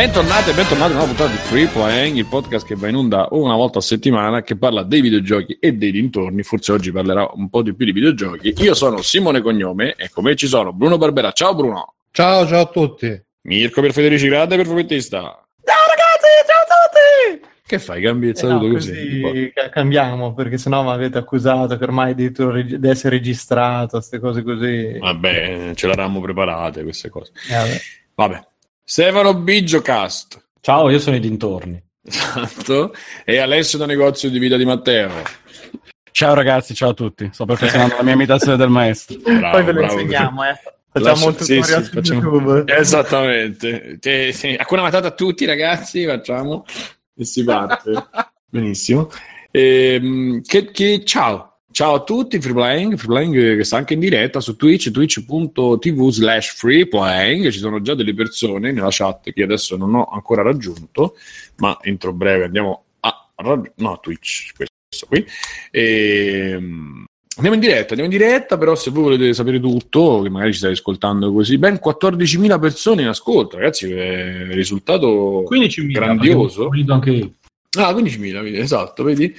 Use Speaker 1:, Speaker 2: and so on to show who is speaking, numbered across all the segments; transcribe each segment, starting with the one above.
Speaker 1: Bentornati e bentornati a una puntata di Free Playing, il podcast che va in onda una volta a settimana che parla dei videogiochi e dei dintorni. Forse oggi parlerà un po' di più di videogiochi. Io sono Simone Cognome e come ci sono Bruno Barbera. Ciao Bruno.
Speaker 2: Ciao, ciao a tutti.
Speaker 1: Mirko per Federici, grande perfumettista.
Speaker 3: Ciao ragazzi, ciao a tutti!
Speaker 1: Che fai? Cambi il
Speaker 3: Eh
Speaker 1: saluto
Speaker 3: no,
Speaker 1: così?
Speaker 3: così ca- cambiamo perché sennò mi avete accusato che ormai reg- di essere registrato, queste cose così.
Speaker 1: Vabbè, ce l'eravamo preparate queste cose.
Speaker 3: Eh, vabbè.
Speaker 1: Vabbè. Stefano Bigiocast.
Speaker 4: Ciao, io sono i dintorni.
Speaker 1: Esatto. E Alessio da negozio di vita di Matteo.
Speaker 4: Ciao ragazzi, ciao a tutti. Sto perfezionando la mia imitazione del maestro.
Speaker 1: Bravo,
Speaker 3: Poi ve lo
Speaker 1: bravo.
Speaker 3: insegniamo, eh. Facciamo un
Speaker 1: sì,
Speaker 3: tutorial
Speaker 1: sì,
Speaker 3: su
Speaker 1: facciamo-
Speaker 3: YouTube.
Speaker 1: Esattamente. Sì, sì. Hakuna Matata a tutti ragazzi, facciamo e si parte. Benissimo. Ehm, che, che- ciao. Ciao a tutti, Freeplaying, Freeplaying che sta anche in diretta su Twitch, twitch.tv slash freeplaying, ci sono già delle persone nella chat che adesso non ho ancora raggiunto, ma entro breve andiamo a, raggi- no, Twitch, questo qui. Ehm, Andiamo in diretta, andiamo in diretta, però se voi volete sapere tutto, che magari ci state ascoltando così, ben 14.000 persone in ascolto, ragazzi, è un risultato
Speaker 3: 15.000.
Speaker 1: grandioso.
Speaker 4: Vedo anche io.
Speaker 1: Ah, 15.000, vedi, esatto, vedi?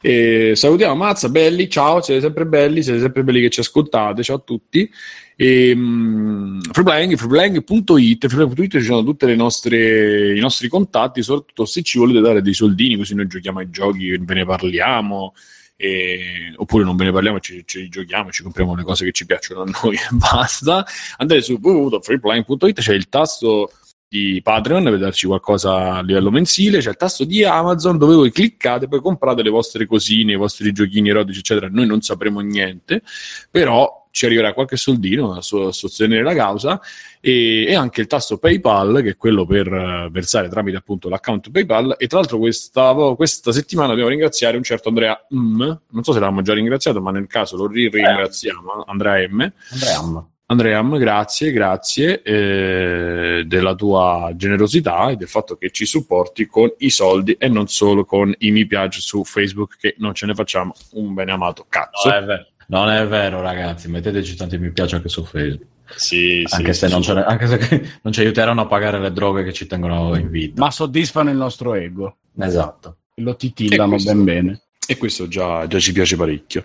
Speaker 1: E salutiamo Mazza, belli, ciao, siete sempre belli, siete sempre belli che ci ascoltate, ciao a tutti. E, um, freeplaying, freeplaying.it, freeplaying.it ci sono tutti i nostri contatti, soprattutto se ci volete dare dei soldini, così noi giochiamo ai giochi, ve ne parliamo, e- oppure non ve ne parliamo, ci, ci giochiamo, ci compriamo le cose che ci piacciono a noi e basta. Andate su www.freeplaying.it, c'è il tasto di Patreon per darci qualcosa a livello mensile, c'è il tasto di Amazon dove voi cliccate poi comprate le vostre cosine, i vostri giochini erotici eccetera, noi non sapremo niente, però ci arriverà qualche soldino a, so- a sostenere la causa. E, e anche il tasto PayPal che è quello per eh, versare tramite appunto l'account PayPal. E tra l'altro questa, questa settimana dobbiamo ringraziare un certo Andrea M, non so se l'avevamo già ringraziato ma nel caso lo ri- ringraziamo, Andrea M.
Speaker 4: Andrea.
Speaker 1: Andream, grazie, grazie eh, della tua generosità e del fatto che ci supporti con i soldi e non solo con i mi piace su Facebook che non ce ne facciamo un bene amato cazzo.
Speaker 4: Non è vero, non è vero, ragazzi. Metteteci tanti mi piace anche su Facebook.
Speaker 1: sì, sì,
Speaker 4: anche, se
Speaker 1: sì,
Speaker 4: non
Speaker 1: sì.
Speaker 4: ne- anche se non ci aiuteranno a pagare le droghe che ci tengono in vita.
Speaker 2: Ma soddisfano il nostro ego.
Speaker 4: Esatto.
Speaker 2: Lo
Speaker 1: E
Speaker 2: titillano
Speaker 1: questo-
Speaker 2: ben bene.
Speaker 1: E questo già, già ci piace parecchio.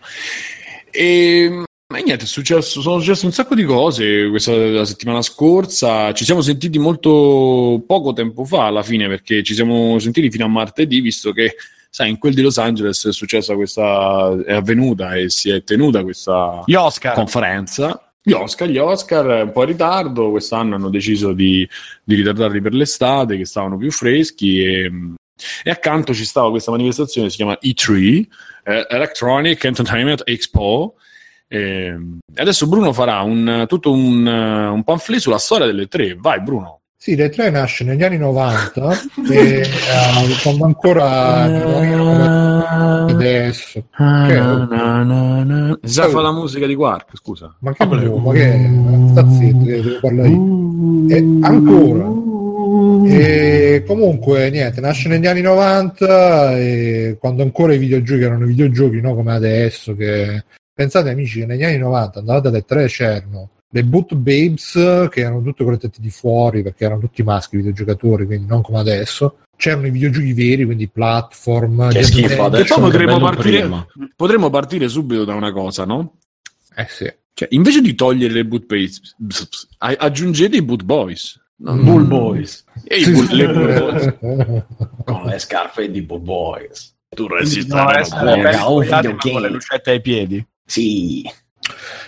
Speaker 1: E, ma niente, è successo, sono successe un sacco di cose questa la settimana scorsa. Ci siamo sentiti molto poco tempo fa alla fine, perché ci siamo sentiti fino a martedì, visto che, sai, in quel di Los Angeles è successa questa, è avvenuta e si è tenuta questa
Speaker 2: Gli Oscar.
Speaker 1: conferenza. Gli Oscar, gli Oscar un po' in ritardo, quest'anno hanno deciso di, di ritardarli per l'estate, che stavano più freschi e, e accanto ci stava questa manifestazione si chiama E3, eh, Electronic Entertainment Expo. E adesso Bruno farà un, tutto un, eh, un pamphlet sulla storia delle tre. Vai Bruno.
Speaker 5: Sì, le tre nasce negli anni 90 e eh, quando ancora adesso. Che-
Speaker 1: sa fa la musica di Quark, scusa.
Speaker 5: Ma che no, ma che sta zitto, che devo parlare io. E ancora. E comunque niente, nasce negli anni 90 e quando ancora i videogiochi erano videogiochi, no come adesso che pensate amici che negli anni 90 andavate alle tre c'erano le boot babes che erano tutte con le tette di fuori perché erano tutti maschi videogiocatori, quindi non come adesso. C'erano i videogiochi veri, quindi platform,
Speaker 4: Che schifo, adesso
Speaker 1: potremmo partire, potremmo partire subito da una cosa, no?
Speaker 5: Eh sì.
Speaker 1: Cioè, invece di togliere le boot babes, a- aggiungete i boot boys. No,
Speaker 5: Mm.
Speaker 4: Bull Boys.
Speaker 1: E i boot- le boot boys.
Speaker 4: Con le scarpe di Bull Boys.
Speaker 1: Tu resti
Speaker 2: No,
Speaker 4: oh,
Speaker 2: ma
Speaker 4: videogame.
Speaker 2: con le lucette ai piedi.
Speaker 4: Sì.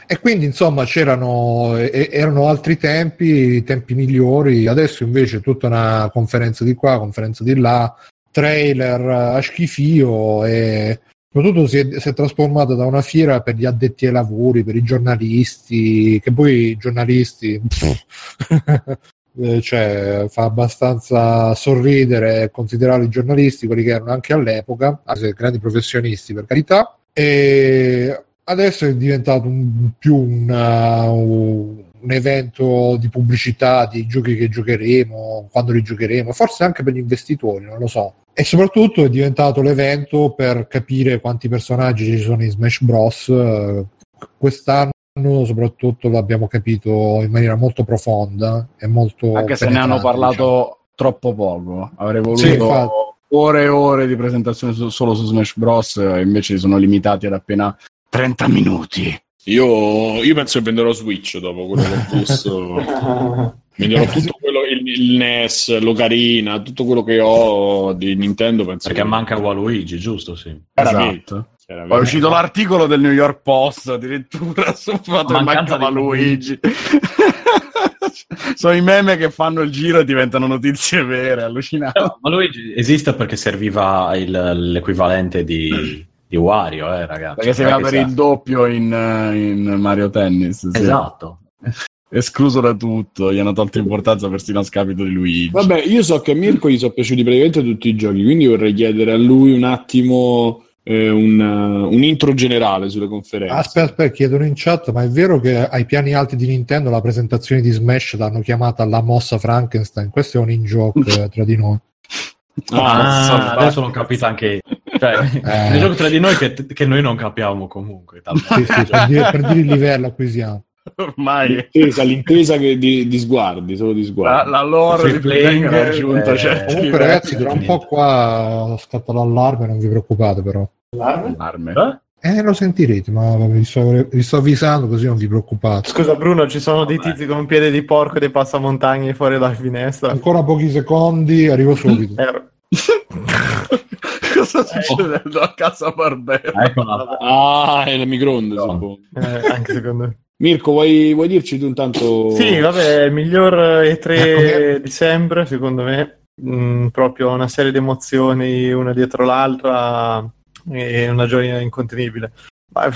Speaker 5: E quindi insomma c'erano erano altri tempi, tempi migliori. Adesso invece tutta una conferenza di qua, conferenza di là, trailer a schifio e soprattutto si è, si è trasformata da una fiera per gli addetti ai lavori, per i giornalisti, che poi i giornalisti eh, cioè, fa abbastanza sorridere considerare i giornalisti quelli che erano anche all'epoca, grandi professionisti per carità. E adesso è diventato un- più una- un, evento di pubblicità di giochi che giocheremo, quando li giocheremo, forse anche per gli investitori, non lo so. E soprattutto è diventato l'evento per capire quanti personaggi ci sono in Smash Bros. Quest'anno soprattutto l'abbiamo capito in maniera molto profonda e molto
Speaker 2: Anche se ne hanno
Speaker 5: penetrante, diciamo.
Speaker 2: parlato
Speaker 4: troppo poco. Avrei
Speaker 5: Sì,
Speaker 4: voluto
Speaker 5: infatti.
Speaker 4: ore e ore di presentazione su- solo su Smash Bros. invece sono limitati ad appena 30 minuti.
Speaker 1: Io, io penso che venderò Switch dopo quello che ho visto. venderò tutto quello, il, il NES, l'Ocarina, tutto quello che ho di Nintendo. Penso
Speaker 6: Perché
Speaker 1: che-
Speaker 6: manca Waluigi, giusto? Sì.
Speaker 4: Esatto. Poi è uscito l'articolo del New York Post addirittura sul fatto che mancava Luigi. Sono i meme che fanno il giro e diventano notizie vere, allucinante.
Speaker 6: No, Waluigi esiste perché serviva il- l'equivalente di, di Wario, eh, ragazzi.
Speaker 4: Perché si
Speaker 6: Non è
Speaker 4: va per
Speaker 6: sia-
Speaker 4: il doppio in, eh, in Mario Tennis. sì.
Speaker 6: Esatto.
Speaker 4: Escluso da tutto, gli hanno tolto importanza persino a scapito di Luigi.
Speaker 1: Vabbè, io so che a Mirko gli sono piaciuti praticamente tutti i giochi, quindi vorrei chiedere a lui un attimo eh, un, uh, un intro generale sulle conferenze.
Speaker 5: Aspetta, aspetta, chiedono in chat, ma è vero che ai piani alti di Nintendo la presentazione di Smash l'hanno chiamata la mossa Frankenstein? Questo è un in-joke eh, tra di noi.
Speaker 6: Ah,
Speaker 4: so-
Speaker 6: adesso l'ho capito anche cioè,
Speaker 5: Eh.
Speaker 6: nel gioco tra di noi che, che noi non capiamo comunque.
Speaker 5: Sì, sì, per, dire, per dire il livello a cui siamo.
Speaker 4: Ormai
Speaker 1: L'intesa, l'intesa che di, di sguardi, solo di
Speaker 4: la,
Speaker 1: sguardi.
Speaker 4: la lore
Speaker 6: Free
Speaker 4: di
Speaker 6: playing,
Speaker 4: ha raggiunto
Speaker 6: eh,
Speaker 4: certi
Speaker 5: Comunque,
Speaker 4: livelli.
Speaker 5: ragazzi, tra un po' qua scatta l'allarme, non vi preoccupate, però.
Speaker 4: Allarme.
Speaker 6: Eh?
Speaker 5: Eh, lo sentirete, ma vi sto, vi sto avvisando così non vi preoccupate.
Speaker 3: Scusa Bruno, ci sono dei tizi con un piede di porco e dei passamontagne fuori dalla finestra.
Speaker 5: Ancora pochi secondi, arrivo subito.
Speaker 4: Sta succedendo a casa Barbera?
Speaker 6: Eccola.
Speaker 1: Ah, è il microonde,
Speaker 6: No.
Speaker 3: eh, anche secondo me.
Speaker 1: Mirko, vuoi, vuoi dirci tu intanto?
Speaker 3: Sì, vabbè, il miglior E3
Speaker 5: Ecco,
Speaker 3: di sempre, secondo me. Mm, proprio una serie di emozioni una dietro l'altra e una gioia incontenibile. Ma,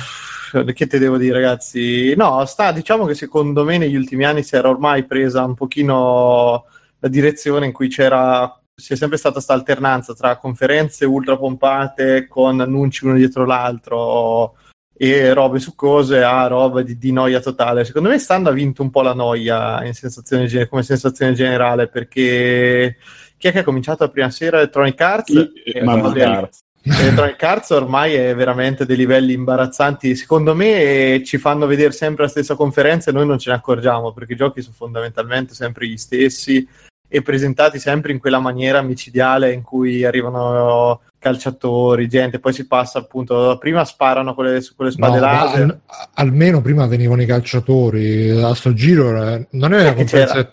Speaker 3: che te devo dire, ragazzi? No, sta, diciamo che secondo me negli ultimi anni si era ormai presa un pochino la direzione in cui c'era c'è sempre stata questa alternanza tra conferenze ultra pompate con annunci uno dietro l'altro e robe succose a roba di, di noia totale. Secondo me stand ha vinto un po' la noia in sensazione come sensazione generale perché chi è che ha cominciato la prima sera Electronic Arts?
Speaker 1: Io-
Speaker 3: E
Speaker 1: mamma mia.
Speaker 3: Electronic Arts ormai è veramente dei livelli imbarazzanti. Secondo me eh, ci fanno vedere sempre la stessa conferenza e noi non ce ne accorgiamo perché i giochi sono fondamentalmente sempre gli stessi e presentati sempre in quella maniera micidiale in cui arrivano calciatori, gente, poi si passa appunto, prima sparano con le, con le
Speaker 5: No,
Speaker 3: spade
Speaker 5: ma
Speaker 3: laser.
Speaker 5: al- almeno prima venivano i calciatori. A sto giro eh, non era una
Speaker 3: Che
Speaker 5: conferenza.
Speaker 3: c'era?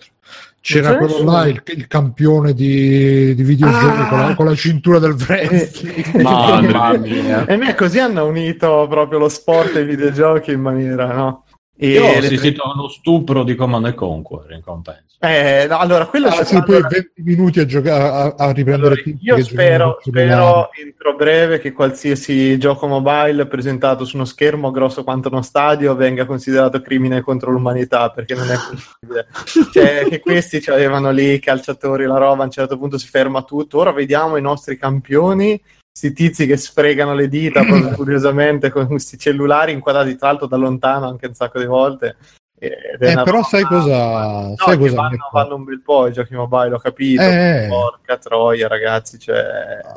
Speaker 5: C'era
Speaker 3: c'era
Speaker 5: quello là, il, il campione di, di videogiochi
Speaker 3: Ah!
Speaker 5: con, la, con la cintura del wrestling.
Speaker 1: Mamma
Speaker 4: mia.
Speaker 3: E me così hanno unito proprio lo sport e i videogiochi in maniera, no? E
Speaker 6: Io ho assistito a uno stupro di Command and Conquer in compenso.
Speaker 3: Eh, no, allora, quello
Speaker 5: Ah, sì, poi
Speaker 3: allora-
Speaker 5: 20 minuti a, giocare, a, a riprendere
Speaker 3: allora,
Speaker 5: tutti
Speaker 3: io spero, spero entro breve che qualsiasi gioco mobile presentato su uno schermo grosso quanto uno stadio venga considerato crimine contro l'umanità perché non è possibile. cioè, che questi avevano lì i calciatori, la roba, a un certo punto si ferma tutto. Ora vediamo i nostri campioni, sti tizi che sfregano le dita proprio curiosamente con questi cellulari inquadrati tra l'altro da lontano anche un sacco di volte.
Speaker 5: Eh, però
Speaker 3: roba-
Speaker 5: sai cosa,
Speaker 3: No,
Speaker 5: sai cosa
Speaker 3: vanno, vanno un bel po' i giochi mobile, ho capito.
Speaker 5: Eh.
Speaker 3: Porca troia, ragazzi. Cioè...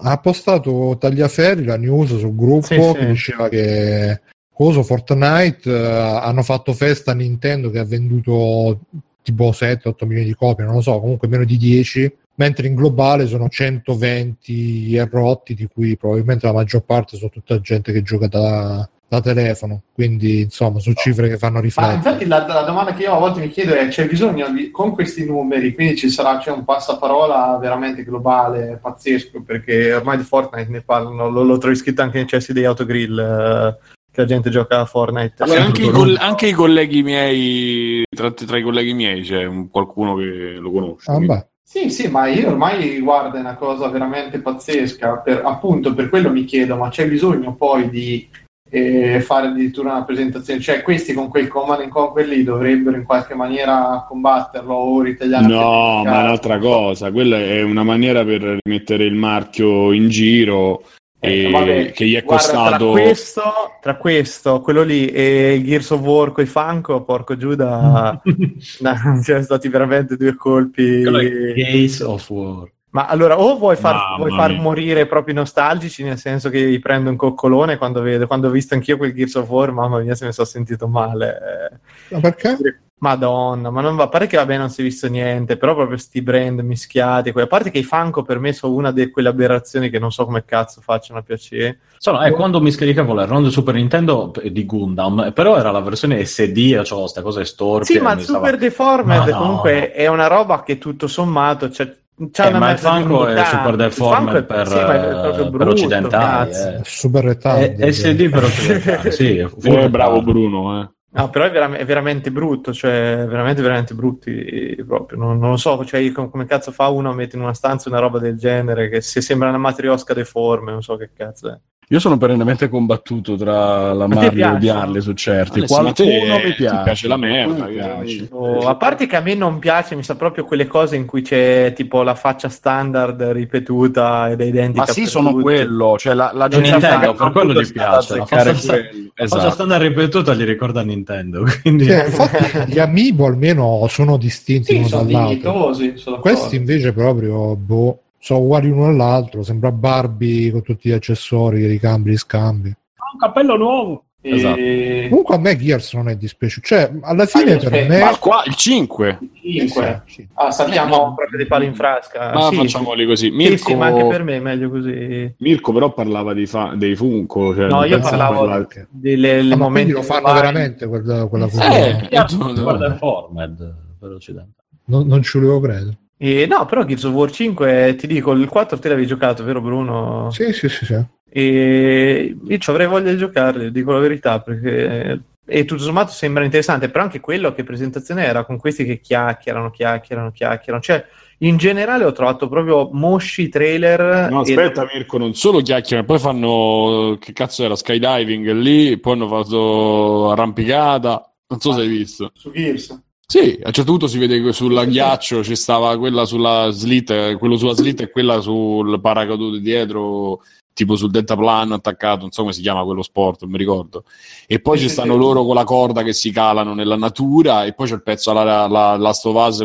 Speaker 5: ha postato Tagliaferri la news sul gruppo
Speaker 3: Sì,
Speaker 5: che
Speaker 3: sì.
Speaker 5: diceva che coso Fortnite eh, hanno fatto festa a Nintendo che ha venduto tipo 7-8 milioni di copie, non lo so, comunque meno di 10, mentre in globale sono 120 e rotti, di cui probabilmente la maggior parte sono tutta gente che gioca da, da telefono, quindi insomma sono cifre che fanno
Speaker 3: Ma
Speaker 5: riflettere.
Speaker 3: infatti la, la domanda che io a volte mi chiedo è: c'è bisogno di, con questi numeri, quindi ci sarà c'è un passaparola veramente globale, pazzesco, perché ormai di Fortnite ne parlano, lo, lo trovi scritto anche nei cessi degli autogrill, eh, che la gente gioca a Fortnite.
Speaker 1: Guarda, anche, i coll- anche i colleghi miei, tra, tra i colleghi miei c'è un- qualcuno che lo conosce.
Speaker 5: Ah,
Speaker 1: quindi-.
Speaker 3: Sì, sì, ma io ormai guarda è una cosa veramente pazzesca, per, appunto per quello mi chiedo, ma c'è bisogno poi di eh, fare addirittura una presentazione, cioè questi con quel command and conquer lì dovrebbero in qualche maniera combatterlo o ritagliare
Speaker 1: No, ma è un'altra cosa. Quella è una maniera per rimettere il marchio in giro
Speaker 3: Eh, vabbè,
Speaker 1: che gli è
Speaker 3: guarda,
Speaker 1: costato.
Speaker 3: Tra questo, tra questo, quello lì e il Gears of War con i Funko, porco Giuda, no, c'erano stati veramente due colpi.
Speaker 6: Gaze of War.
Speaker 3: Ma allora, o vuoi far, vuoi far morire proprio i nostalgici, nel senso che gli prendo un coccolone quando vedo, quando ho visto anch'io quel Gears of War, mamma mia, se mi sono sentito male.
Speaker 5: Ma perché?
Speaker 3: Madonna, ma non va. A parte che vabbè, non si è visto niente, però proprio sti brand mischiati. A parte che i Funko per me sono una di quelle aberrazioni che non so come cazzo facciano a piacere.
Speaker 6: Sono, eh, quando mi scaricavo la ROM del Super Nintendo eh, di Gundam, però era la versione SD, c'ho queste cose storpie.
Speaker 3: Sì, ma il Super
Speaker 6: stava-
Speaker 3: Deformed
Speaker 6: Ma no.
Speaker 3: comunque è una roba che tutto sommato c'è, c'ha
Speaker 6: Eh, ma il Funko è. Super Deformed
Speaker 3: Funko è-
Speaker 6: per,
Speaker 3: sì, è
Speaker 6: eh, per
Speaker 3: brutto,
Speaker 6: occidentali. eh.
Speaker 5: Super
Speaker 6: È,
Speaker 5: retard.
Speaker 6: è SD per occidentali, sì. è full
Speaker 1: Eh, bravo. Bruno, eh.
Speaker 3: No, però è, veram- è veramente brutto, cioè veramente, veramente brutti proprio. Non, non lo so, cioè, io com- come cazzo fa uno a mettere in una stanza una roba del genere che se sembra una matriosca deforme, non so che cazzo è.
Speaker 4: Io sono perennemente combattuto tra la Marvel e
Speaker 3: piace?
Speaker 4: odiarli su certi.
Speaker 1: Alessio, ma te-
Speaker 4: Qualcuno mi
Speaker 1: ti
Speaker 4: piace.
Speaker 1: piace la merda,
Speaker 4: qualcuno piace.
Speaker 3: Oh, a parte che a me non piace, mi sa proprio quelle cose in cui c'è tipo la faccia standard ripetuta ed è identica.
Speaker 4: Ma sì,
Speaker 3: per
Speaker 4: sono
Speaker 3: tutti.
Speaker 4: quello. Cioè la, la
Speaker 3: Non
Speaker 6: Nintendo, per quello gli piace. La faccia, la faccia
Speaker 4: Esatto.
Speaker 6: standard ripetuta gli ricorda Nintendo. Quindi...
Speaker 5: Sì, infatti, gli amiibo almeno sono distinti
Speaker 3: Sì,
Speaker 5: uno
Speaker 3: sono
Speaker 5: dall'altro.
Speaker 3: dignitosi. sono d'accordo.
Speaker 5: Questi invece proprio boh, sono uguali uno all'altro. Sembra Barbie con tutti gli accessori, i ricambi, gli scambi.
Speaker 6: un cappello nuovo.
Speaker 3: E-
Speaker 5: Comunque a me Gears non è dispiaciuto. Cioè, alla fine
Speaker 3: Ah,
Speaker 5: per me.
Speaker 1: Ma qua il 5.
Speaker 3: Cinque.
Speaker 5: Sì, sì.
Speaker 3: Ah, saltiamo
Speaker 1: Eh,
Speaker 3: proprio dei pali in frasca.
Speaker 1: Ma
Speaker 3: sì,
Speaker 1: facciamoli così.
Speaker 3: sì,
Speaker 1: Mirko,
Speaker 3: sì, ma anche per me è meglio così.
Speaker 1: Mirko però parlava di fa- dei Funko. Cioè
Speaker 3: No, io parlavo
Speaker 1: parlare-
Speaker 3: delle
Speaker 5: Ah, ma
Speaker 3: momenti
Speaker 5: lo fanno veramente quella, quella cosa.
Speaker 1: Eh,
Speaker 6: Guarda Formed occidentali.
Speaker 5: Non, non ci volevo credere.
Speaker 3: E no, però Gears of War 5, ti dico, il 4 te l'avevi giocato, vero Bruno?
Speaker 5: Sì, sì, sì, sì.
Speaker 3: E io ci avrei voglia di giocarli, dico la verità, perché e tutto sommato sembra interessante, però anche quello che presentazione era con questi che chiacchierano, chiacchierano, chiacchierano. Cioè, in generale ho trovato proprio mosci trailer.
Speaker 1: No,
Speaker 3: e-
Speaker 1: aspetta, Mirko, non solo chiacchierano, poi fanno. Che cazzo era? Skydiving lì, poi hanno fatto arrampicata. Non so se hai visto.
Speaker 3: Su Gears.
Speaker 1: Sì, a un certo punto si vede che sul ghiaccio ci stava quella sulla slit, quello sulla slit e quella sul paracadute dietro, tipo sul deltaplano attaccato, non so come si chiama quello sport, non mi ricordo. E poi ci stanno loro con la corda che si calano nella natura e poi c'è il pezzo alla la, Last of Us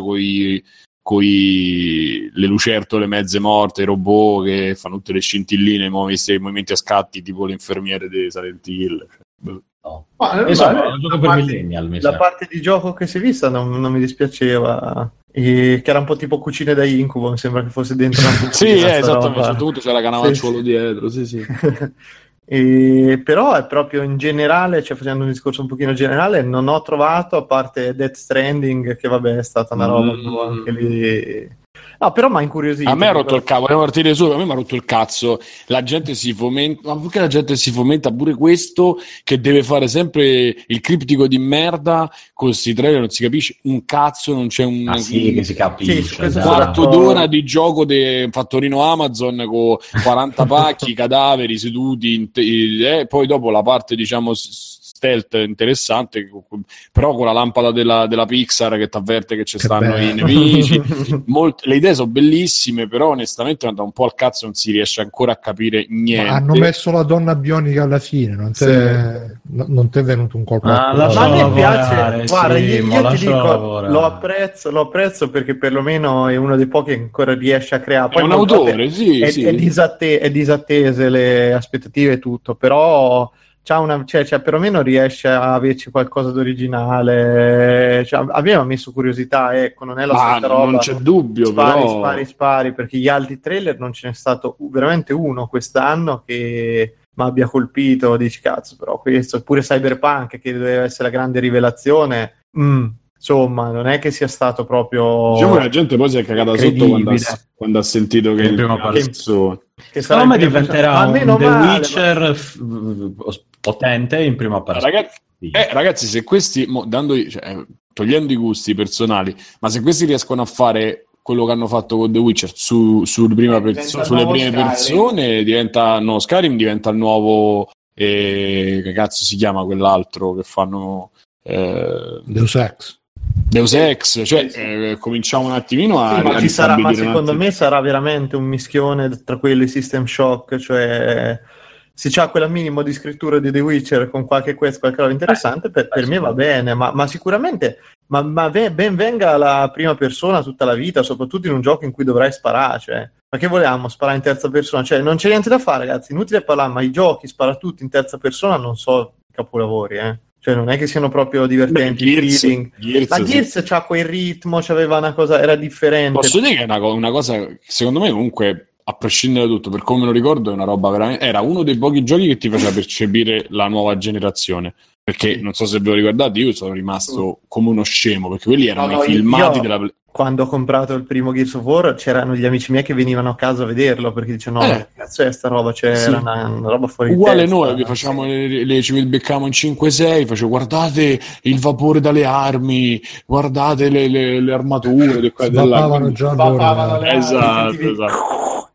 Speaker 1: con le lucertole mezze morte, i robot che fanno tutte le scintilline, i movimenti, i movimenti a scatti tipo le infermiere di Silent Hill.
Speaker 6: No.
Speaker 3: Ma,
Speaker 6: Insomma,
Speaker 3: vabbè,
Speaker 6: è un gioco
Speaker 3: la
Speaker 6: per
Speaker 3: parte-
Speaker 6: millennial, mi
Speaker 3: La
Speaker 6: sa.
Speaker 3: parte di gioco che si è vista non, non mi dispiaceva, e che era un po' tipo cucine da incubo, mi sembra che fosse dentro una cucina.
Speaker 1: Sì, eh, esattamente, a un certo punto c'era Canavacciuolo
Speaker 3: Sì, sì.
Speaker 1: dietro, sì, sì.
Speaker 3: E- però è proprio in generale, cioè facendo un discorso un pochino generale, non ho trovato, a parte Death Stranding, che vabbè è stata una roba
Speaker 1: Mm.
Speaker 3: anche lì. No, però mi ha incuriosito.
Speaker 1: A me ha rotto il cazzo, volevo partire su, a me mi ha rotto il cazzo. La gente si fomenta, ma perché la gente si fomenta pure questo che deve fare sempre il criptico di merda con questi trailer, non si capisce un cazzo, non c'è un,
Speaker 6: Ah, sì, che si
Speaker 3: Sì,
Speaker 6: capisce.
Speaker 3: questo
Speaker 6: esatto.
Speaker 1: quarto
Speaker 3: Esatto.
Speaker 1: d'ora di gioco di fattorino Amazon con 40 pacchi, cadaveri seduti, in te- eh, poi dopo la parte diciamo s- stealth interessante, però con la lampada della, della Pixar che ti avverte che ci
Speaker 5: Che
Speaker 1: stanno i
Speaker 5: bello.
Speaker 1: nemici. Molte- le idee sono bellissime, però onestamente da un po' al cazzo non si riesce ancora a capire niente.
Speaker 5: Ma hanno messo la donna bionica alla fine, non ti è non t'è venuto un colpo
Speaker 6: Ah, lascia
Speaker 3: Ma a me piace, guarda,
Speaker 6: sì,
Speaker 3: io, io ti dico,
Speaker 6: lavorare.
Speaker 3: lo apprezzo, lo apprezzo perché perlomeno è uno dei pochi che ancora riesce a creare.
Speaker 1: È un autore, sì,
Speaker 3: è,
Speaker 1: sì.
Speaker 3: è disatte- è disattese le aspettative e tutto, però c'ha una, cioè, cioè, perlomeno riesce a averci qualcosa d'originale. Cioè, aveva messo curiosità, ecco, non è la
Speaker 1: Ma
Speaker 3: solita roba.
Speaker 1: non c'è dubbio,
Speaker 3: spari,
Speaker 1: però...
Speaker 3: spari, spari, perché gli altri trailer non ce n'è stato veramente uno quest'anno che mi abbia colpito. Dici cazzo, però questo, pure Cyberpunk che doveva essere la grande rivelazione. mm, insomma, non è che sia stato proprio.
Speaker 1: Diciamo che la gente poi si è cagata sotto quando ha,
Speaker 3: Credibile.
Speaker 1: quando ha sentito che il
Speaker 6: persona.
Speaker 1: persona.
Speaker 3: che sarà
Speaker 6: Secondo me diventerà.
Speaker 3: Ma
Speaker 6: un The
Speaker 3: male, ma-
Speaker 6: Witcher f- potente in prima persona.
Speaker 1: Ragazzi, eh, ragazzi, se questi, mo, dando, cioè, eh, togliendo i gusti personali, ma se questi riescono a fare quello che hanno fatto con The Witcher su, sul prima
Speaker 3: Eh,
Speaker 1: perso- sulle prime
Speaker 3: Skyrim.
Speaker 1: persone, diventa no, Skyrim diventa il nuovo eh, che cazzo si chiama quell'altro che fanno eh,
Speaker 5: Deus Ex.
Speaker 1: Deus Ex, cioè eh, cominciamo un attimino a,
Speaker 3: Sì, ma ci sarà, ma secondo me sarà veramente un mischione tra quelli System Shock, cioè se c'ha quella minimo di scrittura di The Witcher con qualche questo, qualche roba interessante, per, per me va bene, ma, ma sicuramente ma, ma ben venga la prima persona tutta la vita, soprattutto in un gioco in cui dovrai sparare, cioè. Ma che volevamo sparare in terza persona? Cioè, non c'è niente da fare, ragazzi. Inutile parlare, ma i giochi spara tutti in terza persona non so capolavori, eh. Cioè, non è che siano proprio divertenti.
Speaker 1: Beh, Gears-
Speaker 3: feeling.
Speaker 1: Gears
Speaker 3: La
Speaker 1: sì.
Speaker 3: Gears c'ha quel ritmo, c'aveva una cosa, era differente.
Speaker 1: Posso dire che è una, una cosa, secondo me comunque, a prescindere da tutto, per come lo ricordo, è una roba veramente... Era uno dei pochi giochi che ti faceva percepire la nuova generazione. Perché, non so se ve lo ricordate, io sono rimasto come uno scemo, perché quelli erano
Speaker 3: No, no,
Speaker 1: i filmati
Speaker 3: io-
Speaker 1: della...
Speaker 3: Quando ho comprato il primo Gears of War c'erano gli amici miei che venivano a casa a vederlo perché dicevano: No,
Speaker 1: Eh.
Speaker 3: che cazzo è sta roba? C'era
Speaker 1: Sì.
Speaker 3: una, una roba fuori
Speaker 1: Uguale
Speaker 3: testa.
Speaker 1: noi che facciamo le, le- ci beccamo in 5-6, facevo guardate il vapore dalle armi, guardate le, le- le armature, Quindi-
Speaker 5: già
Speaker 3: Svappavano
Speaker 5: allora.
Speaker 3: le armi,
Speaker 1: Esatto,
Speaker 3: sentivi-
Speaker 1: esatto.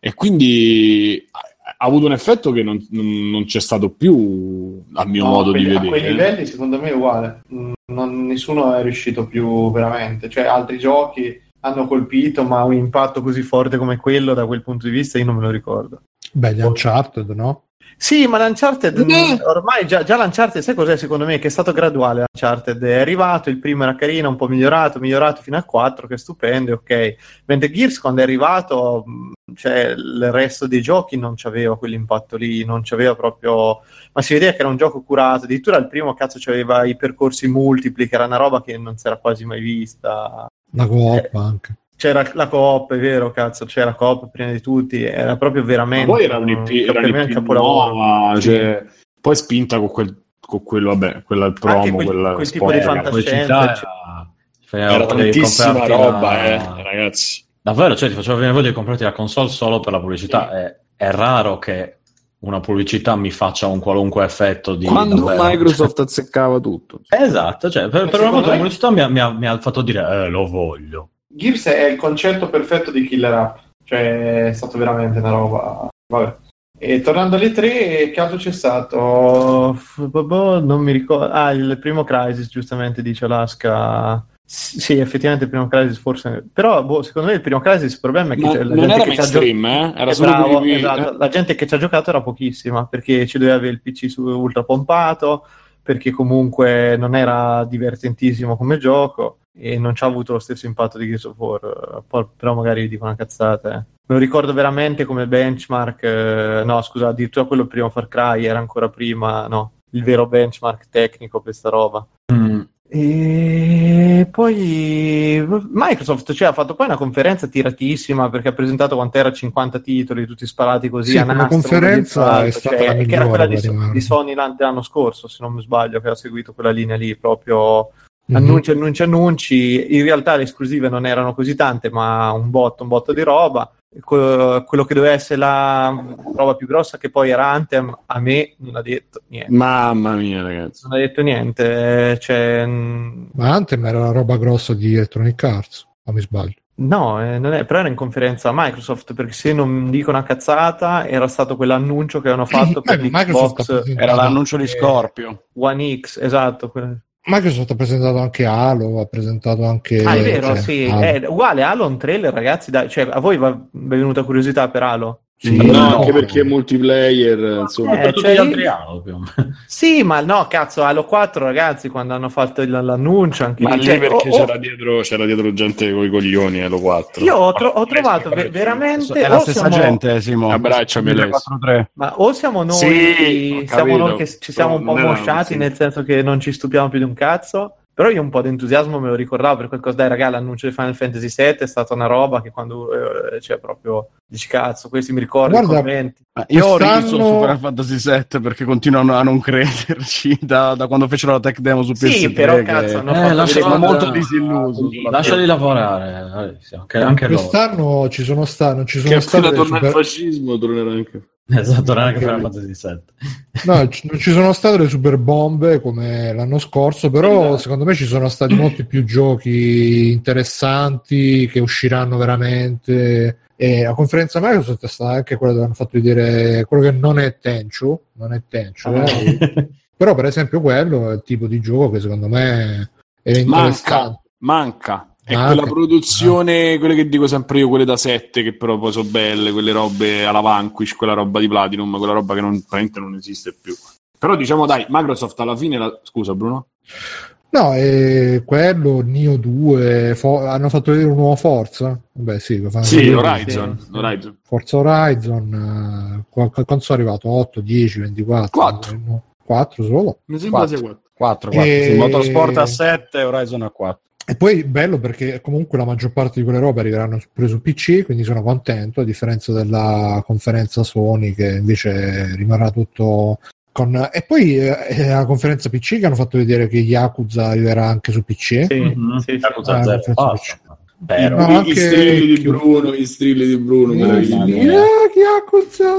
Speaker 1: E quindi ha avuto un effetto che non, non- non c'è stato più a mio
Speaker 3: No,
Speaker 1: modo
Speaker 3: a quei-
Speaker 1: di
Speaker 3: A quei
Speaker 1: vedere.
Speaker 3: livelli, secondo me, è uguale. Mm, non- nessuno è riuscito più veramente. Cioè, altri giochi hanno colpito, ma un impatto così forte come quello, da quel punto di vista, io non me lo ricordo.
Speaker 5: Beh, gli Uncharted, no?
Speaker 3: Sì, ma l'Uncharted
Speaker 1: Eh.
Speaker 3: mh, ormai già, già l'Uncharted, sai cos'è secondo me? Che è stato graduale l'Uncharted, è arrivato, il primo era carino, un po' migliorato, migliorato fino al 4, che è stupendo, ok. Mentre Gears quando è arrivato, mh, cioè il resto dei giochi non c'aveva quell'impatto lì, non c'aveva proprio... Ma si vedeva che era un gioco curato, addirittura il primo cazzo c'aveva i percorsi multipli, che era una roba che non si era quasi mai vista.
Speaker 5: La coop anche.
Speaker 3: C'era la coop, è vero, cazzo, c'era la coop prima di tutti, era proprio
Speaker 1: Ma
Speaker 3: veramente...
Speaker 1: poi era un'IP,
Speaker 3: un-
Speaker 1: era un'IP nuova,
Speaker 3: Sì.
Speaker 1: cioè, poi spinta con quel, con quello, vabbè, quella il
Speaker 3: Anche
Speaker 1: promo,
Speaker 3: quel-
Speaker 1: quella
Speaker 3: quel tipo di fantascienza.
Speaker 6: pubblicità
Speaker 3: cioè-
Speaker 6: era,
Speaker 1: Era tantissima roba,
Speaker 6: la-
Speaker 1: eh, ragazzi.
Speaker 6: Davvero, cioè ti faceva venire voglia di comprarti la console solo per la pubblicità. È, è raro che una pubblicità mi faccia un qualunque effetto di
Speaker 1: Quando
Speaker 6: davvero.
Speaker 1: Microsoft azzeccava tutto.
Speaker 6: Esatto, cioè, per,
Speaker 3: Ma
Speaker 6: per una volta la
Speaker 3: me-
Speaker 6: pubblicità mi ha, mi ha- mi ha fatto dire eh, lo voglio.
Speaker 3: Gears è il concetto perfetto di killer app, cioè è stato veramente una roba. Vabbè. E tornando alle tre, che altro c'è stato? Boh, boh, Non mi ricordo. Ah, il primo Crisis, giustamente dice Alaska. S- Sì, effettivamente il primo Crisis forse. Però, boh, secondo me il primo Crisis il problema è che
Speaker 1: Ma
Speaker 3: c'è la
Speaker 1: non
Speaker 3: gente
Speaker 1: era
Speaker 3: ha gio-
Speaker 1: mainstream, eh? Era
Speaker 3: Eh,
Speaker 1: solo
Speaker 3: bravo, esatto. La gente che ci ha giocato era pochissima perché ci doveva avere il PC su ultra pompato, perché comunque non era divertentissimo come gioco e non ci ha avuto lo stesso impatto di Gears of War. però magari dico una cazzata. eh. Me lo ricordo veramente come benchmark. eh, no, scusa, addirittura quello prima Far Cry era ancora prima, no, il vero benchmark tecnico per sta roba.
Speaker 6: Mm.
Speaker 3: E poi Microsoft cioè, ha fatto poi una conferenza tiratissima perché ha presentato quant'era 50 titoli, tutti sparati così
Speaker 5: Sì,
Speaker 3: a nastro,
Speaker 5: conferenza è stata
Speaker 3: cioè,
Speaker 5: la
Speaker 3: che era
Speaker 5: migliore
Speaker 3: quella di, di Sony l'an- l'anno scorso, se non mi sbaglio, che ha seguito quella linea lì, proprio
Speaker 5: Mhm.
Speaker 3: annunci, annunci, annunci. In realtà le esclusive non erano così tante, ma un botto, un botto di roba. Que- quello che doveva essere la roba più grossa, che poi era Anthem, a me non ha detto niente.
Speaker 1: Mamma mia, ragazzi.
Speaker 3: Non ha detto niente, cioè, mh,
Speaker 5: Ma Anthem era la roba grossa di Electronic Arts, o mi sbaglio?
Speaker 3: No, eh, non è, però era in conferenza Microsoft, perché se non dico una cazzata, era stato quell'annuncio che hanno fatto per
Speaker 5: Microsoft presentato
Speaker 4: Era l'annuncio di Scorpio.
Speaker 3: One X, esatto. que-
Speaker 5: Microsoft ha presentato anche Halo, ha presentato anche...
Speaker 3: Ah, è vero,
Speaker 5: cioè,
Speaker 3: sì.
Speaker 5: Halo.
Speaker 3: È uguale Halo un trailer, ragazzi. Dai, cioè, a voi va, è venuta curiosità per Halo?
Speaker 5: Sì,
Speaker 1: no,
Speaker 5: no.
Speaker 1: anche perché è multiplayer, insomma.
Speaker 3: Eh,
Speaker 6: per tutti
Speaker 3: cioè,
Speaker 6: altri Halo.
Speaker 3: Sì, ma no, cazzo, Halo 4, ragazzi, quando hanno fatto il- l'annuncio anche
Speaker 1: Ma
Speaker 3: lì,
Speaker 1: lì
Speaker 3: cioè,
Speaker 1: perché
Speaker 3: oh, oh,
Speaker 1: c'era, dietro, c'era dietro gente con i coglioni, Elo 4.
Speaker 3: Io ho, tro- ho trovato ve- veramente...
Speaker 4: È la
Speaker 3: o
Speaker 4: stessa
Speaker 3: siamo-
Speaker 4: gente, Simo.
Speaker 1: Abbracciami, Alessio.
Speaker 4: 4-3.
Speaker 3: Ma o siamo noi,
Speaker 1: Sì,
Speaker 3: siamo noi che ci siamo un po'
Speaker 1: No, no,
Speaker 3: mosciati,
Speaker 1: sì.
Speaker 3: nel senso che non ci stupiamo più di un cazzo. Però io un po' di entusiasmo me lo ricordavo per qualcosa. Dai, raga, l'annuncio di Final Fantasy VII è stata una roba che quando eh, cioè proprio dici cazzo, questi mi ricordo
Speaker 5: Guarda,
Speaker 3: i commenti.
Speaker 4: Io ho
Speaker 5: Quest'anno-
Speaker 4: riso su Final Fantasy VII perché continuano a non crederci da, da quando fecero la tech demo su PS3.
Speaker 3: Sì, però
Speaker 4: che-
Speaker 3: cazzo, hanno
Speaker 6: Eh,
Speaker 3: fatto
Speaker 4: sono molto disilluso. sulla
Speaker 6: Lasciali lavorare, Alessio, anche, anche loro.
Speaker 5: Quest'anno ci sono, sta- non ci
Speaker 1: Che
Speaker 5: sono
Speaker 1: appena
Speaker 5: state...
Speaker 1: torna il
Speaker 5: super-
Speaker 1: fascismo, tornerà anche.
Speaker 6: Esatto, non è Anche Final. Fantasy VII.
Speaker 5: No, ci- non ci sono state le super bombe come l'anno scorso, però secondo me ci sono stati molti più giochi interessanti che usciranno veramente. E la conferenza Microsoft è stata anche quella dove hanno fatto vedere quello che non è Tenchu, non è Tenchu, eh. però per esempio quello è il tipo di gioco che secondo me è interessante.
Speaker 1: Manca, manca. È
Speaker 5: Manca.
Speaker 1: quella produzione, quelle che dico sempre io, quelle da 7, che però poi sono belle, quelle robe alla Vanquish, quella roba di Platinum, quella roba che non, praticamente non esiste più. Però diciamo dai, Microsoft alla fine... La... Scusa Bruno?
Speaker 5: No, e quello, Nio 2, Fo- hanno fatto vedere un nuovo Forza? Vabbè, sì, lo fanno
Speaker 1: Sì,
Speaker 5: vedere.
Speaker 1: Horizon.
Speaker 3: sì.
Speaker 1: Horizon.
Speaker 5: Forza Horizon, eh, qua- qua- quando sono arrivato? 8, 10, 24?
Speaker 1: Quattro.
Speaker 5: No. 4 solo.
Speaker 1: Mi sembra
Speaker 4: Quattro.
Speaker 1: sia 4.
Speaker 4: 4, 4.
Speaker 5: E-
Speaker 4: Sì, Motorsport a 7 e Horizon a 4.
Speaker 5: E poi bello perché comunque la maggior parte di quelle robe arriveranno pure su PC, quindi sono contento, a differenza della conferenza Sony che invece rimarrà tutto con... E poi eh, la conferenza PC che hanno fatto vedere che Yakuza arriverà anche su PC.
Speaker 3: Sì,
Speaker 6: Mhm.
Speaker 3: sì.
Speaker 6: Yakuza
Speaker 5: Ah,
Speaker 6: Ah,
Speaker 5: che-
Speaker 6: vero.
Speaker 5: No, anche
Speaker 1: I strilli di Bruno, i strilli di Bruno.
Speaker 5: Eh, sì, eh, Yakuza,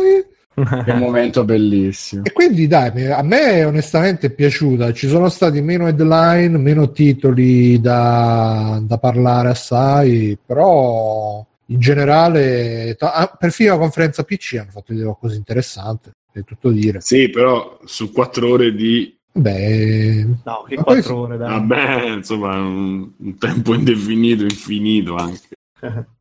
Speaker 5: eh.
Speaker 4: Che momento bellissimo.
Speaker 5: E quindi dai, me- a me onestamente è piaciuta, ci sono stati meno headline, meno titoli da, da parlare assai, però in generale, ta- ah, perfino la conferenza PC hanno fatto vedere qualcosa di interessante, è tutto dire.
Speaker 1: Sì, però su 4 ore di...
Speaker 5: Beh,
Speaker 3: No, che
Speaker 5: Ma poi-
Speaker 3: 4 ore, dai.
Speaker 1: Vabbè, insomma, un, un tempo indefinito, infinito anche.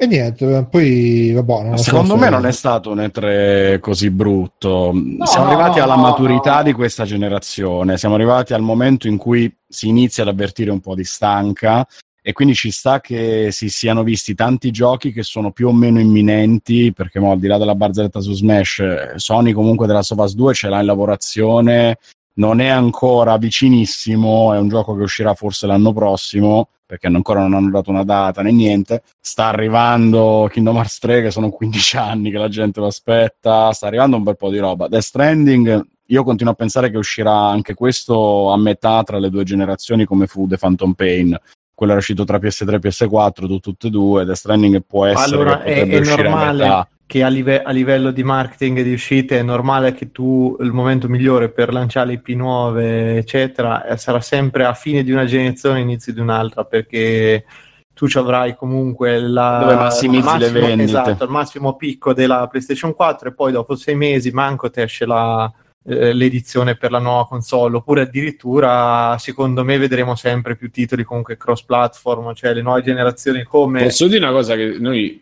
Speaker 5: e niente, poi vabbè, non lo so
Speaker 4: Secondo
Speaker 5: se-
Speaker 4: me non è stato un E3 così brutto. siamo
Speaker 3: no,
Speaker 4: arrivati
Speaker 3: no,
Speaker 4: alla maturità di questa generazione, siamo arrivati al momento in cui si inizia ad avvertire un po' di stanca e quindi ci sta che si siano visti tanti giochi che sono più o meno imminenti, perché mo, al di là della barzelletta su Smash, Sony comunque della Sovas 2 ce l'ha in lavorazione, non è ancora vicinissimo, è un gioco che uscirà forse l'anno prossimo, perché ancora non hanno dato una data né niente. Sta arrivando Kingdom Hearts 3, che sono 15 anni che la gente lo aspetta, sta arrivando un bel po' di roba. Death Stranding, io continuo a pensare che uscirà anche questo a metà tra le due generazioni, come fu The Phantom Pain. Quello era uscito tra PS3 e PS4, tu- tutte e due. Death Stranding può essere
Speaker 3: Allora, è, è normale. Che a, live- a livello di marketing e di uscite è normale che tu il momento migliore per lanciare IP nuove, eccetera, eh, sarà sempre a fine di una generazione, inizio di un'altra, perché tu ci avrai comunque la,
Speaker 4: Dove massimizzi
Speaker 3: il massimo,
Speaker 4: le vendite.
Speaker 3: Esatto, il massimo picco della PlayStation 4 e poi dopo sei mesi manco ti esce la, eh, l'edizione per la nuova console oppure addirittura secondo me vedremo sempre più titoli comunque cross platform cioè le nuove generazioni come
Speaker 1: Posso dire una cosa che noi,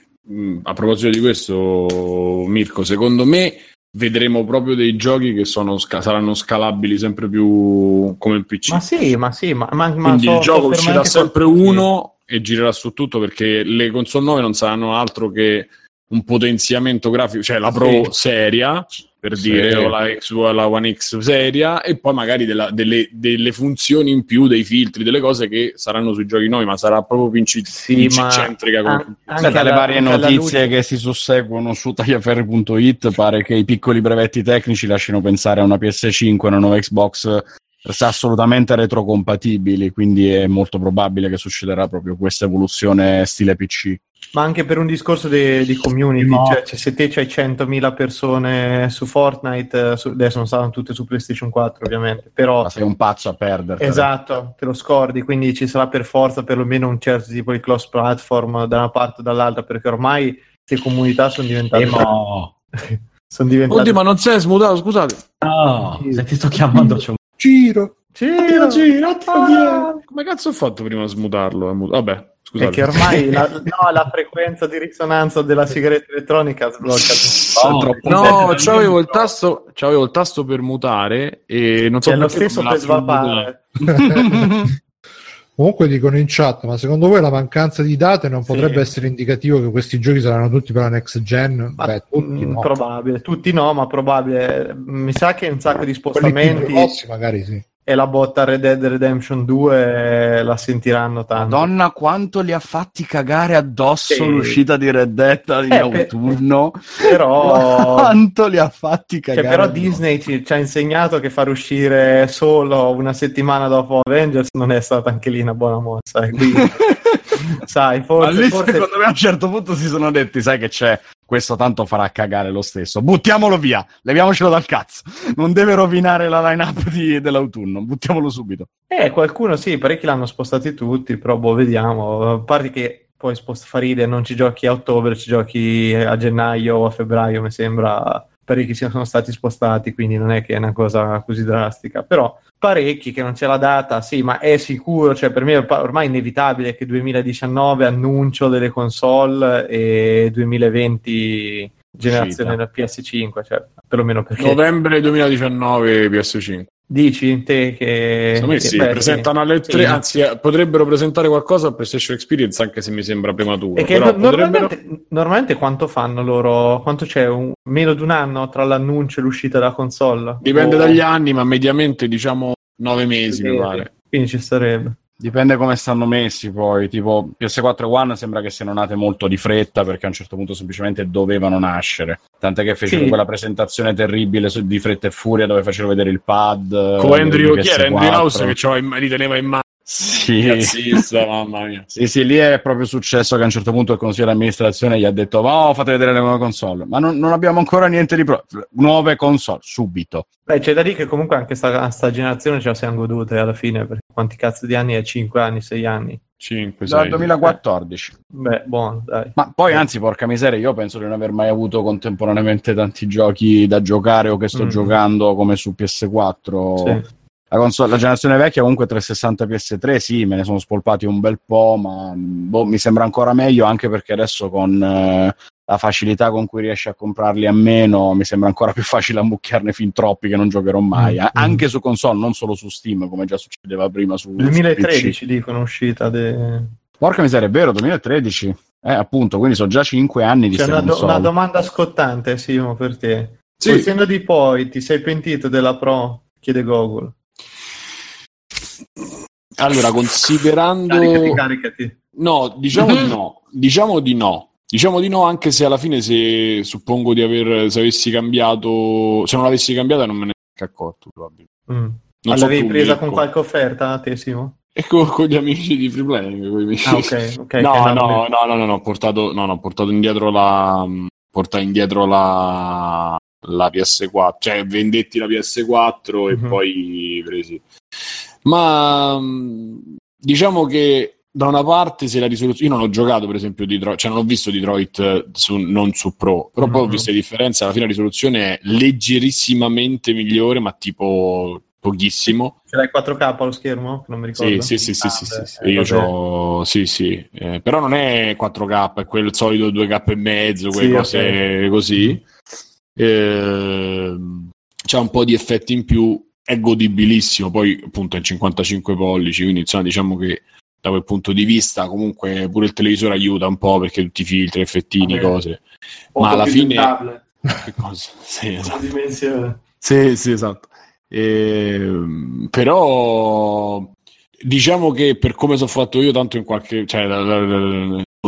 Speaker 1: a proposito di questo, Mirko, secondo me vedremo proprio dei giochi che sono saranno scalabili sempre più come il PC.
Speaker 3: Ma sì, ma sì, ma, ma,
Speaker 1: Quindi
Speaker 3: so-
Speaker 1: il gioco
Speaker 3: so
Speaker 1: uscirà sempre
Speaker 3: qualche-
Speaker 1: uno e girerà su tutto perché le console nuove non saranno altro che un potenziamento grafico, cioè la Pro
Speaker 3: Sì.
Speaker 1: seria per
Speaker 4: Sì.
Speaker 1: dire o la, X, o la One X seria e poi magari della- delle, delle funzioni in più, dei filtri, delle cose che saranno sui giochi nuovi, ma sarà proprio PC,
Speaker 3: Sì, ma
Speaker 1: centrica come
Speaker 3: an- anche
Speaker 4: dalle
Speaker 3: alla-
Speaker 4: varie notizie che si susseguono su tagliaferri.it pare che i piccoli brevetti tecnici lasciano pensare a una PS5 e una nuova Xbox assolutamente retrocompatibili, quindi è molto probabile che succederà proprio questa evoluzione stile PC.
Speaker 3: Ma anche per un discorso de- di community,
Speaker 6: No.
Speaker 3: cioè, cioè, se te c'hai 100.000 persone su Fortnite, eh, su- adesso non saranno tutte su PlayStation 4 ovviamente, però
Speaker 4: Ma sei un pazzo a perdere.
Speaker 3: esatto, te lo scordi, quindi ci sarà per forza perlomeno un certo tipo di cross platform da una parte o dall'altra, perché ormai queste comunità sono diventate...
Speaker 6: Emo.
Speaker 3: sono diventate...
Speaker 1: Oddio, ma non è smutato, scusate.
Speaker 6: No, se ti sto chiamando c'è un...
Speaker 5: Giro.
Speaker 3: Giro,
Speaker 1: giro,
Speaker 3: Ah.
Speaker 1: Come cazzo ho fatto prima a smutarlo? Vabbè, scusate.
Speaker 3: che ormai la, no, la frequenza di risonanza della sigaretta elettronica sblocca
Speaker 6: No,
Speaker 3: tutto.
Speaker 1: No, c'avevo il, tasto, c'avevo il tasto per mutare e non so
Speaker 3: È lo stesso per svapare.
Speaker 5: Comunque dicono in chat, ma secondo voi la mancanza di date non
Speaker 3: Sì.
Speaker 5: potrebbe essere indicativo che questi giochi saranno tutti per la next gen?
Speaker 3: Ma-
Speaker 5: Beh, tutti
Speaker 3: mm,
Speaker 5: no.
Speaker 3: Probabile, tutti no, ma probabile. Mi sa che un sacco di
Speaker 5: Quelli più
Speaker 3: spostamenti
Speaker 5: grossi magari sì.
Speaker 3: E la botta Red Dead Redemption 2 la sentiranno tanto.
Speaker 4: Madonna, quanto li ha fatti cagare addosso
Speaker 3: Sì.
Speaker 4: l'uscita di Red Dead in
Speaker 3: Eh,
Speaker 4: autunno.
Speaker 3: Però,
Speaker 4: Quanto li ha fatti
Speaker 3: cioè,
Speaker 4: cagare
Speaker 3: però
Speaker 4: addosso.
Speaker 3: Disney ci, ci ha insegnato che far uscire solo una settimana dopo Avengers non è stata anche lì una buona mossa. eh, quindi, sai,
Speaker 4: Ma
Speaker 3: forse,
Speaker 4: lì
Speaker 3: forse
Speaker 4: secondo me a un certo punto si sono detti, sai che c'è, questo tanto farà cagare lo stesso, buttiamolo via, leviamocelo dal cazzo, non deve rovinare la line-up di- dell'autunno, buttiamolo subito.
Speaker 3: Eh, qualcuno sì, parecchi l'hanno spostati tutti, però boh, vediamo. A parte che poi sposta fa ridere, non ci giochi a ottobre, ci giochi a gennaio o a febbraio, mi sembra. Parecchi si sono stati spostati, quindi non è che è una cosa così drastica. Però parecchi che non c'è la data, sì, ma è sicuro, cioè per me è ormai inevitabile che 2019 annuncio delle console e 2020 generazione della PS5, cioè perlomeno perché...
Speaker 1: Novembre 2019 PS5.
Speaker 3: Dici te che...
Speaker 1: Secondo me
Speaker 3: che-
Speaker 1: sì,
Speaker 3: beh,
Speaker 1: presentano alle
Speaker 3: sì.
Speaker 1: tre, anzi eh, potrebbero presentare qualcosa a PlayStation Experience anche se mi sembra prematuro. Però
Speaker 3: no-
Speaker 1: potrebbero...
Speaker 3: normalmente, normalmente quanto fanno loro? Quanto c'è? Un- meno di un anno tra l'annuncio e l'uscita della console?
Speaker 1: Dipende
Speaker 3: O-
Speaker 1: dagli anni, ma mediamente diciamo nove mesi mi pare.
Speaker 3: Quindi ci starebbe.
Speaker 4: Dipende come stanno messi poi, tipo PS4 e One sembra che siano nate molto di fretta perché a un certo punto semplicemente dovevano nascere. Tant'è che fecero
Speaker 3: Sì.
Speaker 4: quella presentazione terribile su- di fretta e furia dove facevano vedere il pad.
Speaker 1: Con
Speaker 4: eh,
Speaker 1: Andrew, chi era Andrew
Speaker 4: PS4.
Speaker 1: House che in- li teneva in mano?
Speaker 4: Sì.
Speaker 1: Cazzista, mamma mia.
Speaker 4: Sì, sì, lì è proprio successo che a un certo punto il consiglio di amministrazione gli ha detto "Oh, fate vedere le nuove console". Ma non, non abbiamo ancora niente di pro- nuove console subito.
Speaker 3: Beh, c'è da dire che comunque anche sta, sta generazione ce la siamo godute alla fine, perché quanti cazzo di anni è? 5 anni, 6 anni?
Speaker 1: 5,
Speaker 4: Dal
Speaker 1: 6.
Speaker 4: 2014.
Speaker 3: Beh, buono, dai.
Speaker 4: Ma poi, anzi, porca miseria, io penso di non aver mai avuto contemporaneamente tanti giochi da giocare o che sto
Speaker 3: Mm.
Speaker 4: giocando come su PS4.
Speaker 3: Sì.
Speaker 4: La, console- la generazione vecchia, comunque 360 PS3, sì, me ne sono spolpati un bel po', ma boh, mi sembra ancora meglio anche perché adesso con eh, la facilità con cui riesci a comprarli a meno, mi sembra ancora più facile ammucchiarne fin troppi che non giocherò mai.
Speaker 5: Mm,
Speaker 4: A-
Speaker 5: mm.
Speaker 4: Anche su console, non solo su Steam, come già succedeva prima su, su
Speaker 3: 2013
Speaker 4: PC.
Speaker 3: dicono uscita. De...
Speaker 4: Porca miseria, è vero, 2013. Eh, appunto, quindi sono già 5 anni di
Speaker 3: C'è una, do- una domanda scottante, Simo, per te.
Speaker 1: Sì.
Speaker 3: Di poi, ti sei pentito della Pro? Chiede Google.
Speaker 1: Allora, considerando...
Speaker 3: Caricati, caricati.
Speaker 1: No, diciamo di no. Diciamo di no. Diciamo di no, anche se alla fine se suppongo di aver se avessi cambiato, se non l'avessi cambiata non me ne sarei accorto probabilmente.
Speaker 3: Mm.
Speaker 1: Non
Speaker 3: L'avevi
Speaker 1: tu,
Speaker 3: presa con qualche offerta, te, Simo?
Speaker 1: E con, con gli amici di Free Playing, con
Speaker 3: Ah, ok. ok,
Speaker 1: no, no, no, no, no, no, ho portato, no, no, ho portato indietro la portai indietro la la PS4, cioè vendetti la PS4 e
Speaker 3: Mhm.
Speaker 1: poi presi. Ma mh, diciamo che da una parte se la risoluzione io non ho giocato per esempio Detroit, cioè non ho visto Detroit eh, su- non su Pro, però poi ho
Speaker 3: Mhm.
Speaker 1: visto le differenze, alla fine la risoluzione è leggerissimamente migliore, ma tipo pochissimo.
Speaker 3: Ce l'hai 4K allo schermo? Che Non mi ricordo.
Speaker 1: Sì, sì, sì, sì,
Speaker 3: Ah,
Speaker 1: sì, sì, sì.
Speaker 3: eh,
Speaker 1: io c'ho, sì, sì, eh, però non è 4K, è quel solito 2K e mezzo, quelle
Speaker 3: Sì,
Speaker 1: cose così. Ehm, c'ha un po' di effetti in più, è godibilissimo, poi appunto è in 55 pollici, quindi insomma diciamo che da quel punto di vista comunque pure il televisore aiuta un po' perché tutti i filtri, effettini,
Speaker 3: Vabbè.
Speaker 1: cose.
Speaker 3: Poco
Speaker 1: ma alla fine- Che cosa? Sì, esatto. Sì, sì, esatto. Ehm, però diciamo che per come sono fatto io, tanto in qualche cioè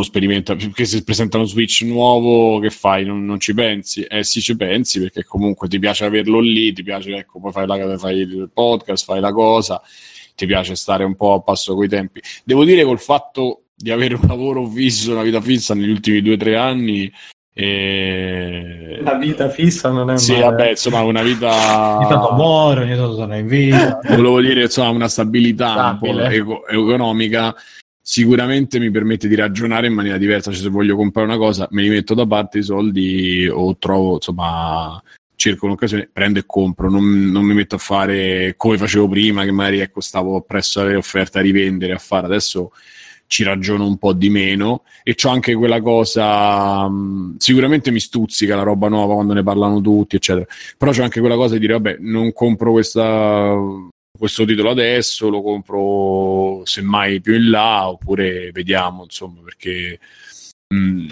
Speaker 1: sperimenta perché se presenta uno Switch nuovo, che fai? Non, non ci pensi? Eh sì, ci pensi perché comunque ti piace averlo lì, ti piace, ecco, poi fai, la, fai il podcast, fai la cosa, ti piace stare un po' a passo coi tempi. Devo dire col fatto di avere un lavoro fisso, una vita fissa negli ultimi due o tre anni. eh,
Speaker 3: La vita fissa non è
Speaker 1: sì,
Speaker 3: male.
Speaker 1: vabbè, insomma, una
Speaker 6: Ogni tanto
Speaker 1: vita
Speaker 6: muore, ogni tanto sono in vita.
Speaker 1: volevo dire insomma una stabilità un eco- economica sicuramente mi permette di ragionare in maniera diversa. Cioè se voglio comprare una cosa me li metto da parte i soldi o trovo insomma cerco un'occasione prendo e compro. Non, non mi metto a fare come facevo prima che magari ecco stavo presso alle offerte a rivendere a fare. Adesso ci ragiono un po' di meno. E c'ho anche quella cosa mh, sicuramente mi stuzzica la roba nuova quando ne parlano tutti eccetera. Però c'è anche quella cosa di dire vabbè non compro questa, questo titolo adesso lo compro semmai più in là oppure vediamo insomma perché mh,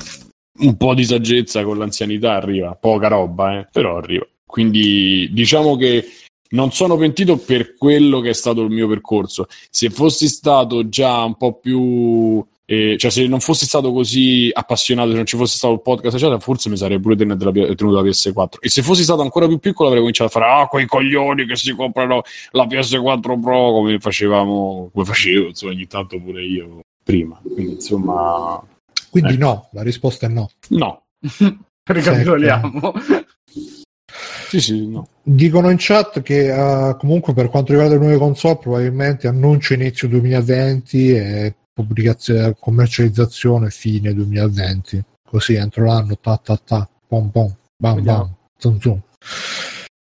Speaker 1: un po' di saggezza con l'anzianità arriva poca roba eh, però arriva. Quindi diciamo che non sono pentito per quello che è stato il mio percorso. Se fossi stato già un po' più eh, cioè se non fossi stato così appassionato, se non ci fosse stato il podcast, eccetera, forse mi sarei pure tenuto la, tenuto la PS4. E se fossi stato ancora più piccolo, avrei cominciato a fare ah, quei coglioni che si comprano la PS4 Pro come facevamo, come facevo, insomma, ogni tanto pure io prima. Quindi, insomma,
Speaker 5: Quindi
Speaker 1: Ecco.
Speaker 5: no, la risposta è no.
Speaker 1: no.
Speaker 4: Ricapitoliamo.
Speaker 1: Sì, sì, no.
Speaker 5: Dicono in chat che eh, comunque per quanto riguarda le nuove console probabilmente annuncio inizio 2020 e pubblicazione, commercializzazione fine 2020. Così entro l'anno ta ta ta, pom pom, bam
Speaker 3: Vediamo.
Speaker 5: bam, zum zum.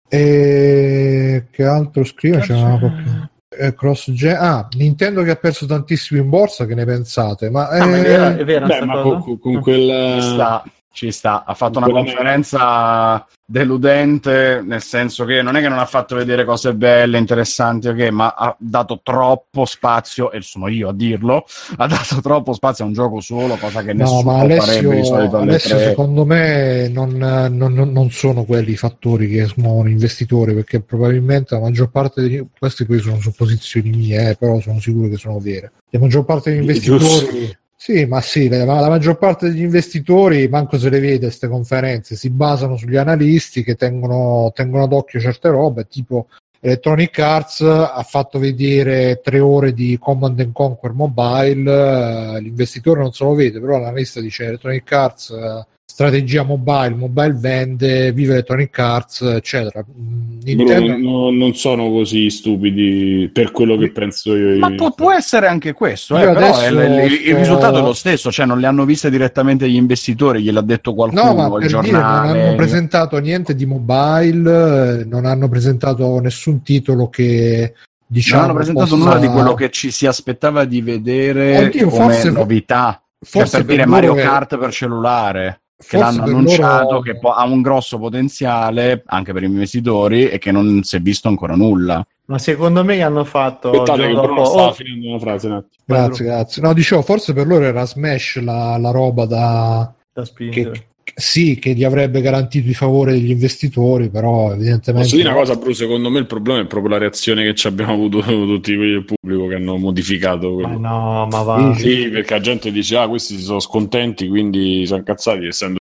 Speaker 5: E che altro scrive? C'è una proprio- eh, cross gen- ah, Nintendo che ha perso tantissimo in borsa, che ne pensate? Ma,
Speaker 3: Ah, ma è
Speaker 5: eh,
Speaker 3: vera, è vera
Speaker 1: Beh, ma
Speaker 3: cosa?
Speaker 1: con, con- con quel...
Speaker 4: Sta. Ci sta, ha fatto una conferenza deludente, nel senso che non è che non ha fatto vedere cose belle, interessanti, ok, ma ha dato troppo spazio, e sono io a dirlo, ha dato troppo spazio a un gioco solo, cosa che
Speaker 5: No,
Speaker 4: nessuno
Speaker 5: ma
Speaker 4: farebbe di solito
Speaker 5: Alessio, Alessio secondo me non, non- non- sono quelli i fattori che smuovono investitori, perché probabilmente la maggior parte di queste poi sono supposizioni mie, eh, però sono sicuro che sono vere. La maggior parte degli investitori. Sì, ma sì, la, la maggior parte degli investitori, manco se le vede queste conferenze, si basano sugli analisti che tengono, tengono d'occhio certe robe, tipo Electronic Arts ha fatto vedere tre ore di Command and Conquer Mobile, eh, l'investitore non se lo vede, però l'analista dice Electronic Arts, eh, strategia mobile, mobile vende, vive Electronic Arts, eccetera. Mm, Nintendo...
Speaker 1: Bruno, no- non sono così stupidi per quello che penso io.
Speaker 4: Ma può, può essere anche questo, eh, però è- il, il
Speaker 5: sto-
Speaker 4: risultato è lo stesso, cioè non le hanno viste direttamente gli investitori, gliel'ha detto qualcuno,
Speaker 5: No, ma
Speaker 4: il
Speaker 5: per dire, non
Speaker 4: giornale.
Speaker 5: hanno presentato niente di mobile, non hanno presentato nessun titolo che diciamo
Speaker 4: non hanno presentato
Speaker 5: possa-
Speaker 4: nulla di quello che ci si aspettava di vedere
Speaker 5: Oddio,
Speaker 4: come
Speaker 5: forse-
Speaker 4: novità. Cioè,
Speaker 5: forse
Speaker 4: per
Speaker 5: per
Speaker 4: dire Mario
Speaker 5: è-
Speaker 4: Kart per cellulare, che l'hanno annunciato,
Speaker 5: loro-
Speaker 4: che po- ha un grosso potenziale anche per gli investitori e che non si è visto ancora nulla.
Speaker 3: Ma secondo me hanno fatto.
Speaker 1: Aspettate che Bruno
Speaker 3: dopo-
Speaker 1: stava
Speaker 3: oh,
Speaker 1: finendo una frase attimo.
Speaker 5: Grazie, grazie. No, dicevo, forse per loro era Smash la, la roba da...
Speaker 3: da spingere.
Speaker 5: Che, sì, che gli avrebbe garantito i favori degli investitori, però evidentemente...
Speaker 1: Posso dire una cosa, Bruno? Secondo me il problema è proprio la reazione che ci abbiamo avuto tutti quelli del pubblico che hanno modificato
Speaker 3: Ma
Speaker 1: quello.
Speaker 3: no, ma va.
Speaker 5: Sì,
Speaker 1: Sì, perché la gente dice, ah, questi si sono scontenti, quindi sono incazzati, essendo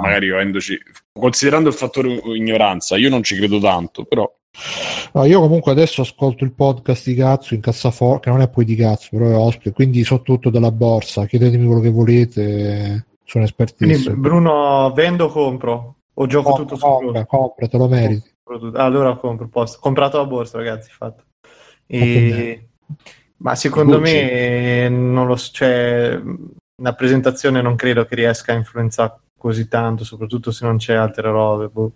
Speaker 1: magari avendoci, considerando il fattore ignoranza, io non ci credo tanto, però
Speaker 5: No, io comunque adesso ascolto il podcast di Cazzo in cassaforte, che non è poi di Cazzo, però è ospite, quindi so tutto della borsa, chiedetemi quello che volete, sono
Speaker 3: Quindi,
Speaker 5: espertissimo.
Speaker 3: Bruno, vendo o compro? O gioco
Speaker 5: Compra,
Speaker 3: tutto su
Speaker 5: compra, compra, te lo meriti.
Speaker 3: Compro- Allora compro, posto. Comprato la borsa, ragazzi, fatto. E... Ma secondo
Speaker 1: Gucci.
Speaker 3: me non lo so, cioè, la presentazione non credo che riesca a influenzare così tanto, soprattutto se non c'è altre robe. boh.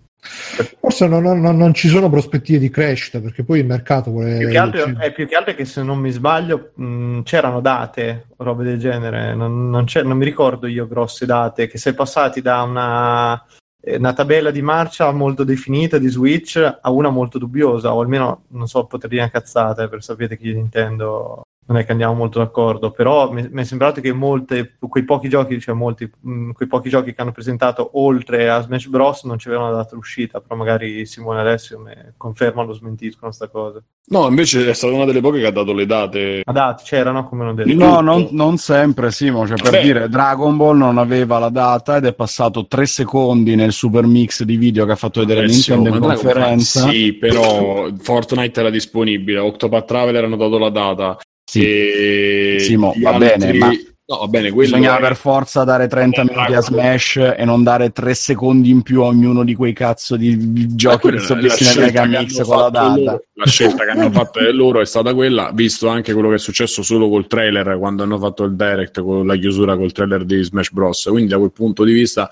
Speaker 5: Forse non, non- non ci sono prospettive di crescita, perché poi il mercato vuole...
Speaker 3: Più che, altro, è più che altro che se non mi sbaglio mh, c'erano date, robe del genere, non, non c'è- non mi ricordo io grosse date, che sei passati da una, eh, una tabella di marcia molto definita di Switch a una molto dubbiosa, o almeno, non so, poter dire una cazzata, eh, per sapere che io Nintendo non è che andiamo molto d'accordo, però mi, mi è sembrato che molte, quei pochi giochi, cioè molti, mh, quei pochi giochi che hanno presentato oltre a Smash Bros. non ci avevano data d'uscita, però magari Simone e Alessio mi confermano o smentiscono sta cosa.
Speaker 1: no, invece è stata una delle poche che ha dato le date.
Speaker 3: Ma date, c'erano come non detto.
Speaker 1: Di
Speaker 4: No, non, non sempre, Simo. Cioè, per
Speaker 1: Beh.
Speaker 4: dire, Dragon Ball non aveva la data ed è passato tre secondi nel super mix di video che ha fatto vedere
Speaker 1: Alessio,
Speaker 4: Nintendo in conferenza.
Speaker 1: Sì, però Fortnite era disponibile, Octopath Traveler hanno dato la data.
Speaker 4: Sì.
Speaker 1: e
Speaker 4: Simo, va bene, ma
Speaker 1: No, va bene,
Speaker 4: Bisognava
Speaker 1: è-
Speaker 4: per forza dare 30
Speaker 1: Vabbè,
Speaker 4: minuti a. Smash e non dare 3 secondi in più a ognuno di quei cazzo di, giochi che sono visti nel Megamix con la data.
Speaker 1: loro. La scelta che hanno fatto loro è stata quella, visto anche quello che è successo solo col trailer quando hanno fatto il direct con la chiusura col trailer di Smash Bros. Quindi da quel punto di vista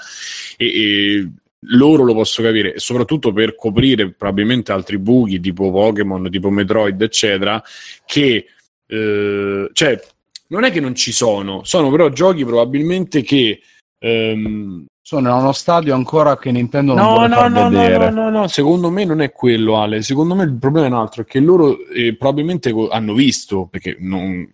Speaker 1: e- e loro lo posso capire, e soprattutto per coprire probabilmente altri buchi tipo Pokémon, tipo Metroid, eccetera, che eh, cioè non è che non ci sono, sono però giochi probabilmente che ehm,
Speaker 4: Sono in uno stadio ancora che Nintendo non
Speaker 1: No,
Speaker 4: vuole
Speaker 1: no, no, no,
Speaker 4: vedere.
Speaker 1: no, no, no, secondo me non è quello, Ale. Secondo me il problema è un altro, è che loro eh, probabilmente hanno visto, perché non...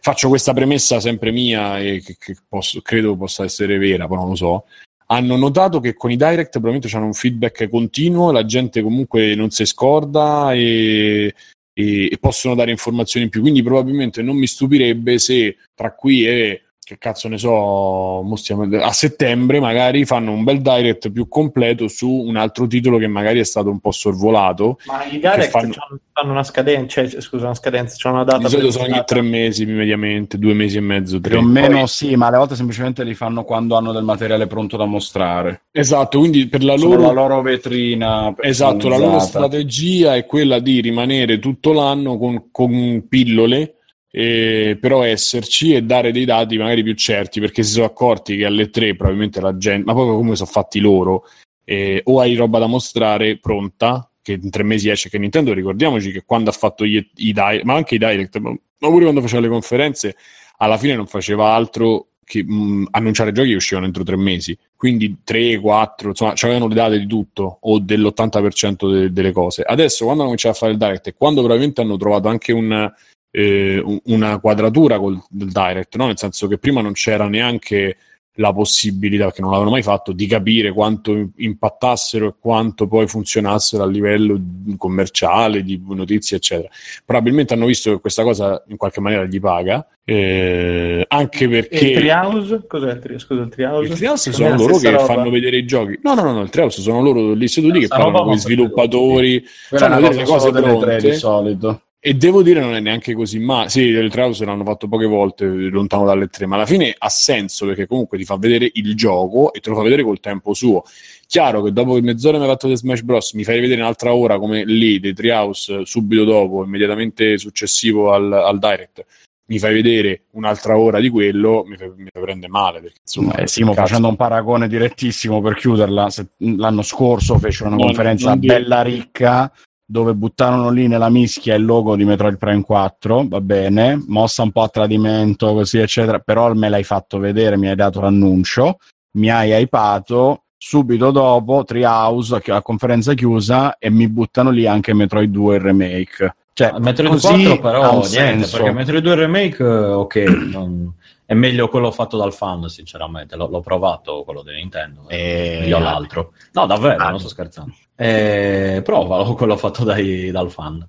Speaker 1: faccio questa premessa sempre mia e che, che posso- credo possa essere vera, però non lo so. Hanno notato che con i direct probabilmente hanno un feedback continuo, la gente comunque non si scorda e, e- possono dare informazioni in più. Quindi probabilmente non mi stupirebbe se tra qui e che cazzo ne so, a settembre magari fanno un bel direct più completo su un altro titolo che magari è stato un po' sorvolato.
Speaker 3: Ma i direct
Speaker 1: fanno-
Speaker 3: hanno una scadenza, cioè, scusa, una scadenza, c'hanno una data
Speaker 1: Di solito sono ogni tre mesi mediamente, due mesi e mezzo, tre.
Speaker 4: Più o meno
Speaker 1: Poi-
Speaker 4: sì, ma alle volte semplicemente li fanno quando hanno del materiale pronto da mostrare.
Speaker 1: Esatto, quindi per la loro
Speaker 4: la loro vetrina.
Speaker 1: Esatto, la loro strategia è quella di rimanere tutto l'anno con, con pillole, eh, però esserci e dare dei dati magari più certi, perché si sono accorti che alle tre probabilmente la gente, ma proprio come sono fatti loro, eh, o hai roba da mostrare pronta, che in tre mesi esce, che Nintendo ricordiamoci che quando ha fatto gli- i, direct, ma anche i direct, ma pure quando faceva le conferenze, alla fine non faceva altro che mh, annunciare giochi che uscivano entro tre mesi. quindi 3, 4, insomma, avevano le date di tutto o dell'80% de- delle cose. Adesso, quando hanno cominciato a fare il direct e quando probabilmente hanno trovato anche un, eh, una quadratura col del direct, no? nel senso che prima non c'era neanche la possibilità, perché non l'avevano mai fatto, di capire quanto impattassero e quanto poi funzionassero a livello commerciale, di notizie, eccetera. Probabilmente hanno visto che questa cosa in qualche maniera gli paga, eh, anche perché...
Speaker 3: E il Treehouse? Cos'è il Treehouse? Scusa, il Treehouse?
Speaker 1: Il Treehouse sono loro che roba. fanno vedere i giochi. No, no, no, no il Treehouse sono loro lì seduti che parlano con gli sviluppatori, fanno vedere le cose pronte.
Speaker 4: Di solito.
Speaker 1: E devo dire, non è neanche così male. Sì, il Treehouse l'hanno fatto poche volte lontano dalle tre, ma alla fine ha senso perché comunque ti fa vedere il gioco e te lo fa vedere col tempo suo. Chiaro che dopo che mezz'ora mi ha fatto di Smash Bros. mi fai vedere un'altra ora come lì dei Treehouse subito dopo, immediatamente successivo al, al Direct mi fai vedere un'altra ora di quello, mi, fa, mi prende male. Perché, insomma,
Speaker 4: eh, Simo, facendo un paragone direttissimo per chiuderla, se, l'anno scorso fece una non, conferenza bella ricca dove buttarono lì nella mischia il logo di Metroid Prime 4, va bene, mossa un po' a tradimento, così eccetera, però me l'hai fatto vedere, mi hai dato l'annuncio, mi hai hypato, subito dopo Treehouse, la conferenza chiusa, e mi buttano lì anche Metroid 2 il remake. Cioè,
Speaker 6: ah, Metroid 4 però niente, senso. perché Metroid 2 remake, eh, ok, non... è meglio quello fatto dal fan, sinceramente, L- l'ho provato quello di Nintendo, e... meglio l'altro. No, davvero, ah, non sto scherzando. Eh, provalo quello fatto dai, dal fan.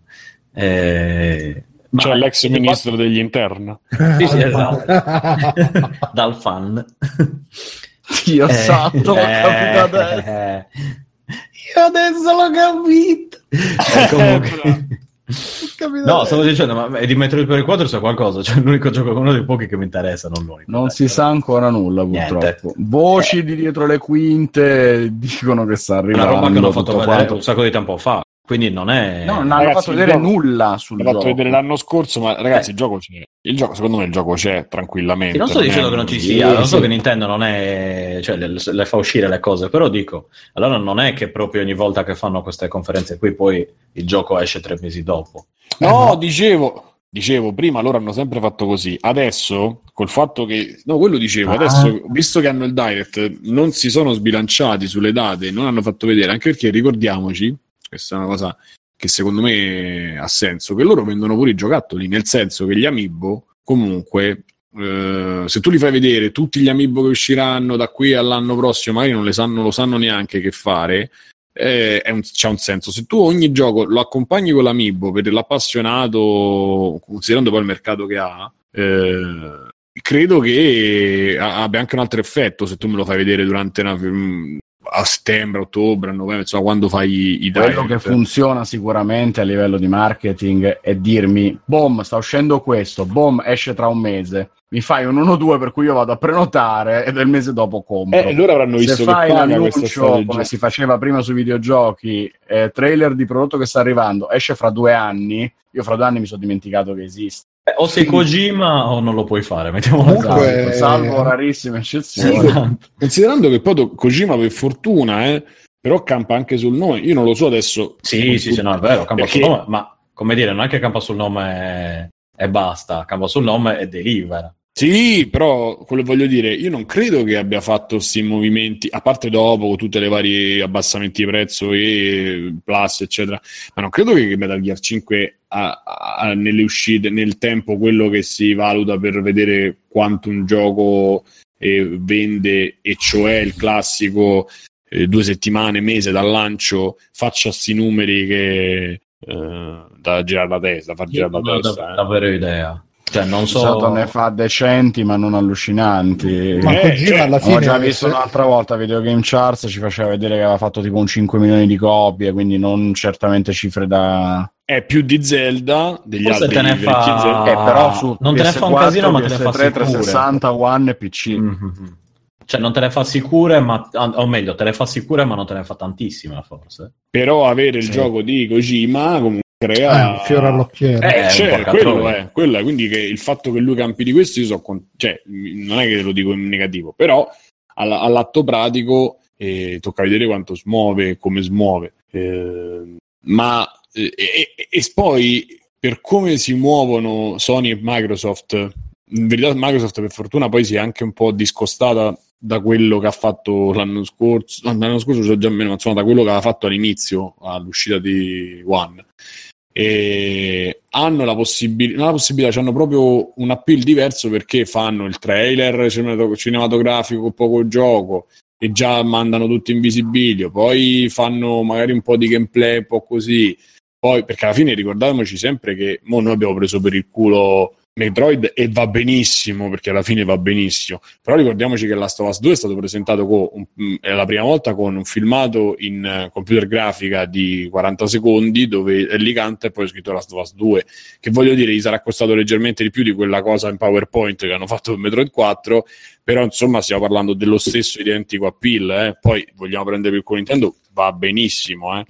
Speaker 6: Eh,
Speaker 1: cioè l'ex ministro quattro... degli interni.
Speaker 6: Sì, sì, esatto. dal fan.
Speaker 4: Dio eh, santo, l'ho capito adesso.
Speaker 6: Eh, io adesso l'ho capito. Eh, comunque... No, stavo dicendo, ma di Metroid Prime 4 sa qualcosa, cioè l'unico gioco, uno dei pochi che mi interessa, non l'unico.
Speaker 4: Non si sa ancora nulla, purtroppo. Niente. Voci eh. di dietro le quinte dicono che sta arrivando.
Speaker 6: Una roba che hanno fatto vedere quanto. un sacco di tempo fa. Quindi non è.
Speaker 4: No, non hanno fatto vedere gioco, nulla sul
Speaker 1: gioco. Fatto vedere l'anno scorso, ma ragazzi, eh. il gioco c'è. Il gioco, secondo me, il gioco c'è tranquillamente. Sì,
Speaker 6: non sto dicendo che non ci sia, non so che Nintendo non è. cioè, le, le, fa uscire le cose, però dico, allora non è che proprio ogni volta che fanno queste conferenze qui, poi il gioco esce tre mesi dopo.
Speaker 1: No, dicevo. Dicevo, prima loro hanno sempre fatto così, adesso col fatto che, no, quello dicevo, ah. adesso visto che hanno il direct, non si sono sbilanciati sulle date, non hanno fatto vedere, anche perché ricordiamoci, questa è una cosa che secondo me ha senso, che loro vendono pure i giocattoli, nel senso che gli amiibo comunque Uh, se tu li fai vedere tutti gli amiibo che usciranno da qui all'anno prossimo, magari non, sanno, lo sanno neanche che fare. Eh, un, c'è un senso. Se tu ogni gioco lo accompagni con l'amiibo per l'appassionato, considerando poi il mercato che ha, eh, credo che abbia anche un altro effetto se tu me lo fai vedere durante una, a settembre, ottobre, novembre, insomma, quando fai i
Speaker 4: direct. Quello che funziona sicuramente a livello di marketing è dirmi, boom, sta uscendo questo, boom, esce tra un mese. Mi fai un 1-2 per cui io vado a prenotare e del mese dopo compro.
Speaker 1: Eh, loro avranno visto
Speaker 4: Se
Speaker 1: che
Speaker 4: fai l'annuncio come si faceva prima sui videogiochi, eh, trailer di prodotto che sta arrivando, esce fra due anni, io fra due anni mi sono dimenticato che esiste.
Speaker 6: Eh, o sei Kojima o non lo puoi fare, mettiamola
Speaker 4: Comunque, esatto, salvo rarissime eccezioni. Sì,
Speaker 1: considerando che poi Kojima per fortuna, eh, però campa anche sul nome. Io non lo so adesso.
Speaker 6: Sì, sì, sì, no, è vero, campa perché... sul nome, ma come dire, non è che campa sul nome e basta, campa sul nome e delivera.
Speaker 1: Sì, però quello che voglio dire, io non credo che abbia fatto questi movimenti, a parte dopo con tutte le varie abbassamenti di prezzo e plus, eccetera, ma non credo che Metal Gear 5 ha, ha, nelle uscite, nel tempo, quello che si valuta per vedere quanto un gioco eh, vende, e cioè il classico eh, due settimane, mese dal lancio, faccia questi numeri che eh, da girare la testa, far girare la testa.
Speaker 6: Non ho davvero idea. Cioè, non so...
Speaker 4: Esatto, ne fa decenti ma non allucinanti.
Speaker 5: Ma eh, cioè, alla fine
Speaker 4: ho già visto se... un'altra volta Video Game Charts, ci faceva vedere che aveva fatto tipo un 5 milioni di copie, quindi non certamente cifre da...
Speaker 1: È più di Zelda, degli
Speaker 6: Forse
Speaker 1: altri
Speaker 6: te ne fa...
Speaker 4: Eh, però su
Speaker 6: non PS4, te ne fa un casino, ma te ne fa 3,
Speaker 4: 360, One e PC.
Speaker 6: Mm-hmm. Cioè, non te le fa sicure, ma o meglio, te le fa sicure, ma non te ne fa tantissime, forse.
Speaker 1: Però avere il sì. gioco di Kojima comunque crea
Speaker 5: eh, fiore all'occhiere.
Speaker 1: Eh, cioè, quello è, quello è, quindi che il fatto che lui campi di questo, io so, con... cioè, non è che lo dico in negativo, però all- all'atto pratico eh, tocca vedere quanto smuove, come smuove. Eh, ma e, e, poi per come si muovono Sony e Microsoft, in verità Microsoft per fortuna poi si è anche un po' discostata da quello che ha fatto l'anno scorso, l'anno scorso c'è già meno, ma insomma da quello che aveva fatto all'inizio, all'uscita di One. E hanno la possibilità, la possibilità, hanno proprio un appeal diverso perché fanno il trailer cinematografico, poco gioco, e già mandano tutto in visibilio, poi fanno magari un po' di gameplay, un po' così, poi perché alla fine ricordiamoci sempre che noi abbiamo preso per il culo Metroid e va benissimo perché alla fine va benissimo però ricordiamoci che Last of Us 2 è stato presentato con un, mm, è la prima volta con un filmato in uh, computer grafica di 40 secondi dove è canta e poi è scritto Last of Us 2 che voglio dire gli sarà costato leggermente di più di quella cosa in PowerPoint che hanno fatto per Metroid 4 però insomma stiamo parlando dello stesso identico appeal eh? poi vogliamo prendere il culo Nintendo va benissimo eh?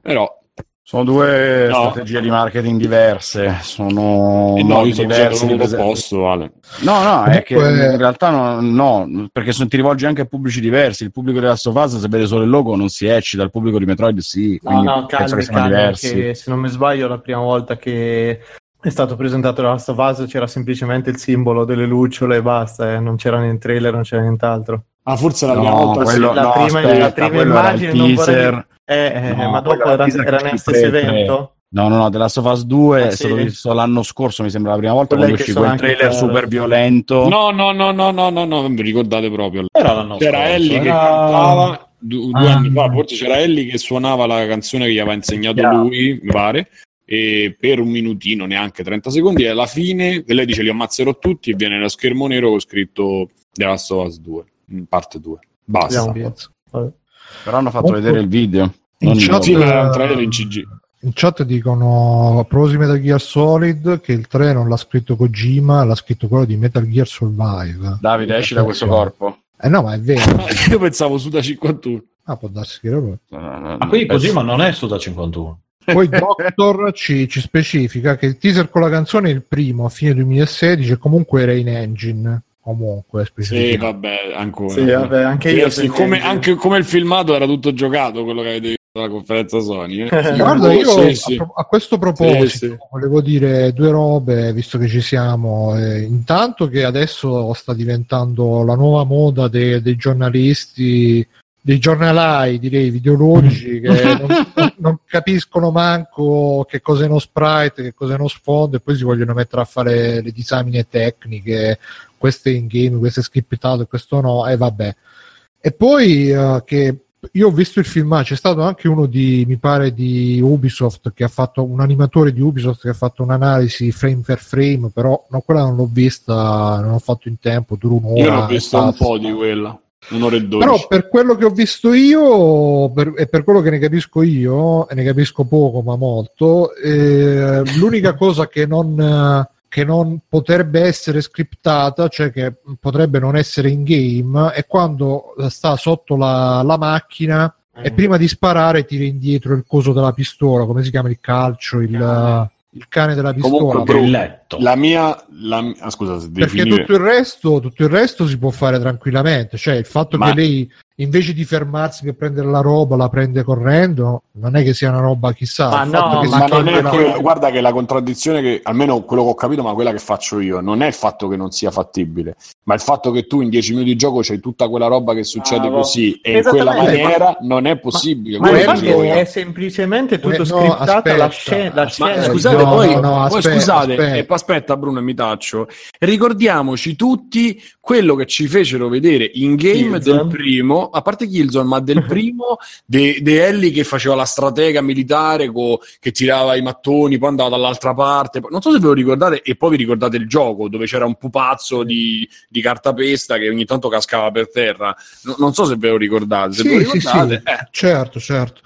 Speaker 1: però
Speaker 4: sono due no. strategie di marketing diverse, sono
Speaker 1: eh no, io diversi. Opposto, vale.
Speaker 4: No, no, è che in realtà no, no perché se ti rivolgi anche a pubblici diversi. Il pubblico della Sofasa, se vede solo il logo, non si eccita, il pubblico di Metroid sì.
Speaker 3: No, no, calmi, calmi, che se non mi sbaglio, la prima volta che è stato presentato la Last of Us c'era semplicemente il simbolo delle lucciole e basta, eh. non c'era né trailer, non c'era nient'altro.
Speaker 1: Ah, forse la prima volta
Speaker 3: quello, la, prima, aspetta, la prima immagine non vorrei eh, eh, no, ma dopo era, era nel stesso evento?
Speaker 4: No, no, no, The Last of Us 2 ah, è stato visto l'anno scorso, mi sembra la prima volta, quando uscì quel trailer per... super violento.
Speaker 1: No, no, no, no, no, no, no, non vi ricordate proprio.
Speaker 3: Era l'anno
Speaker 1: c'era scorso, Ellie era... che cantava, due, due ah. anni fa, forse c'era Ellie che suonava la canzone che gli aveva insegnato yeah. lui, mi pare, e per un minutino, neanche 30 secondi, e alla fine lei dice li ammazzerò tutti e viene lo schermo nero con scritto The Last of Us 2, parte 2. Basta.
Speaker 4: Però hanno fatto vedere il video.
Speaker 5: In chat, in CG. In chat dicono prosi Metal Gear Solid che il 3 non l'ha scritto Kojima, l'ha scritto quello di Metal Gear Survive.
Speaker 4: Davide, esci da questo corpo.
Speaker 5: Eh no, ma è vero.
Speaker 1: Io pensavo su da 51.
Speaker 5: Ah, può darsi che era lui.
Speaker 6: No, no, no, ah, quindi Kojima non è su da 51.
Speaker 5: Poi Doctor ci, ci, specifica che il teaser con la canzone è il primo a fine 2016 e comunque era in engine comunque
Speaker 1: sì vabbè ancora.
Speaker 3: Sì, vabbè, anche io
Speaker 1: sì, come, anche come il filmato era tutto giocato quello che avete visto alla conferenza Sony.
Speaker 5: Eh. guarda io sì, a, a, questo proposito volevo dire due robe visto che ci siamo eh, intanto che adesso sta diventando la nuova moda dei, dei giornalisti dei giornalai, direi, videologici che non, non, capiscono manco che cos'è uno sprite, che cos'è uno sfondo e poi si vogliono mettere a fare le disamine tecniche questo è in game, questo è scriptato, questo no, e vabbè. E poi uh, che io ho visto il film, c'è stato anche uno di, mi pare, di Ubisoft che ha fatto un animatore di Ubisoft che ha fatto un'analisi frame per frame, però no, quella non l'ho vista, non ho fatto in tempo, dura un'ora.
Speaker 1: Io l'ho vista un po' di quella. Un'ora e dodici.
Speaker 5: Però per quello che ho visto io per, e per quello che ne capisco io, e ne capisco poco ma molto, eh, l'unica cosa che non, che non potrebbe essere scriptata, cioè che potrebbe non essere in game, è quando sta sotto la, la macchina mm. e prima di sparare tira indietro il coso della pistola, come si chiama il calcio, il, il cane della pistola.
Speaker 1: Comunque, la mia, la, ah, scusa,
Speaker 5: perché tutto il, resto, tutto il resto si può fare tranquillamente, cioè il fatto Ma... che lei invece di fermarsi per prendere la roba la prende correndo, non è che sia una roba chissà.
Speaker 1: Ma no, ma non è quella, guarda che la contraddizione che, almeno quello che ho capito, ma quella che faccio io, non è il fatto che non sia fattibile, ma il fatto che tu in 10 minuti di gioco c'hai tutta quella roba che succede ah, così e in quella maniera non è possibile.
Speaker 3: Ma, ma infatti è semplicemente tutto eh, scriptato no, la scena. La scena
Speaker 1: ma, scusate, no, poi, no, aspetta, poi scusate, aspetta. aspetta Bruno e mi taccio, ricordiamoci tutti quello che ci fecero vedere in game del primo a parte Killzone, ma del primo, De, De Ellie che faceva la stratega militare, co, che tirava i mattoni, poi andava dall'altra parte. Non so se ve lo ricordate, e poi vi ricordate il gioco dove c'era un pupazzo di, di cartapesta che ogni tanto cascava per terra. No, non so se ve lo ricordate. Se
Speaker 5: sì,
Speaker 1: lo ricordate,
Speaker 5: sì, sì. Eh. certo, certo.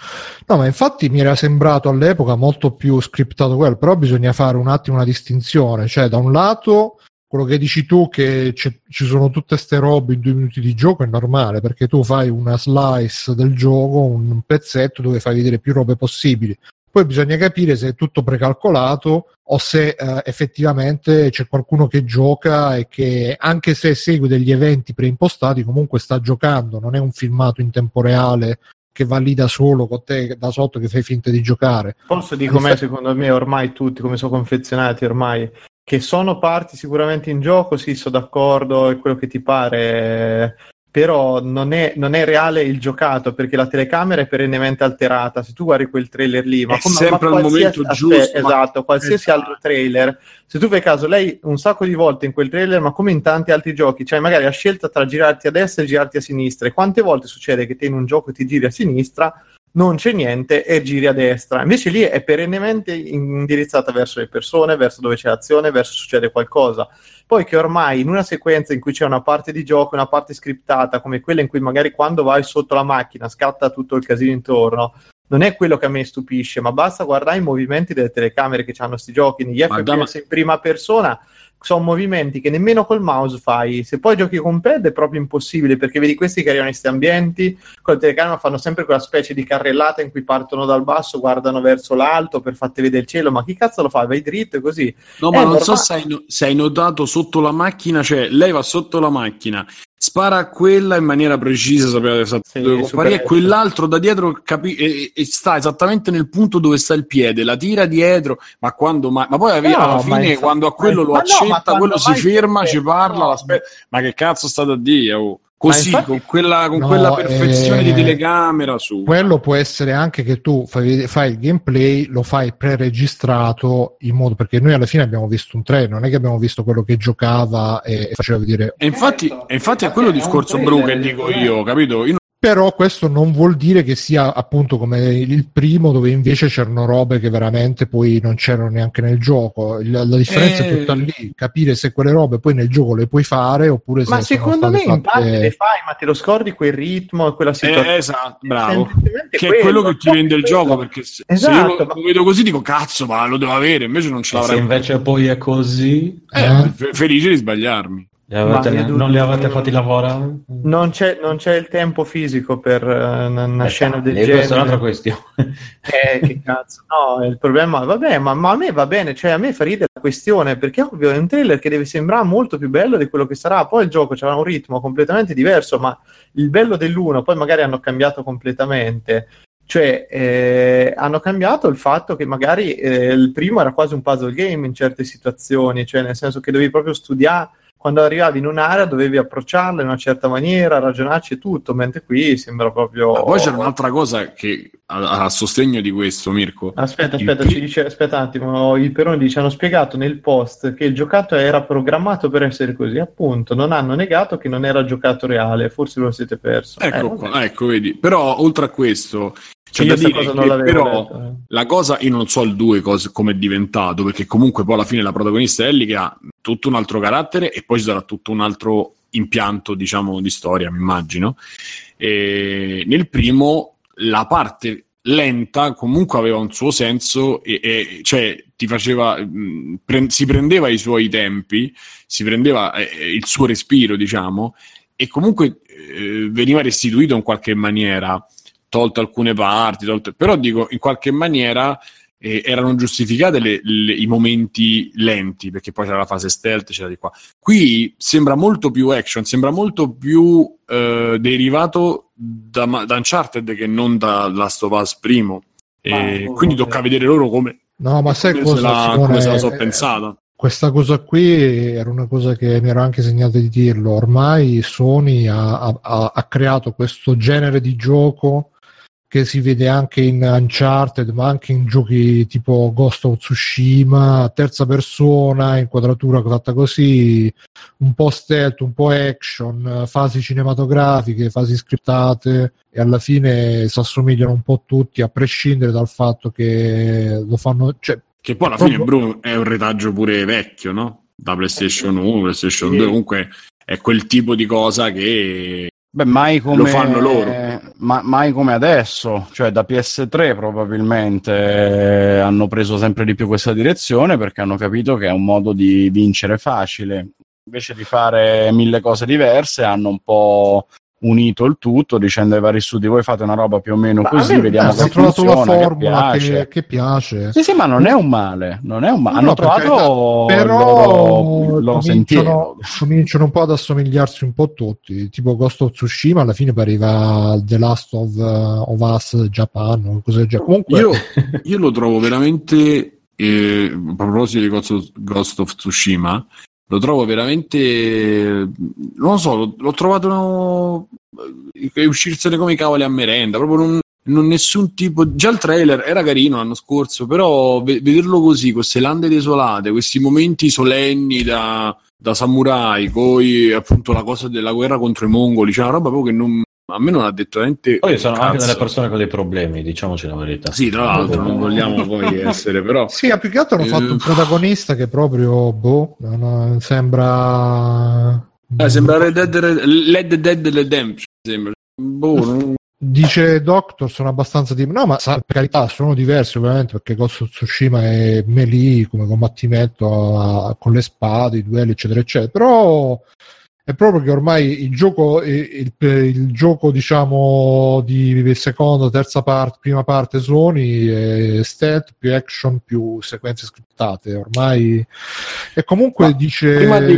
Speaker 5: No, ma infatti mi era sembrato all'epoca molto più scriptato quello, però bisogna fare un attimo una distinzione, cioè da un lato quello che dici tu che ci sono tutte queste robe in due minuti di gioco è normale perché tu fai una slice del gioco, un pezzetto dove fai vedere più robe possibili. Poi bisogna capire se è tutto precalcolato o se eh, effettivamente c'è qualcuno che gioca e che anche se segue degli eventi preimpostati comunque sta giocando, non è un filmato in tempo reale che va lì da solo con te da sotto che fai finta di giocare.
Speaker 3: Posso dire com'è secondo me ormai tutti, come sono confezionati ormai che sono parti sicuramente in gioco, sì, sono d'accordo, è quello che ti pare. però non è, non è, reale il giocato perché la telecamera è perennemente alterata. Se tu guardi quel trailer lì, ma
Speaker 1: è come, sempre ma al momento giusto.
Speaker 3: Esatto, qualsiasi esatto. altro trailer, se tu fai caso, lei un sacco di volte in quel trailer, ma come in tanti altri giochi, cioè magari ha scelta tra girarti a destra e girarti a sinistra. E quante volte succede che te in un gioco ti giri a sinistra? Non c'è niente e giri a destra. Invece lì è perennemente indirizzata verso le persone, verso dove c'è azione, verso succede qualcosa. Poi che ormai in una sequenza in cui c'è una parte di gioco, una parte scriptata, come quella in cui magari quando vai sotto la macchina scatta tutto il casino intorno, non è quello che a me stupisce, ma basta guardare i movimenti delle telecamere che hanno questi giochi, negli FPS in prima persona sono movimenti che nemmeno col mouse fai. Se poi giochi con pad è proprio impossibile perché vedi questi che arrivano in questi ambienti, con la telecamera fanno sempre quella specie di carrellata in cui partono dal basso, guardano verso l'alto per farti vedere il cielo. Ma chi cazzo lo fa? Vai dritto e così.
Speaker 1: No, ma non norma- so se hai, se hai notato sotto la macchina, cioè lei va sotto la macchina, spara a quella in maniera precisa, sapeva esattamente sì, dove comparire, e quell'altro da dietro capi- e, e, sta esattamente nel punto dove sta il piede, la tira dietro, ma quando mai? Ma poi no, alla fine, quando a quello lo accetta, no, quello si ferma, ci parla, no. ma che cazzo sta da dire? Oh. Così, infatti, con, quella, con no, quella perfezione eh, di telecamera su.
Speaker 5: Quello può essere anche che tu fai, fai, il gameplay, lo fai pre-registrato in modo perché noi alla fine abbiamo visto un trailer, non è che abbiamo visto quello che giocava e, e faceva vedere.
Speaker 1: E infatti, e infatti è quello discorso bru che dico io, capito? Io
Speaker 5: però questo non vuol dire che sia appunto come il primo dove invece c'erano robe che veramente poi non c'erano neanche nel gioco. La, la differenza eh... è tutta lì. Capire se quelle robe poi nel gioco le puoi fare oppure
Speaker 3: ma
Speaker 5: se
Speaker 3: secondo me fatte... in parte le fai ma te lo scordi quel ritmo e quella situazione?
Speaker 1: eh, esatto bravo. Che è quello che ti vende il gioco perché se, esatto, se io lo, ma... lo, vedo così dico cazzo ma lo devo avere invece non ce l'avrei
Speaker 6: se invece poi è così?
Speaker 1: Eh, eh. felice di sbagliarmi
Speaker 6: li avete, non li avete fatti lavorare?
Speaker 3: Non c'è, non c'è il tempo fisico per uh, una eh, scena del genere.
Speaker 6: Questa è un'altra questione.
Speaker 3: eh, che cazzo. No, il problema, vabbè, ma, ma, a me va bene, cioè a me fa ridere la questione, perché ovvio è un trailer che deve sembrare molto più bello di quello che sarà. Poi il gioco c'era un ritmo completamente diverso, ma il bello dell'uno, poi magari hanno cambiato completamente. Cioè, eh, hanno cambiato il fatto che magari eh, il primo era quasi un puzzle game in certe situazioni, cioè nel senso che dovevi proprio studiare quando arrivavi in un'area dovevi approcciarla in una certa maniera, ragionarci e tutto, mentre qui sembra proprio...
Speaker 1: Ma poi c'è un'altra cosa che a, a, sostegno di questo, Mirko.
Speaker 3: Aspetta, aspetta, il... ci dice, aspetta un attimo, il Peroni dice, hanno spiegato nel post che il giocato era programmato per essere così, appunto, non hanno negato che non era giocato reale, forse lo siete perso.
Speaker 1: Ecco, eh, qua, ecco, vedi, però oltre a questo, c'è da dire cosa che però detto, eh. la cosa, io non so il 2 come è diventato, perché comunque poi alla fine la protagonista è Ellie che ha tutto un altro carattere e poi ci sarà tutto un altro impianto, diciamo, di storia, mi immagino. E nel primo la parte lenta comunque aveva un suo senso e, e cioè ti faceva mh, pre- si prendeva i suoi tempi, si prendeva eh, il suo respiro, diciamo, e comunque eh, veniva restituito in qualche maniera tolto alcune parti, tolte... però dico in qualche maniera eh, erano giustificate le, le, i momenti lenti, perché poi c'era la fase stealth, c'era di qua. Qui sembra molto più action, sembra molto più eh, derivato da, da, Uncharted che non da Last of Us primo. E quindi tocca vedere loro come,
Speaker 5: no, ma sai
Speaker 1: come,
Speaker 5: cosa,
Speaker 1: se la, come se la so pensata
Speaker 5: questa cosa qui era una cosa che mi ero anche segnato di dirlo. Ormai Sony ha, ha, ha, creato questo genere di gioco che si vede anche in Uncharted, ma anche in giochi tipo Ghost of Tsushima, terza persona, inquadratura fatta così, un po' stealth, un po' action, fasi cinematografiche, fasi scriptate e alla fine si assomigliano un po' tutti, a prescindere dal fatto che lo fanno... Cioè,
Speaker 1: che poi alla proprio... fine Bruno è un retaggio pure vecchio, no? Da PlayStation 1, PlayStation 2, comunque è quel tipo di cosa che
Speaker 4: Beh, mai come, lo fanno loro. Ma, mai come adesso, cioè da PS3 probabilmente eh, hanno preso sempre di più questa direzione perché hanno capito che è un modo di vincere facile. Invece di fare mille cose diverse, hanno un po' unito il tutto dicendo ai vari studi voi fate una roba più o meno ma così vediamo se trovato la formula
Speaker 5: che piace. Che, che piace.
Speaker 4: Sì sì ma non è un male non è un male no, hanno trovato però lo,
Speaker 5: cominciano, cominciano un po' ad assomigliarsi un po' tutti tipo Ghost of Tsushima alla fine pareva The Last of, uh, of Us Japan o cose del genere. Comunque
Speaker 1: io, io lo trovo veramente eh, a proposito di Ghost of, Ghost of Tsushima lo trovo veramente non lo so, l'ho, trovato no, uscirsene come i cavoli a merenda, proprio non, non nessun tipo. Già il trailer era carino l'anno scorso, però vederlo così, queste lande desolate, questi momenti solenni da, da samurai, poi appunto la cosa della guerra contro i mongoli, c'è cioè una roba proprio che non, a me non ha detto niente.
Speaker 6: Poi sono cazzo. anche delle persone con dei problemi, diciamoci la verità.
Speaker 1: Sì, tra l'altro, non vogliamo poi essere, però.
Speaker 5: Sì, più che altro hanno fatto un protagonista che proprio, boh, non sembra.
Speaker 1: Eh, sembra Red Dead, Red Dead Redemption. Sembra. Boh, non...
Speaker 5: Dice Doctor, sono abbastanza di... No, ma per carità, sono diversi ovviamente perché Ghost of Tsushima è melee come combattimento a, con le spade, i duelli, eccetera, eccetera. Però è proprio che ormai il gioco, il, il, il gioco diciamo di seconda, terza parte, prima parte Sony è stealth più action più sequenze scriptate. Ormai e comunque no, dice. Prima di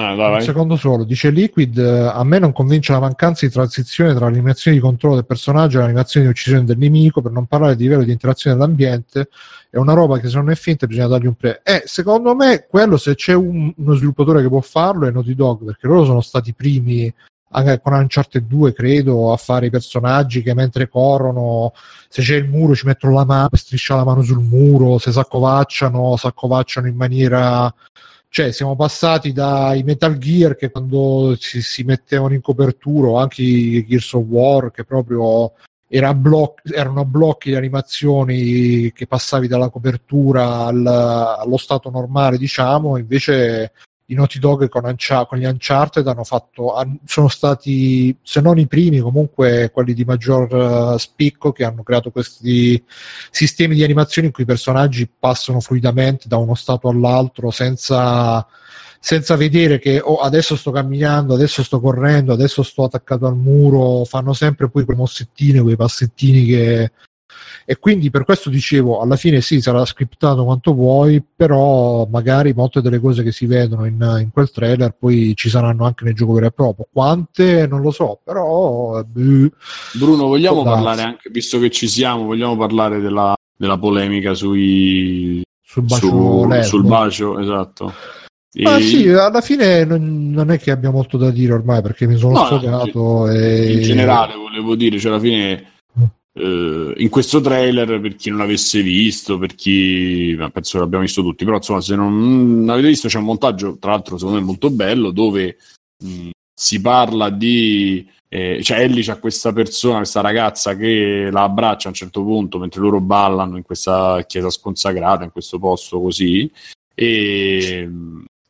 Speaker 5: Ah, un secondo solo, dice Liquid, a me non convince la mancanza di transizione tra l'animazione di controllo del personaggio e l'animazione di uccisione del nemico, per non parlare di livello di interazione dell'ambiente, è una roba che se non è finta bisogna dargli un pre. Eh, secondo me quello se c'è un, uno sviluppatore che può farlo è Naughty Dog, perché loro sono stati i primi anche con Uncharted 2 credo a fare i personaggi che mentre corrono se c'è il muro ci mettono la mano striscia la mano sul muro se si accovacciano si accovacciano in maniera cioè siamo passati dai Metal Gear che quando si, si mettevano in copertura, anche i Gears of War che proprio era bloc- erano blocchi di animazioni che passavi dalla copertura al, allo stato normale, diciamo, invece i Naughty Dog con, Uncha- con gli Uncharted hanno fatto, sono stati, se non i primi, comunque quelli di maggior uh, spicco che hanno creato questi sistemi di animazione in cui i personaggi passano fluidamente da uno stato all'altro senza, senza vedere che oh, adesso sto camminando, adesso sto correndo, adesso sto attaccato al muro, fanno sempre poi quelle mossettine, quei passettini che e quindi per questo dicevo alla fine sì sarà scriptato quanto vuoi però magari molte delle cose che si vedono in, in quel trailer poi ci saranno anche nel gioco vero e proprio. Quante non lo so però
Speaker 1: beh, Bruno vogliamo parlare anche visto che ci siamo vogliamo parlare della, della polemica sui
Speaker 5: sul bacio, su,
Speaker 1: sul bacio esatto.
Speaker 5: Ma e... sì, alla fine non, non, è che abbia molto da dire ormai perché mi sono no, sfogato.
Speaker 1: No, e... In generale, volevo dire, cioè alla fine Uh, in questo trailer per chi non l'avesse visto, per chi penso che l'abbiamo visto tutti, però insomma, se non l'avete visto, c'è un montaggio, tra l'altro, secondo me molto bello, dove mh, si parla di. Eh, cioè, Ellie c'ha questa persona, questa ragazza che la abbraccia a un certo punto mentre loro ballano in questa chiesa sconsacrata, in questo posto così. E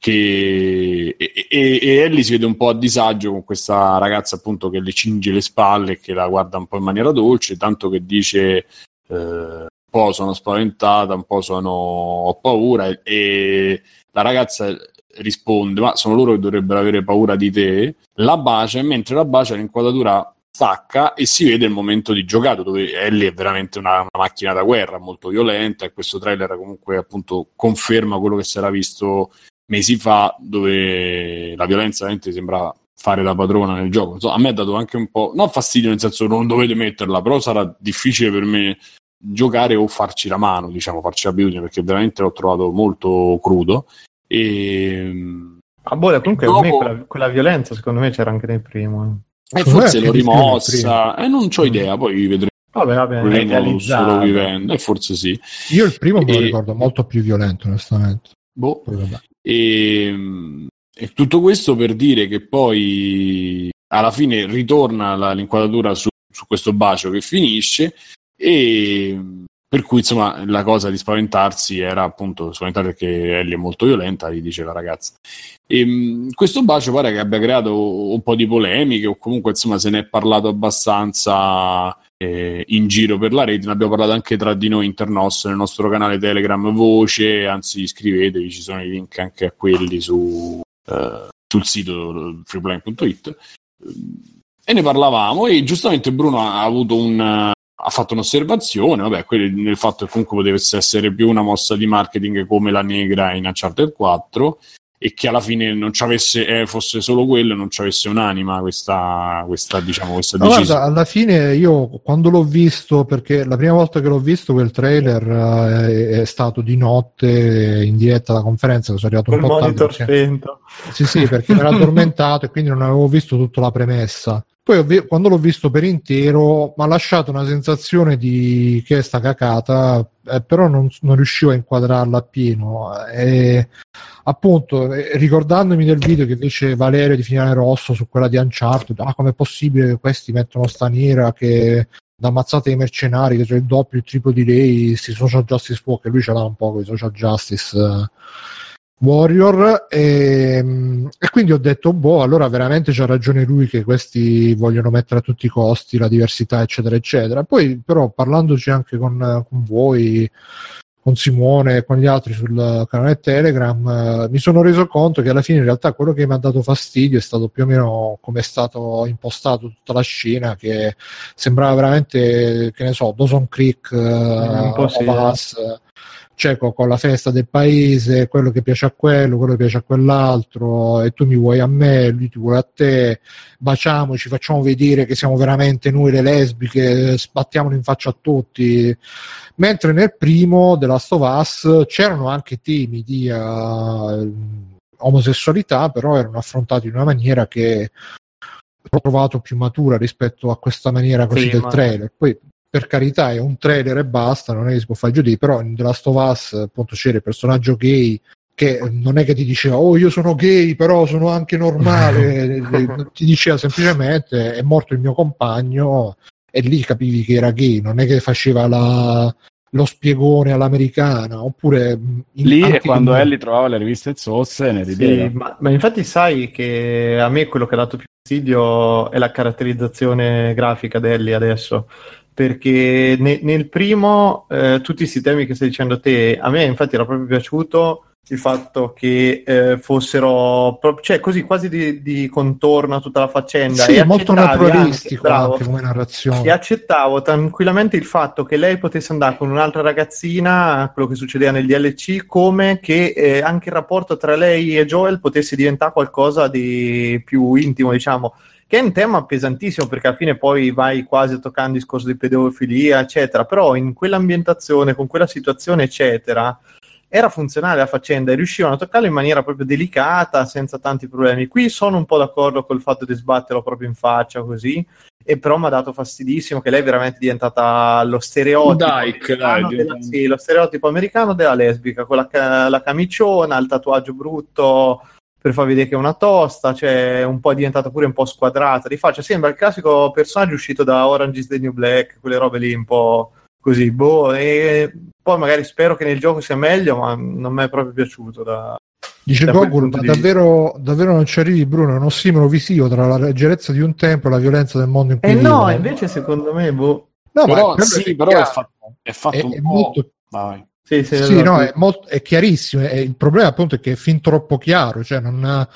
Speaker 1: che e, e, e, Ellie si vede un po' a disagio con questa ragazza appunto che le cinge le spalle e che la guarda un po' in maniera dolce, tanto che dice eh, un po' sono spaventata, un po' sono, ho paura e, e la ragazza risponde ma sono loro che dovrebbero avere paura di te, la bacia e mentre la bacia l'inquadratura stacca e si vede il momento di giocato dove Ellie è veramente una, una, macchina da guerra molto violenta e questo trailer comunque appunto conferma quello che si era visto mesi fa dove la violenza veramente sembra fare da padrona nel gioco. Insomma, a me ha dato anche un po', non fastidio nel senso non dovete metterla, però sarà difficile per me giocare o farci la mano, diciamo, farci l'abitudine, perché veramente l'ho trovato molto crudo. E...
Speaker 3: Ah, boh, comunque dopo... me quella, quella, violenza secondo me c'era anche nel primo.
Speaker 1: Eh, forse l'ho rimossa, e eh, non ho idea, poi vedremo.
Speaker 3: Vabbè, vabbè,
Speaker 1: solo vivendo, e forse sì.
Speaker 5: Io il primo me lo ricordo molto più violento, onestamente.
Speaker 1: Boh. E, e, tutto questo per dire che poi alla fine ritorna la, l'inquadratura su, su questo bacio che finisce e per cui insomma la cosa di spaventarsi era appunto spaventare perché Ellie è molto violenta, gli dice la ragazza. E, questo bacio pare che abbia creato un po' di polemiche o comunque insomma se ne è parlato abbastanza eh, in giro per la rete, ne abbiamo parlato anche tra di noi internos nel nostro canale Telegram Voce, anzi iscrivetevi, ci sono i link anche a quelli su, eh, sul sito freeplan.it e ne parlavamo e giustamente Bruno ha avuto un ha fatto un'osservazione, vabbè, nel fatto che comunque potesse essere più una mossa di marketing come la negra in Uncharted 4 e che alla fine non ci avesse, eh, fosse solo quello e non ci avesse un'anima questa, questa diciamo questa
Speaker 5: no, guarda, alla fine io quando l'ho visto perché la prima volta che l'ho visto quel trailer uh, è, stato di notte in diretta alla conferenza sono arrivato un po' tardi perché... sì sì perché mi ero addormentato e quindi non avevo visto tutta la premessa poi vi- quando l'ho visto per intero mi ha lasciato una sensazione di che è sta cacata, eh, però non, non, riuscivo a inquadrarla appieno. E, appunto, eh, ricordandomi del video che fece Valerio di Finale Rosso su quella di Uncharted, ah, com'è possibile che questi mettono sta nera che da ammazzate dei mercenari che sono il doppio, il triplo di lei, questi social justice fuoco, che lui ce l'ha un po' con i social justice. Eh Warrior e, ehm, e, quindi ho detto boh allora veramente c'ha ragione lui che questi vogliono mettere a tutti i costi la diversità eccetera eccetera. Poi però parlandoci anche con, con voi con Simone e con gli altri sul canale Telegram eh, mi sono reso conto che alla fine in realtà quello che mi ha dato fastidio è stato più o meno come è stato impostato tutta la scena che sembrava veramente che ne so Dawson Creek eh, un po' sì, eh cioè con, la festa del paese, quello che piace a quello, quello che piace a quell'altro, e tu mi vuoi a me, lui ti vuole a te, baciamoci, facciamo vedere che siamo veramente noi le lesbiche, sbattiamolo in faccia a tutti. Mentre nel primo of Us c'erano anche temi di uh, omosessualità, però erano affrontati in una maniera che ho trovato più matura rispetto a questa maniera così sì, del trailer. Poi per carità è un trailer e basta, non è che si può fare giudizio, però in The Last of Us appunto c'era il personaggio gay che non è che ti diceva oh io sono gay però sono anche normale, ti diceva semplicemente è morto il mio compagno. E lì capivi che era gay, non è che faceva la, lo spiegone all'americana oppure
Speaker 4: lì è quando Ellie trovava le riviste zozze ne
Speaker 3: rideva sì, ma, ma, infatti sai che a me quello che ha dato più fastidio è la caratterizzazione grafica di Ellie adesso perché ne, nel primo eh, tutti questi temi che stai dicendo te, a me infatti era proprio piaciuto il fatto che eh, fossero pro- cioè così quasi di, di, contorno a tutta la faccenda.
Speaker 5: Sì, e molto naturalistico anche, anche come narrazione.
Speaker 3: E accettavo tranquillamente il fatto che lei potesse andare con un'altra ragazzina quello che succedeva nel DLC come che eh, anche il rapporto tra lei e Joel potesse diventare qualcosa di più intimo diciamo che è un tema pesantissimo perché alla fine poi vai quasi a toccare il discorso di pedofilia, eccetera, però in quell'ambientazione, con quella situazione, eccetera, era funzionale la faccenda e riuscivano a toccarlo in maniera proprio delicata, senza tanti problemi. Qui sono un po' d'accordo col fatto di sbatterlo proprio in faccia così, e però mi ha dato fastidissimo che lei è veramente diventata lo stereotipo, dai, della, sì, lo stereotipo americano della lesbica, con la, la camiciona, il tatuaggio brutto, per far vedere che è una tosta, cioè un po' è diventata pure un po' squadrata di faccia, sembra il classico personaggio uscito da Orange is the New Black, quelle robe lì un po' così, boh, e poi magari spero che nel gioco sia meglio, ma non mi è proprio piaciuto da...
Speaker 5: Dice Gogol, ma davvero, davvero, non ci arrivi Bruno, è un ossimoro visivo tra la leggerezza di un tempo e la violenza del mondo in cui
Speaker 3: Eh no, invece secondo me, boh...
Speaker 1: No, però, ma sì, però è fatto, è fatto è, un è po'... Molto...
Speaker 5: Vai sì, sì, sì no, è, molto, è chiarissimo. E il problema appunto è che è fin troppo chiaro, cioè non,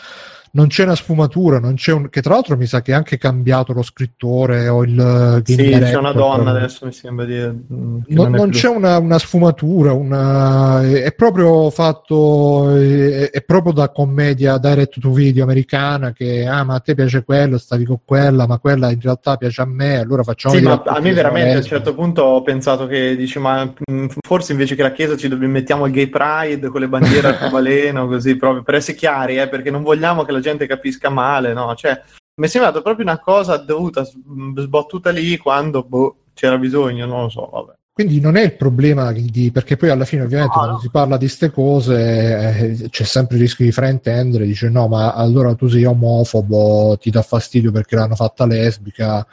Speaker 5: non c'è una sfumatura, non c'è un, che tra l'altro mi sa che è anche cambiato lo scrittore o il
Speaker 3: game Sì, c'è una donna però. adesso mi sembra di...
Speaker 5: Mm, non, non c'è una, una, sfumatura, una, è proprio fatto, è, è, proprio da commedia direct to video americana che ah ma a te piace quello, stavi con quella, ma quella in realtà piace a me, allora facciamo...
Speaker 3: Sì, ma a me veramente a un certo punto ho pensato che dici ma mm, forse invece che la chiesa ci dobbiamo mettiamo il gay pride con le bandiere a baleno così proprio per essere chiari, eh, perché non vogliamo che la gente capisca male, no? Cioè, mi è sembrato proprio una cosa dovuta, sbattuta lì quando boh, c'era bisogno, non lo so, vabbè.
Speaker 5: Quindi non è il problema di, perché poi alla fine ovviamente no, quando no. si parla di queste cose eh, c'è sempre il rischio di fraintendere, dice no ma allora tu sei omofobo, ti dà fastidio perché l'hanno fatta lesbica,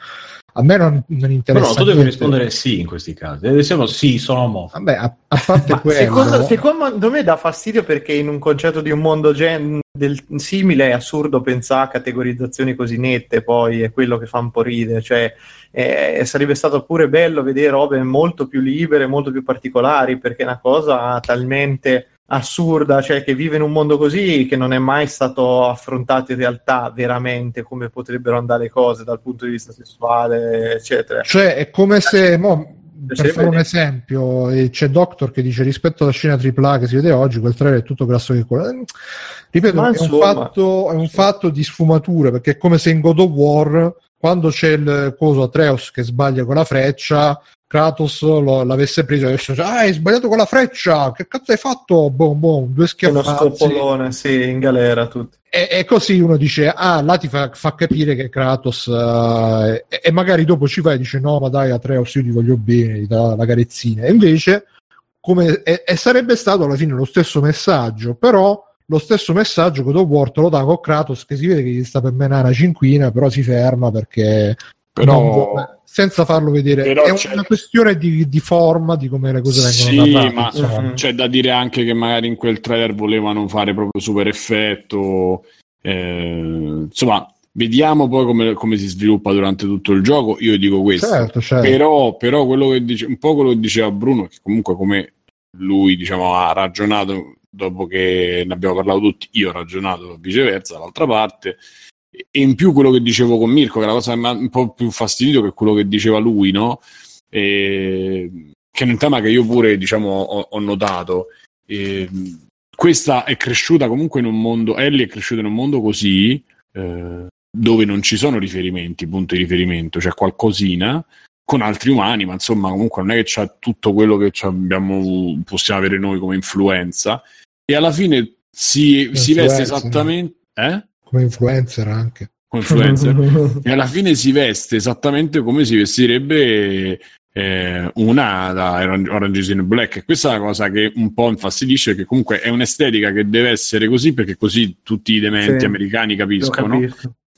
Speaker 5: a me non, non interessa.
Speaker 6: No, tu devi rispondere sì in questi casi. Diciamo sì, sono omofobo.
Speaker 5: Vabbè, a, a parte quello.
Speaker 3: Secondo, secondo, me dà fastidio perché in un concetto di un mondo gen- del, simile è assurdo pensare a categorizzazioni così nette, poi è quello che fa un po' ridere. Cioè, eh, sarebbe stato pure bello vedere robe molto più libere, molto più particolari, perché è una cosa talmente assurda, cioè che vive in un mondo così che non è mai stato affrontato in realtà veramente come potrebbero andare le cose dal punto di vista sessuale, eccetera.
Speaker 5: Cioè, è come se mo, per fare un esempio, c'è Doctor che dice rispetto alla scena AAA che si vede oggi, quel trailer è tutto grasso che. Eh, ripeto, è un, fatto, è un, fatto, di sfumature perché è come se in God of War, quando c'è il coso Atreus che sbaglia con la freccia, Kratos lo, l'avesse preso e avesse detto ah hai sbagliato con la freccia che cazzo hai fatto? Boom boom due schiaffazzi
Speaker 3: uno scopolone sì in galera tutti.
Speaker 5: E, e, così uno dice ah là ti fa, fa capire che Kratos uh, e, e, magari dopo ci vai e dice no ma dai Atreus io ti voglio bene ti dà la carezzina. E invece come, e, e, sarebbe stato alla fine lo stesso messaggio però lo stesso messaggio God of War lo dà con Kratos che si vede che gli sta per menare una cinquina però si ferma perché però senza farlo vedere. Però è una questione di, di, forma di come le cose vengono sì, narrate.
Speaker 1: Ma mm-hmm. c'è da dire anche che magari in quel trailer volevano fare proprio super effetto. Eh, insomma, vediamo poi come, come, si sviluppa durante tutto il gioco. Io dico questo. Certo, certo. Però, però quello che dice, un po' quello che diceva Bruno, che comunque come lui diciamo, ha ragionato dopo che ne abbiamo parlato tutti, io ho ragionato viceversa dall'altra parte e in più quello che dicevo con Mirko, che è la cosa che mi ha un po' più fastidito che quello che diceva lui, no? E, che è un tema che io pure diciamo, ho, ho notato. E, questa è cresciuta comunque in un mondo, Ellie è cresciuta in un mondo così, eh, dove non ci sono riferimenti, punto di riferimento, c'è qualcosina con altri umani, ma insomma comunque non è che c'è tutto quello che abbiamo, possiamo avere noi come influenza, e alla fine si, si veste esattamente... Eh?
Speaker 5: Come influencer anche.
Speaker 1: Influencer. e alla fine si veste esattamente come si vestirebbe eh, una da Orange is in Black. E questa è una cosa che un po' infastidisce, perché comunque è un'estetica che deve essere così, perché così tutti i dementi sì, americani capiscono.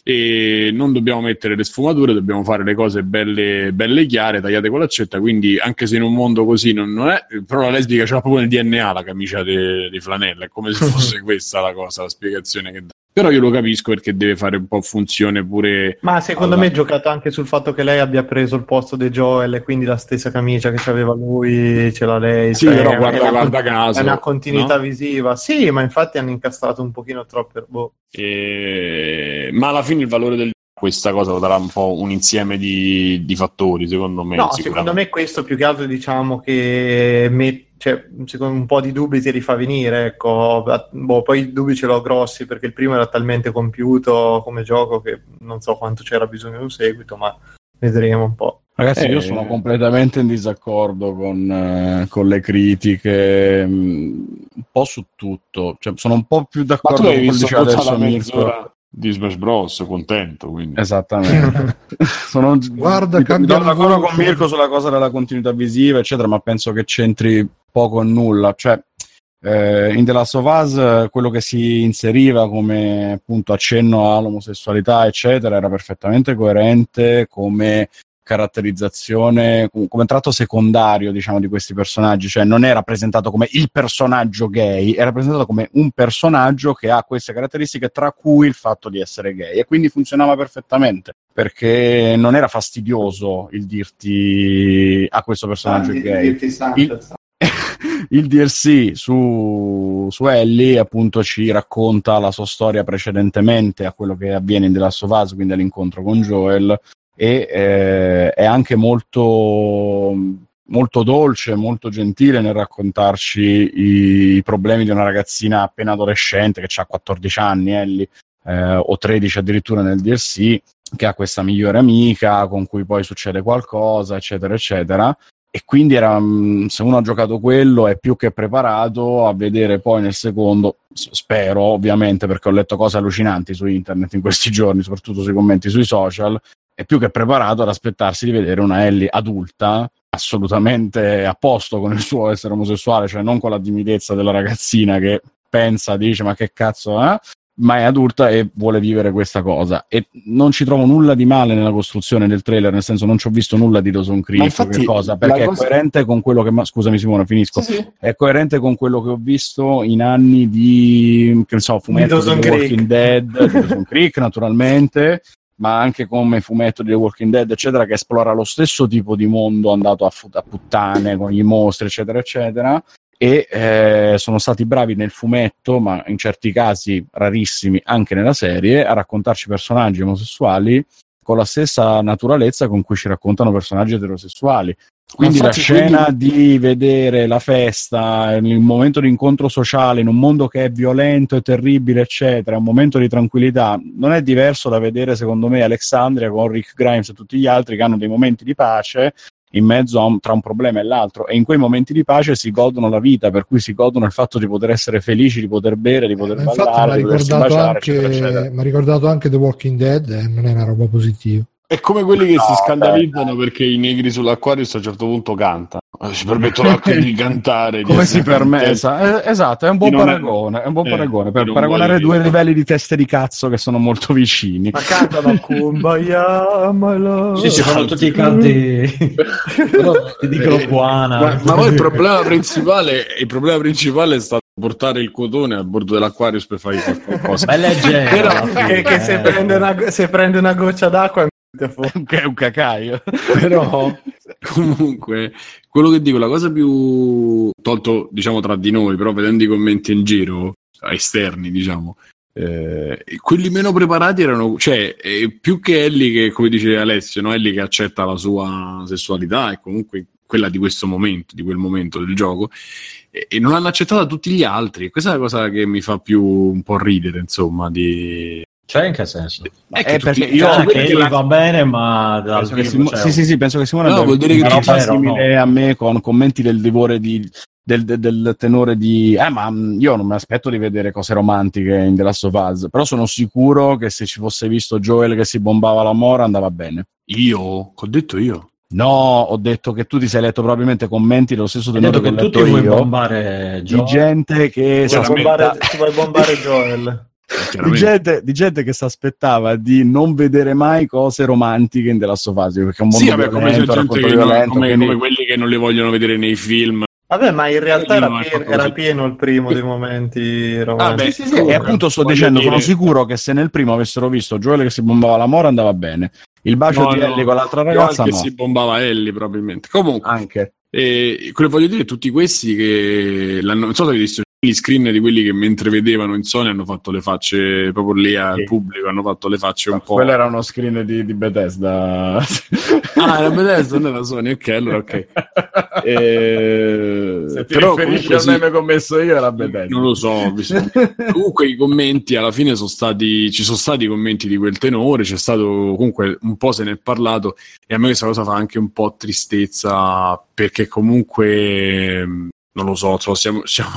Speaker 1: E non dobbiamo mettere le sfumature, dobbiamo fare le cose belle, belle chiare, tagliate con l'accetta. Quindi, anche se in un mondo così non, non è, però la lesbica c'ha proprio nel DNA la camicia di, di flanella. È come se fosse questa la cosa, la spiegazione che dà. Però io lo capisco perché deve fare un po' funzione pure.
Speaker 3: Ma secondo alla... me è giocato anche sul fatto che lei abbia preso il posto di Joel e quindi la stessa camicia che aveva lui ce l'ha lei.
Speaker 1: Sì, cioè, però guarda, guarda con... caso.
Speaker 3: È una continuità no? visiva. Sì, ma infatti hanno incastrato un pochino troppo. Boh.
Speaker 1: E... Ma alla fine il valore del questa cosa lo darà un po' un insieme di, di fattori, secondo me.
Speaker 3: No, secondo me questo più che altro diciamo che met- cioè, secondo un po' di dubbi ti rifà venire, ecco. Boh, poi i dubbi ce l'ho grossi perché il primo era talmente compiuto come gioco che non so quanto c'era bisogno di un seguito, ma vedremo un po'.
Speaker 4: Ragazzi, eh, io sono completamente in disaccordo con, eh, con le critiche, mm, un po' su tutto. Cioè, sono un po' più d'accordo con quello che diceva adesso Mirko
Speaker 1: di Smash Bros. contento. Quindi.
Speaker 4: Esattamente. Sono,
Speaker 5: Guarda, cambia
Speaker 4: d'accordo con Mirko sulla cosa della continuità visiva, eccetera, ma penso che c'entri poco o nulla. Cioè, eh, in The Last of Us quello che si inseriva come appunto accenno all'omosessualità, eccetera, era perfettamente coerente come caratterizzazione, come tratto secondario, diciamo, di questi personaggi, cioè non è rappresentato come il personaggio gay, è rappresentato come un personaggio che ha queste caratteristiche, tra cui il fatto di essere gay, e quindi funzionava perfettamente, perché non era fastidioso il dirti a questo personaggio ah, gay. Il, il DLC su, su Ellie appunto ci racconta la sua storia precedentemente a quello che avviene in The Last of Us, quindi all'incontro con Joel, e eh, è anche molto, molto dolce, molto gentile nel raccontarci i, i, problemi di una ragazzina appena adolescente che ha 14 anni, Ellie, eh, o 13 addirittura nel DLC, che ha questa migliore amica con cui poi succede qualcosa, eccetera, eccetera. E quindi era, mm, se uno ha giocato quello è più che preparato a vedere poi nel secondo, spero ovviamente perché ho letto cose allucinanti su internet in questi giorni, soprattutto sui commenti sui social, è più che preparato ad aspettarsi di vedere una Ellie adulta assolutamente a posto con il suo essere omosessuale, cioè non con la timidezza della ragazzina che pensa, dice ma che cazzo è, eh? Ma è adulta e vuole vivere questa cosa. E non ci trovo nulla di male nella costruzione del trailer, nel senso non ci ho visto nulla di Dawson Creek che cosa, perché cosa... è coerente con quello che... Ma... Scusami Simone, finisco. Sì, sì. È coerente con quello che ho visto in anni di, che ne so, fumetto di, di Walking Dead, di Dawson Creek naturalmente, ma anche come fumetto di The Walking Dead, eccetera, che esplora lo stesso tipo di mondo andato a, fu- a puttane con i mostri, eccetera, eccetera. E eh, sono stati bravi nel fumetto, ma in certi casi rarissimi anche nella serie, a raccontarci personaggi omosessuali con la stessa naturalezza con cui ci raccontano personaggi eterosessuali. Quindi la scena quindi... di vedere la festa, il momento di incontro sociale in un mondo che è violento e terribile, eccetera, un momento di tranquillità, non è diverso da vedere, secondo me, Alexandria con Rick Grimes e tutti gli altri che hanno dei momenti di pace in mezzo un, tra un problema e l'altro e in quei momenti di pace si godono la vita, per cui si godono il fatto di poter essere felici, di poter bere, di poter
Speaker 5: eh,
Speaker 4: ballare,
Speaker 5: di potersi baciare, Mi ha ricordato anche The Walking Dead e non è una roba positiva.
Speaker 1: È come quelli che no, si scandalizzano beh, perché i negri sull'acquario a un certo punto cantano. Si permettono anche di cantare.
Speaker 4: Come di si permessa? Eh, esatto, è un buon paragone. È un buon eh, paragone per paragonare due livelli di teste di cazzo che sono molto vicini.
Speaker 3: Ma cantano Kumbaya, my love.
Speaker 6: Sì, si fanno tutti i canti. Ti dicono eh, buona.
Speaker 1: Ma, ma poi il problema principale, il problema principale è stato portare il cotone a bordo dell'acquario per fare qualcosa.
Speaker 6: Bella leggera. Però,
Speaker 3: che, che se, prende una, se prende una goccia d'acqua
Speaker 4: che è un cacaio.
Speaker 1: Però comunque quello che dico, la cosa più tolto diciamo tra di noi, però vedendo i commenti in giro esterni, diciamo, eh, quelli meno preparati erano, cioè, eh, più che Ellie che, come dice Alessio, no? Ellie che accetta la sua sessualità e comunque quella di questo momento, di quel momento del gioco, e, e non hanno accettato tutti gli altri. Questa è la cosa che mi fa più un po' ridere, insomma, di,
Speaker 6: cioè, in che senso?
Speaker 4: È che, perché io
Speaker 6: ah, che la... va bene, ma
Speaker 4: dal vivo, Simo... cioè... sì, sì, sì, penso che Simone no,
Speaker 1: vuol dire che
Speaker 4: una roba simile no. a me con commenti del divore di del, del, del, tenore di eh ma mm, io non mi aspetto di vedere cose romantiche in The Last of Us però sono sicuro che se ci fosse visto Joel che si bombava la mora andava bene
Speaker 1: io? ho detto io?
Speaker 4: no ho detto che tu ti sei letto probabilmente commenti dello stesso tenore che,
Speaker 6: che tutti vuoi bombare
Speaker 4: Joel. di gente che
Speaker 3: vuoi bombare, vuoi bombare Joel
Speaker 4: di gente, di gente, che si aspettava di non vedere mai cose romantiche in The Last of Us perché è un mondo sì, vabbè, violento,
Speaker 1: come, gente che non, come, come quelli che non le vogliono vedere nei film
Speaker 3: Vabbè, ma in realtà era pieno, era pieno, il primo dei momenti romantici. Ah,
Speaker 4: sì, sì, sì, e appunto sto dicendo, dire... sono sicuro che se nel primo avessero visto Joel che si bombava la mora andava bene. Il bacio no, di no, Ellie con l'altra ragazza
Speaker 1: che
Speaker 4: no.
Speaker 1: si bombava Ellie probabilmente. Comunque,
Speaker 4: anche.
Speaker 1: E quello che voglio dire, tutti questi che l'hanno, non so se avete visto gli screen di quelli che mentre vedevano in Sony hanno fatto le facce proprio lì al sì. pubblico, hanno fatto le facce un po'.
Speaker 4: Quello era uno screen di, di Bethesda.
Speaker 1: ah, era Bethesda, non era Sony, ok, allora ok.
Speaker 4: E... Se ti Però riferisci al meme che ho messo io era Bethesda.
Speaker 1: Non lo so, comunque i commenti alla fine sono stati, ci sono stati commenti di quel tenore, c'è stato comunque un po' se ne è parlato e a me questa cosa fa anche un po' tristezza perché comunque non lo so, so siamo, siamo,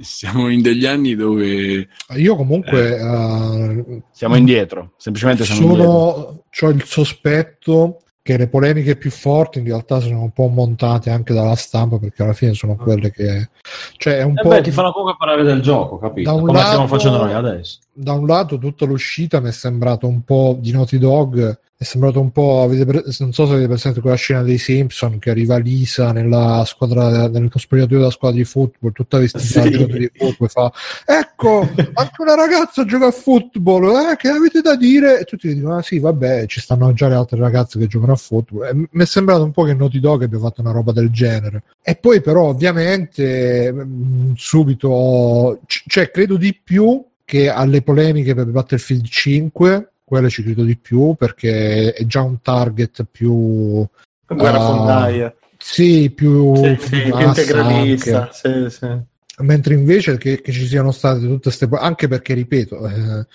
Speaker 1: siamo, in degli anni dove...
Speaker 5: Io comunque... Eh, uh,
Speaker 4: siamo indietro, semplicemente siamo
Speaker 5: sono, Ho il sospetto che le polemiche più forti in realtà sono un po' montate anche dalla stampa perché alla fine sono quelle che... Cioè è un
Speaker 6: eh
Speaker 5: po'...
Speaker 6: Beh, ti fanno comunque parlare del gioco, capito? Come lato, stiamo facendo noi adesso.
Speaker 5: Da un lato tutta l'uscita mi è sembrato un po' di Naughty Dog è sembrato un po'. non so se avete presente quella scena dei Simpson che arriva Lisa nella squadra, nel spogliatoio della squadra di football, tutta vestita sì. da di football, fa ecco, anche una ragazza gioca a football, eh, che avete da dire? E tutti dicono: Ah sì, vabbè, ci stanno già le altre ragazze che giocano a football. E mi è sembrato un po' che Naughty Dog abbia fatto una roba del genere. E poi, però, ovviamente, subito, cioè, credo di più che alle polemiche per Battlefield 5 quelle ci credo di più perché è già un target più
Speaker 3: guerra uh, fondaia
Speaker 5: sì più,
Speaker 3: sì, più, sì, più integralista sì, sì.
Speaker 5: mentre invece che, che, ci siano state tutte queste anche perché ripeto eh,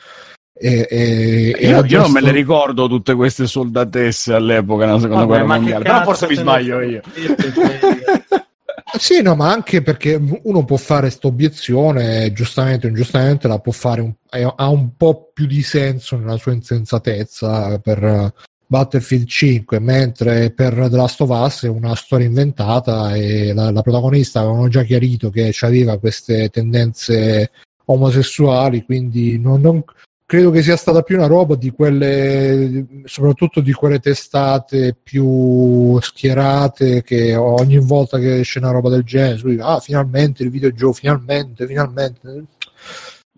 Speaker 5: e, e,
Speaker 4: io, io giusto... non me le ricordo tutte queste soldatesse all'epoca nella seconda Vabbè, guerra mondiale però forse mi sbaglio io
Speaker 5: Sì, no, ma anche perché uno può fare questa obiezione, giustamente o ingiustamente la può fare, un, ha un po' più di senso nella sua insensatezza per Battlefield 5, mentre per The Last of Us è una storia inventata e la, la protagonista avevano già chiarito che aveva queste tendenze omosessuali, quindi non, non, credo che sia stata più una roba di quelle, soprattutto di quelle testate più schierate che ogni volta che esce una roba del genere, ah, finalmente il videogioco, finalmente, finalmente.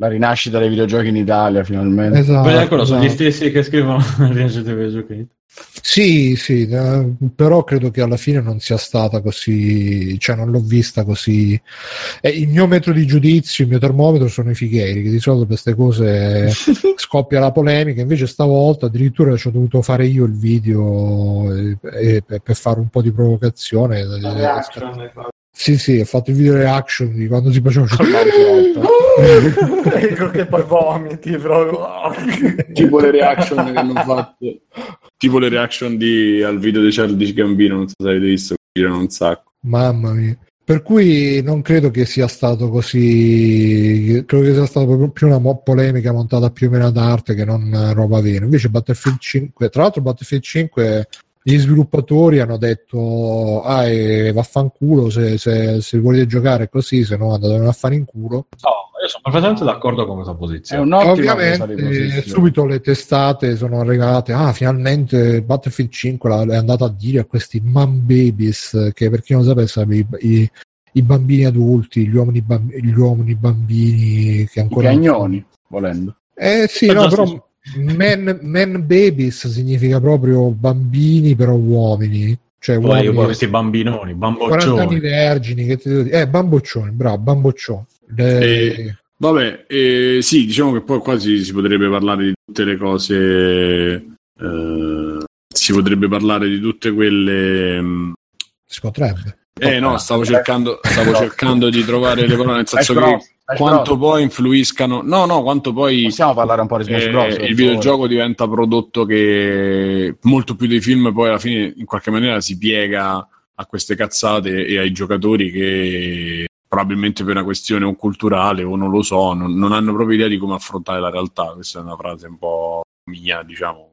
Speaker 4: La rinascita dei videogiochi in Italia finalmente.
Speaker 6: Esatto, eccolo, esatto. sono gli stessi che scrivono la rinascita dei videogiochi in Italia.
Speaker 5: Sì, sì, eh, però credo che alla fine non sia stata così, cioè non l'ho vista così. Eh, il mio metro di giudizio, il mio termometro sono i fighieri, che di solito per queste cose scoppia la polemica, invece stavolta addirittura ci ho dovuto fare io il video eh, eh, per fare un po' di provocazione. Sì, sì, ho fatto il video reaction di quando si faceva
Speaker 3: ecco che poi vomiti proprio.
Speaker 1: tipo le reaction che hanno fatto tipo le reaction di, al video di Childish Gambino non so se avete visto girano un sacco.
Speaker 5: Mamma mia. Per cui non credo che sia stato così credo che sia stata più una mo- polemica montata più o meno ad arte che non roba vera. Invece Battlefield 5 tra l'altro Battlefield 5 gli sviluppatori hanno detto ah eh, vaffanculo se, se, se volete giocare così se no andate a fare in culo.
Speaker 6: No io sono perfettamente d'accordo con questa posizione.
Speaker 5: ovviamente subito le testate sono arrivate. Ah finalmente Battlefield 5 è andato a dire a questi man babies che per chi non sapesse i, i, i bambini adulti gli uomini, bamb- gli uomini bambini che ancora
Speaker 4: i cagnoni volendo.
Speaker 5: Eh sì no, però Man, man babies significa proprio bambini però uomini. Cioè
Speaker 6: Poi uomini, io questi bambinoni, bamboccioni. 40
Speaker 5: anni vergini che ti devo dire? eh bamboccioni bravo bamboccioni.
Speaker 1: Le... e, vabbè eh, sì diciamo che poi quasi si potrebbe parlare di tutte le cose eh, si potrebbe parlare di tutte quelle
Speaker 5: mm, si potrebbe.
Speaker 1: Eh no, stavo cercando, stavo cercando di trovare le parole, nel senso che quanto poi influiscano no no quanto poi
Speaker 4: possiamo parlare un po' di Smash eh, Bros
Speaker 1: il videogioco diventa prodotto che molto più dei film poi alla fine in qualche maniera si piega a queste cazzate e ai giocatori che probabilmente per una questione o culturale o non lo so non, non hanno proprio idea di come affrontare la realtà. Questa è una frase un po' mia diciamo.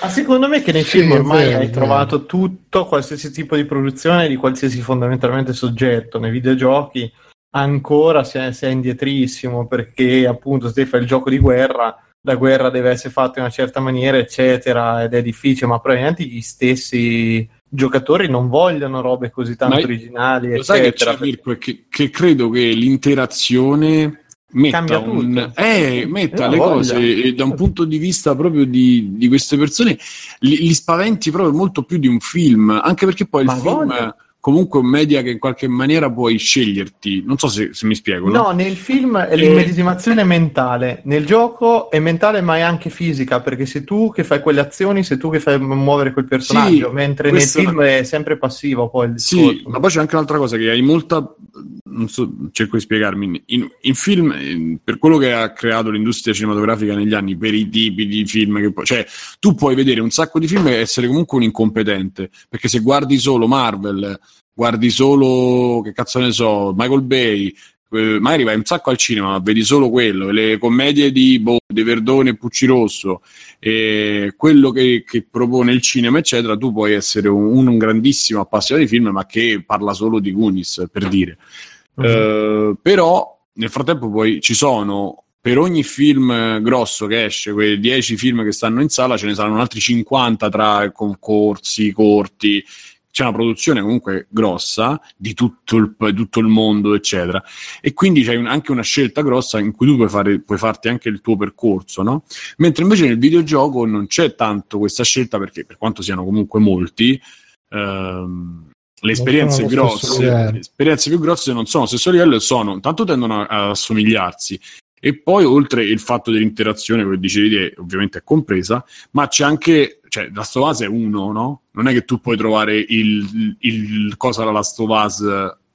Speaker 3: Ma secondo me che nei sì, film ormai vero, hai trovato tutto, qualsiasi tipo di produzione di qualsiasi fondamentalmente soggetto, nei videogiochi ancora si è, si è indietrissimo perché appunto se fai il gioco di guerra la guerra deve essere fatta in una certa maniera eccetera ed è difficile ma probabilmente gli stessi giocatori non vogliono robe così tanto ma originali lo eccetera
Speaker 1: sai che, Mirko, che, che credo che l'interazione metta, un, eh, metta le voglia. cose da un punto di vista proprio di, di queste persone li, li, spaventi proprio molto più di un film anche perché poi ma il film voglia comunque un media che in qualche maniera puoi sceglierti. Non so se, se mi spiego.
Speaker 3: No? no, nel film è l'immedesimazione e... mentale, nel gioco è mentale ma è anche fisica, perché sei tu che fai quelle azioni, sei tu che fai muovere quel personaggio, sì, mentre nel film è sempre passivo poi il
Speaker 1: Sì, ma poi c'è anche un'altra cosa che hai molta... Non so, cerco di spiegarmi. In, in film, per quello che ha creato l'industria cinematografica negli anni, per i tipi di film che poi... Cioè, tu puoi vedere un sacco di film e essere comunque un incompetente, perché se guardi solo Marvel guardi solo, che cazzo ne so, Michael Bay, eh, magari vai un sacco al cinema, ma vedi solo quello, le commedie di, boh, di Verdone e Pucci Rosso, e quello che, che, propone il cinema, eccetera, tu puoi essere un, un, grandissimo appassionato di film, ma che parla solo di Goonies, per dire. Uh-huh. Uh, però nel frattempo poi ci sono per ogni film grosso che esce, quei 10 film che stanno in sala, ce ne saranno altri 50 tra concorsi, corti, c'è una produzione comunque grossa di tutto il, tutto il mondo, eccetera. E quindi c'è un, anche una scelta grossa in cui tu puoi, fare, puoi farti anche il tuo percorso, no? Mentre invece nel videogioco non c'è tanto questa scelta perché, per quanto siano comunque molti, ehm, le esperienze grosse, le esperienze più grosse non sono allo stesso livello e sono, tanto tendono a, a assomigliarsi e poi oltre il fatto dell'interazione, come dicevi te, ovviamente è compresa, ma c'è anche, cioè Last of Us è uno, no? Non è che tu puoi trovare il, il cosa da Last of Us,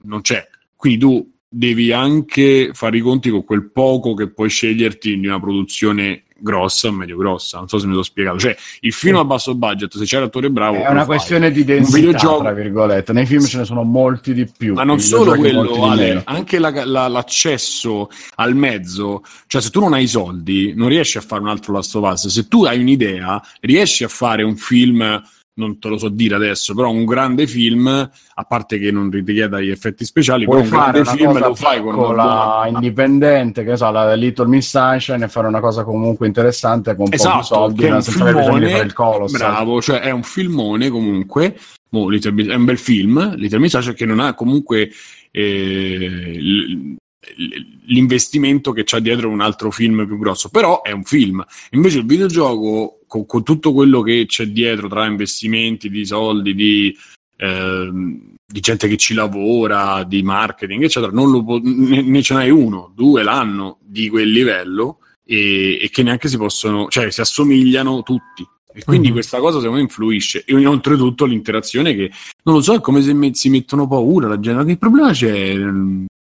Speaker 1: non c'è. Quindi tu devi anche fare i conti con quel poco che puoi sceglierti in una produzione grossa o medio grossa. Non so se mi sono spiegato. Cioè, il film a basso budget, se c'è l'attore bravo.
Speaker 4: È una questione di densità, un videogioco... tra virgolette. Nei film ce ne sono molti di più.
Speaker 1: Ma non solo quello, Ale, anche la, la, l'accesso al mezzo. Cioè, se tu non hai i soldi, non riesci a fare un altro Last of Us. Se tu hai un'idea, riesci a fare un film non te lo so dire adesso, però un grande film, a parte che non richieda gli effetti speciali,
Speaker 4: Puoi
Speaker 1: però un grande film
Speaker 4: lo fai con una indipendente, che so, la Little Miss Sunshine e fare una cosa comunque interessante con esatto, pochi soldi, senza avere bisogno di fare il colosso.
Speaker 1: Bravo, cioè è un filmone comunque, oh, Little, è un bel film, Little Miss Sunshine che non ha comunque eh, l'investimento che c'è dietro un altro film più grosso, però è un film. Invece il videogioco, con, con tutto quello che c'è dietro tra investimenti di soldi, di, eh, di gente che ci lavora, di marketing, eccetera, non lo po- ne, ne ce n'hai uno, due l'anno di quel livello e, e che neanche si possono, cioè si assomigliano tutti. E quindi mm-hmm. questa cosa secondo me influisce. E oltretutto l'interazione che non lo so, è come se me- si mettono paura la gente. Che problema c'è?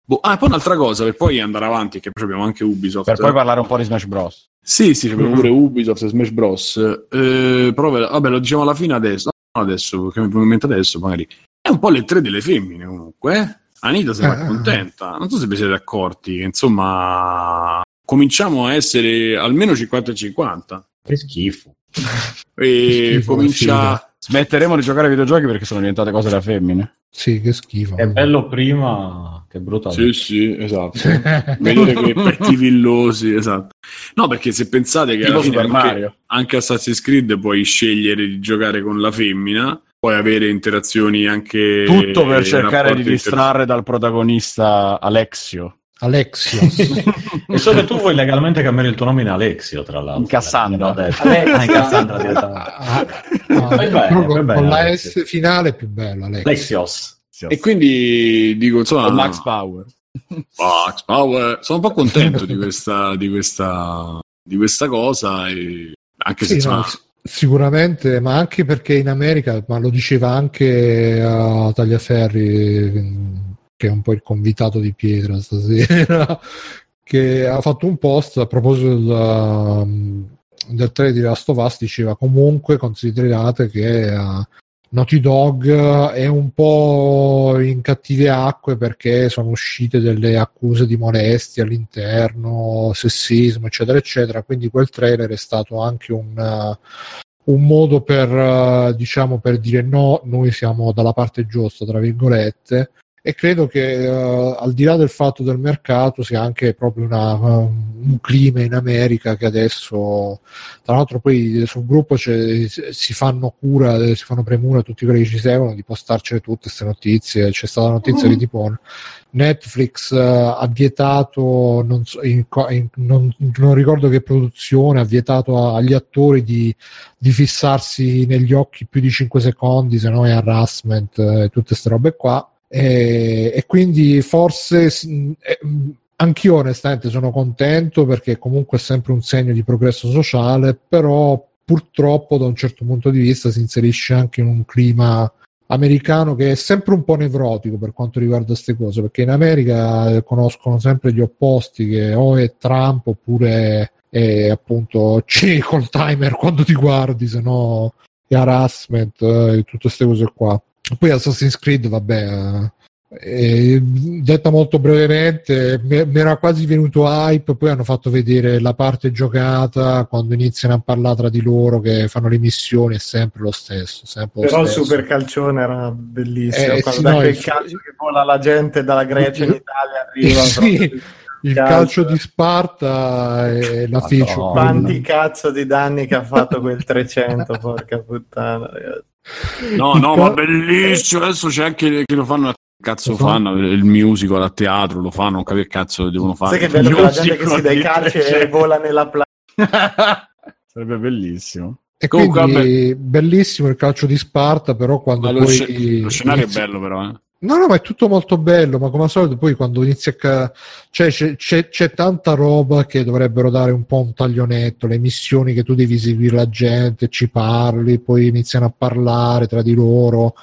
Speaker 1: Boh. Ah, poi un'altra cosa per poi andare avanti, che poi abbiamo anche Ubisoft.
Speaker 4: Per poi parlare un po' di Smash Bros.
Speaker 1: Sì, sì, mm-hmm. pure Ubisoft e Smash Bros. Eh, però vabbè, lo diciamo alla fine adesso. No, adesso, perché mi mente adesso, magari. È un po' le tre delle femmine comunque. Eh? Anita se ne eh. contenta. Non so se vi siete accorti insomma cominciamo a essere almeno 50-50.
Speaker 6: Che schifo.
Speaker 1: E schifo, comincia...
Speaker 4: Smetteremo di giocare ai videogiochi perché sono diventate cose da femmine.
Speaker 5: Sì, che schifo.
Speaker 6: È bello prima, che brutto.
Speaker 1: Sì, sì, esatto. Vedete quei petti villosi, esatto. No, perché se pensate che alla fine anche, anche Assassin's Creed puoi scegliere di giocare con la femmina, puoi avere interazioni anche...
Speaker 4: Tutto per cercare di distrarre inter... dal protagonista Alexio.
Speaker 5: Alexio.
Speaker 6: e solo tu vuoi legalmente cambiare il tuo nome in Alexio, tra l'altro.
Speaker 4: In Cassandra.
Speaker 6: Ah, in Cassandra direttamente. Ah,
Speaker 5: bene, con bene, la S finale è più bello, Alexio.
Speaker 6: Alexios.
Speaker 1: E quindi dico, insomma...
Speaker 4: Max Power.
Speaker 1: Max Power. Sono un po' contento di questa, di questa, di questa cosa e anche se... Sì, no,
Speaker 5: sicuramente, ma anche perché in America, ma lo diceva anche a uh, Tagliaferri che è un po' il convitato di pietra stasera, che ha fatto un post a proposito del, del trailer di Last of Us, diceva comunque considerate che uh, Naughty Dog è un po' in cattive acque perché sono uscite delle accuse di molestia all'interno, sessismo, eccetera, eccetera. Quindi quel trailer è stato anche un, uh, un modo per, uh, diciamo, per dire no, noi siamo dalla parte giusta, tra virgolette, e credo che uh, al di là del fatto del mercato sia anche proprio una, un clima in America che adesso tra l'altro poi sul gruppo si fanno cura si fanno premura tutti quelli che ci seguono di postarcene tutte queste notizie c'è stata la notizia mm. di tipo Netflix uh, ha vietato non, so, in, in, non, non, ricordo che produzione ha vietato agli attori di, di, fissarsi negli occhi più di 5 secondi se no è harassment e tutte queste robe qua e, e quindi forse eh, anch'io onestamente sono contento perché comunque è sempre un segno di progresso sociale, però purtroppo da un certo punto di vista si inserisce anche in un clima americano che è sempre un po' nevrotico per quanto riguarda queste cose, perché in America eh, conoscono sempre gli opposti che o è Trump oppure è appunto c'è col timer quando ti guardi, se no è harassment e tutte queste cose qua. Poi Assassin's Creed, vabbè, eh, detta molto brevemente, mi era quasi venuto hype, poi hanno fatto vedere la parte giocata quando iniziano a parlare tra di loro che fanno le missioni, è sempre lo stesso. Sempre
Speaker 3: lo
Speaker 5: Però
Speaker 3: stesso. il super calcione era bellissimo, eh, quando sì, no, il calcio che vola la gente dalla Grecia in Italia arriva.
Speaker 5: sì. Il calcio. calcio di Sparta e la feature.
Speaker 3: Quanti cazzo di danni che ha fatto quel 300, porca puttana, ragazzi.
Speaker 1: No, no, ma bellissimo. Adesso c'è anche che lo fanno a cazzo lo fanno il musical a teatro, lo fanno, non capire che cazzo devono fare.
Speaker 3: Sai che bello che la gente che si dà i calci e vola nella
Speaker 4: platea. Sarebbe bellissimo.
Speaker 5: E Comunque, quindi vabbè. bellissimo il calcio di Sparta, però quando
Speaker 1: lo,
Speaker 5: poi...
Speaker 1: sc- lo scenario inizia... è bello però, eh.
Speaker 5: No, no, ma è tutto molto bello, ma come al solito poi quando inizia a... Cioè, c'è, c'è, c'è, tanta roba che dovrebbero dare un po' un taglionetto, le missioni che tu devi seguire la gente, ci parli, poi iniziano a parlare tra di loro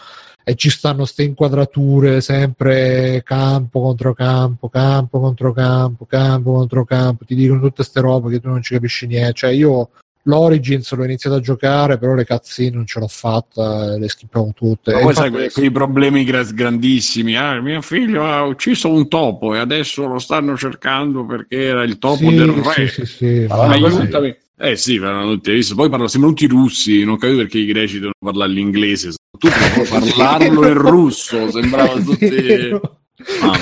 Speaker 5: e ci stanno queste inquadrature sempre campo contro campo, campo contro campo, campo contro campo, ti dicono tutte queste robe che tu non ci capisci niente. Cioè io L'Origins l'ho iniziato a giocare, però le cazzine non ce l'ho fatta, le skippavo tutte.
Speaker 1: Ma poi sai, quei, quei problemi grandissimi. Ah, mio figlio ha ucciso un topo e adesso lo stanno cercando perché era il topo
Speaker 5: sì,
Speaker 1: del re.
Speaker 5: Sì, sì, sì.
Speaker 1: Ma aiutami. Eh sì, tutti, hai visto? Poi parlano, sembrano tutti russi, non capisco perché i greci devono parlare l'inglese, tutti parlarlo in russo, sembrava tutti...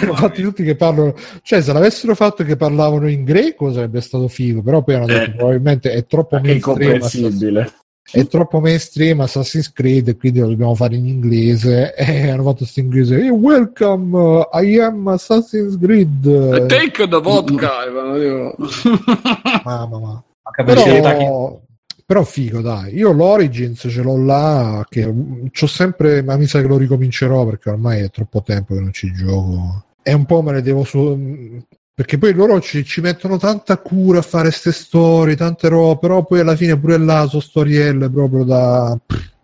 Speaker 5: Infatti tutti che parlano, cioè se l'avessero fatto che parlavano in greco sarebbe stato figo, però poi hanno detto eh, probabilmente è troppo
Speaker 6: incomprensibile.
Speaker 5: è troppo mainstream Assassin's Creed quindi lo dobbiamo fare in inglese. E hanno fatto questo inglese hey, welcome uh, I am Assassin's Creed.
Speaker 1: Take the vodka
Speaker 5: mamma ma però, però figo dai io l'Origins ce l'ho là che c'ho sempre ma mi sa che lo ricomincerò perché ormai è troppo tempo che non ci gioco e un po' me ne devo su perché poi loro ci, ci, mettono tanta cura a fare queste storie, tante robe, però poi alla fine pure là sono storielle proprio da,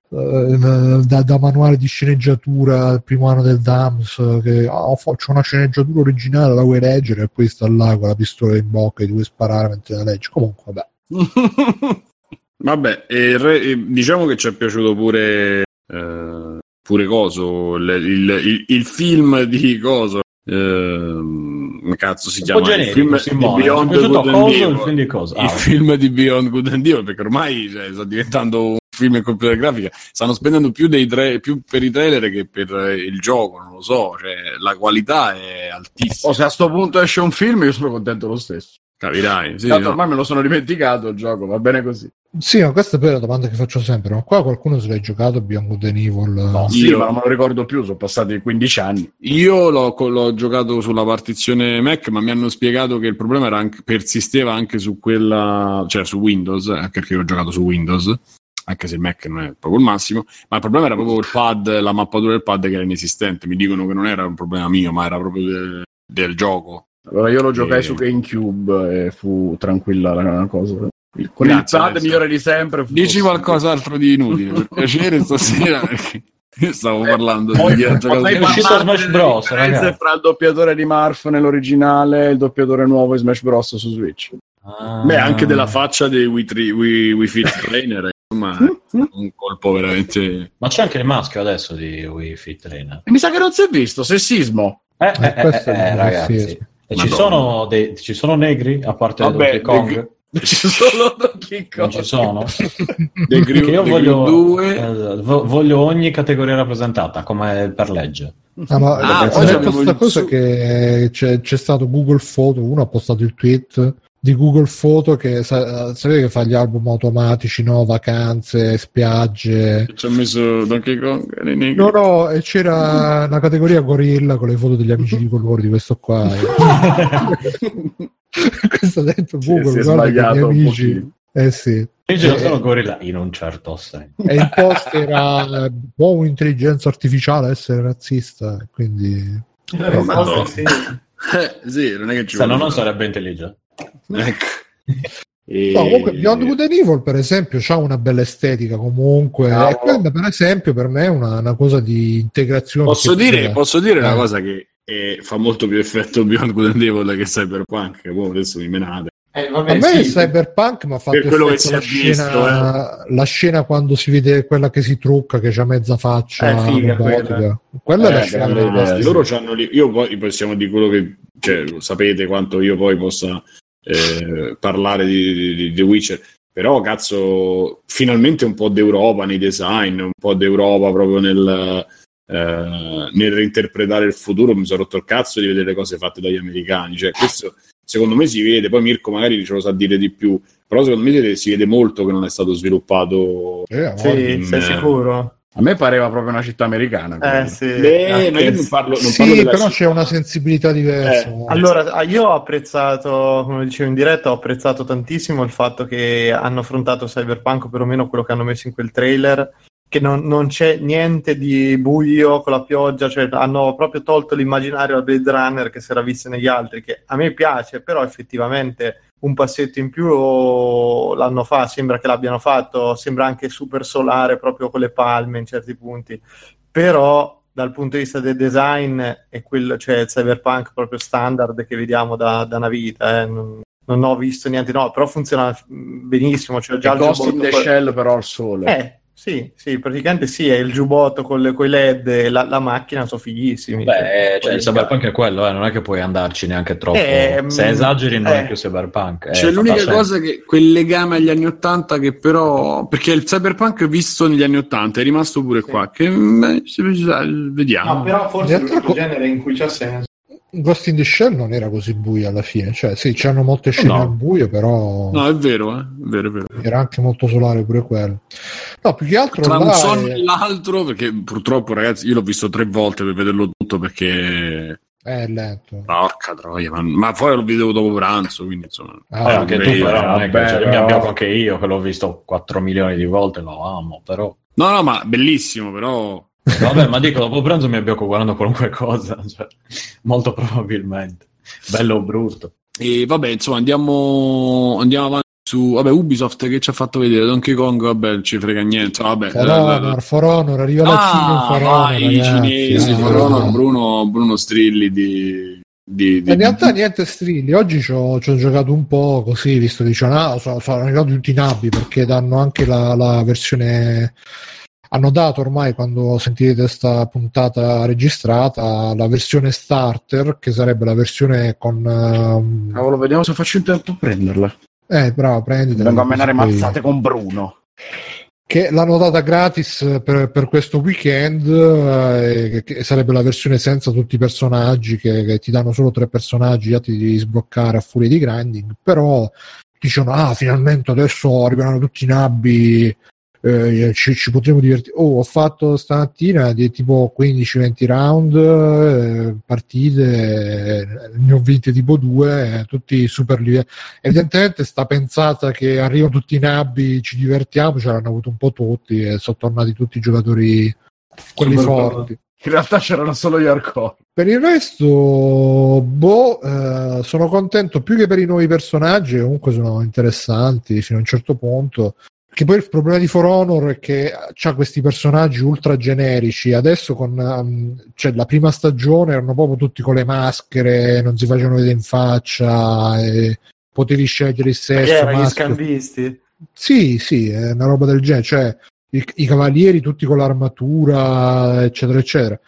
Speaker 5: eh, da, da, manuale di sceneggiatura il primo anno del DAMS che oh, faccio una sceneggiatura originale, la vuoi leggere e poi sta là con la pistola in bocca e ti vuoi sparare mentre la leggi. Comunque, vabbè.
Speaker 1: vabbè, e re, e diciamo che ci è piaciuto pure... Eh, pure Coso, il, il, il, il film di Coso, Uh, cazzo si chiama
Speaker 6: il film, Simone, di Beyond Good and Evil il, film di, cosa?
Speaker 1: Ah, il film di Beyond Good and Evil perché ormai cioè, sta diventando un film in computer grafica. Stanno spendendo più, dei tra- più per i trailer che per il gioco non lo so cioè, la qualità è altissima.
Speaker 2: O se a sto punto esce un film io sono contento lo stesso
Speaker 1: capirai sì,
Speaker 2: no. ormai me lo sono dimenticato il gioco va bene così
Speaker 5: sì, ma questa è poi la domanda che faccio sempre. Ma qua qualcuno se l'hai giocato Beyond Good and Evil?
Speaker 2: No, sì, io... ma non me lo ricordo più, sono passati 15 anni.
Speaker 1: Io l'ho, l'ho, giocato sulla partizione Mac, ma mi hanno spiegato che il problema era anche, persisteva anche su quella, cioè su Windows, anche perché io ho giocato su Windows, anche se il Mac non è proprio il massimo, ma il problema era proprio il pad, la mappatura del pad che era inesistente. Mi dicono che non era un problema mio, ma era proprio de, del gioco.
Speaker 2: Allora io lo giocai e... su GameCube e fu tranquilla la cosa. Con Grazie, il pad migliore di sempre.
Speaker 1: Dici qualcos'altro di inutile, per piacere stasera, perché io stavo parlando
Speaker 2: di chi ha giocato è uscito Smash Bros. Ragazzi. fra il doppiatore di Marf nell'originale e il doppiatore nuovo di Smash Bros. su Switch.
Speaker 1: Ah. Beh, anche della faccia dei Wii, Tri- Wii, Wii Fit Trainer, insomma, un colpo veramente.
Speaker 6: Ma c'è anche il maschio adesso di Wii Fit Trainer.
Speaker 2: E mi sa che non si è visto, sessismo.
Speaker 6: Eh, eh, eh, eh ragazzi. E ci sono, dei, ci sono negri a parte Vabbè, Donkey Kong?
Speaker 2: Ci sono Donkey
Speaker 6: Kong. Non ci sono? Gru- io voglio, 2. Eh, voglio ogni categoria rappresentata, come per legge.
Speaker 5: Ah, ma ah, c'è questa cosa su... che c'è, c'è, stato Google Photo, uno ha postato il tweet di Google Photo che sa, sapete che fa gli album automatici, no? Vacanze, spiagge.
Speaker 1: Ci ha messo Donkey Kong.
Speaker 5: No, no, e c'era una categoria gorilla con le foto degli amici di colore di questo qua. questo ha detto Google, sì, guarda che i miei amici. Eh sì.
Speaker 6: Invece non sono gorilla in un certo senso.
Speaker 5: E il post era può un'intelligenza artificiale essere razzista, quindi...
Speaker 1: Eh, no, sì. Eh, sì, non è che ci
Speaker 6: Se no non sarebbe intelligente.
Speaker 1: Ecco.
Speaker 5: E... No, comunque Beyond Good and Evil per esempio ha una bella estetica comunque no. e quella per esempio per me è una, una cosa di integrazione
Speaker 1: posso dire, posso dire eh. una cosa che eh, fa molto più effetto Beyond Good and Evil che Cyberpunk che boh, adesso mi menate
Speaker 5: eh, vabbè, a me sì. il Cyberpunk mi ha fatto quello che si la, scena, eh. la scena quando si vede quella che si trucca che c'ha mezza faccia
Speaker 1: eh, figa, quella,
Speaker 5: quella è la eh, scena
Speaker 1: loro c'hanno lì io poi possiamo dire quello che cioè, sapete quanto io poi possa eh, parlare di, di, di, The Witcher. Però, cazzo, finalmente un po' d'Europa nei design, un po' d'Europa proprio nel, eh, nel reinterpretare il futuro. Mi sono rotto il cazzo di vedere le cose fatte dagli americani. Cioè, questo secondo me si vede. Poi Mirko magari ce lo sa dire di più. Però secondo me si vede molto che non è stato sviluppato.
Speaker 3: Eh, sì, in, sei sicuro?
Speaker 2: A me pareva proprio una città americana.
Speaker 3: Eh, sì.
Speaker 1: Beh, ma io non parlo, non
Speaker 5: sì,
Speaker 1: parlo
Speaker 5: però c'è una sensibilità diversa.
Speaker 3: Eh. Allora, io ho apprezzato, come dicevo in diretta, ho apprezzato tantissimo il fatto che hanno affrontato Cyberpunk, perlomeno quello che hanno messo in quel trailer, che non, non c'è niente di buio con la pioggia, cioè hanno proprio tolto l'immaginario al Blade Runner che si era visto negli altri, che a me piace, però effettivamente un passetto in più l'anno fa, sembra che l'abbiano fatto, sembra anche super solare proprio con le palme in certi punti, però dal punto di vista del design è quello, cioè il cyberpunk proprio standard che vediamo da, da una vita, eh. non, non, ho visto niente, no, però funziona benissimo. Cioè già
Speaker 2: Ghost in the Shell però al sole.
Speaker 3: Eh, sì, sì, praticamente sì, è il giubbotto con le coi LED e la, la macchina sono fighissimi.
Speaker 6: Beh, cioè, cioè il cyberpunk è quello, eh, non è che puoi andarci neanche troppo. Eh, Se esageri non eh, è più cyberpunk.
Speaker 1: C'è l'unica cosa che quel legame agli anni Ottanta che però... Perché il cyberpunk visto negli anni Ottanta è rimasto pure sì. qua, che beh, vediamo.
Speaker 3: No, però forse è il genere in cui c'ha senso.
Speaker 5: Ghost in the Shell non era così buio alla fine, cioè sì, c'erano molte scene no. al buio, però...
Speaker 1: No, è vero, eh? è vero, è vero.
Speaker 5: Era anche molto solare pure quello. No, più che altro
Speaker 1: tra un sonno e l'altro, perché purtroppo, ragazzi, io l'ho visto tre volte per vederlo tutto perché
Speaker 5: è lento.
Speaker 1: Porca troia, ma, ma, poi lo vedevo dopo pranzo, quindi insomma.
Speaker 6: Ah, eh, anche tu, però, non è che cioè, mi abbiamo anche io che l'ho visto 4 milioni di volte, lo amo, però.
Speaker 1: No, no, ma bellissimo, però.
Speaker 6: Vabbè, ma dico, dopo pranzo mi abbiamo guardando qualunque cosa, cioè, molto probabilmente. Bello o brutto.
Speaker 1: E vabbè, insomma, andiamo, andiamo avanti su vabbè, Ubisoft che ci ha fatto vedere? Donkey Kong vabbè non ci frega niente vabbè,
Speaker 5: For Honor, For Honor arriva la ah, Cina For Honor,
Speaker 1: i cinesi ah, For Honor Bruno, Bruno Strilli di, di,
Speaker 5: di, in realtà niente strilli oggi ci ho, giocato un po' così visto che dicono ah, sono, sono arrivati tutti i nabbi perché danno anche la, la versione hanno dato ormai quando sentirete questa puntata registrata la versione starter che sarebbe la versione con
Speaker 1: um... cavolo vediamo se faccio in tempo a prenderla
Speaker 5: eh, bravo, prenditi.
Speaker 1: Vengo a menare mazzate con Bruno.
Speaker 5: Che l'hanno data gratis per, per questo weekend, eh, che sarebbe la versione senza tutti i personaggi, che, che ti danno solo tre personaggi, già ti devi sbloccare a furia di grinding, però dicono, ah, finalmente adesso arriveranno tutti i nabbi eh, ci, ci, potremo divertire. Oh, ho fatto stamattina di tipo 15-20 round, eh, partite, eh, ne ho vinte tipo due, eh, tutti super livelli. Evidentemente sta pensata che arrivano tutti i nabbi, ci divertiamo, ce l'hanno avuto un po' tutti e sono tornati tutti i giocatori, quelli forti.
Speaker 1: In realtà c'erano solo gli hardcore.
Speaker 5: Per il resto, boh, eh, sono contento più che per i nuovi personaggi, comunque sono interessanti fino a un certo punto. Che poi il problema di For Honor è che ha questi personaggi ultra generici. Adesso con um, cioè, la prima stagione erano proprio tutti con le maschere, non si facevano vedere in faccia, potevi scegliere il sesso.
Speaker 3: Erano gli scambisti?
Speaker 5: Sì, sì, è una roba del genere. Cioè, i, i cavalieri tutti con l'armatura, eccetera, eccetera.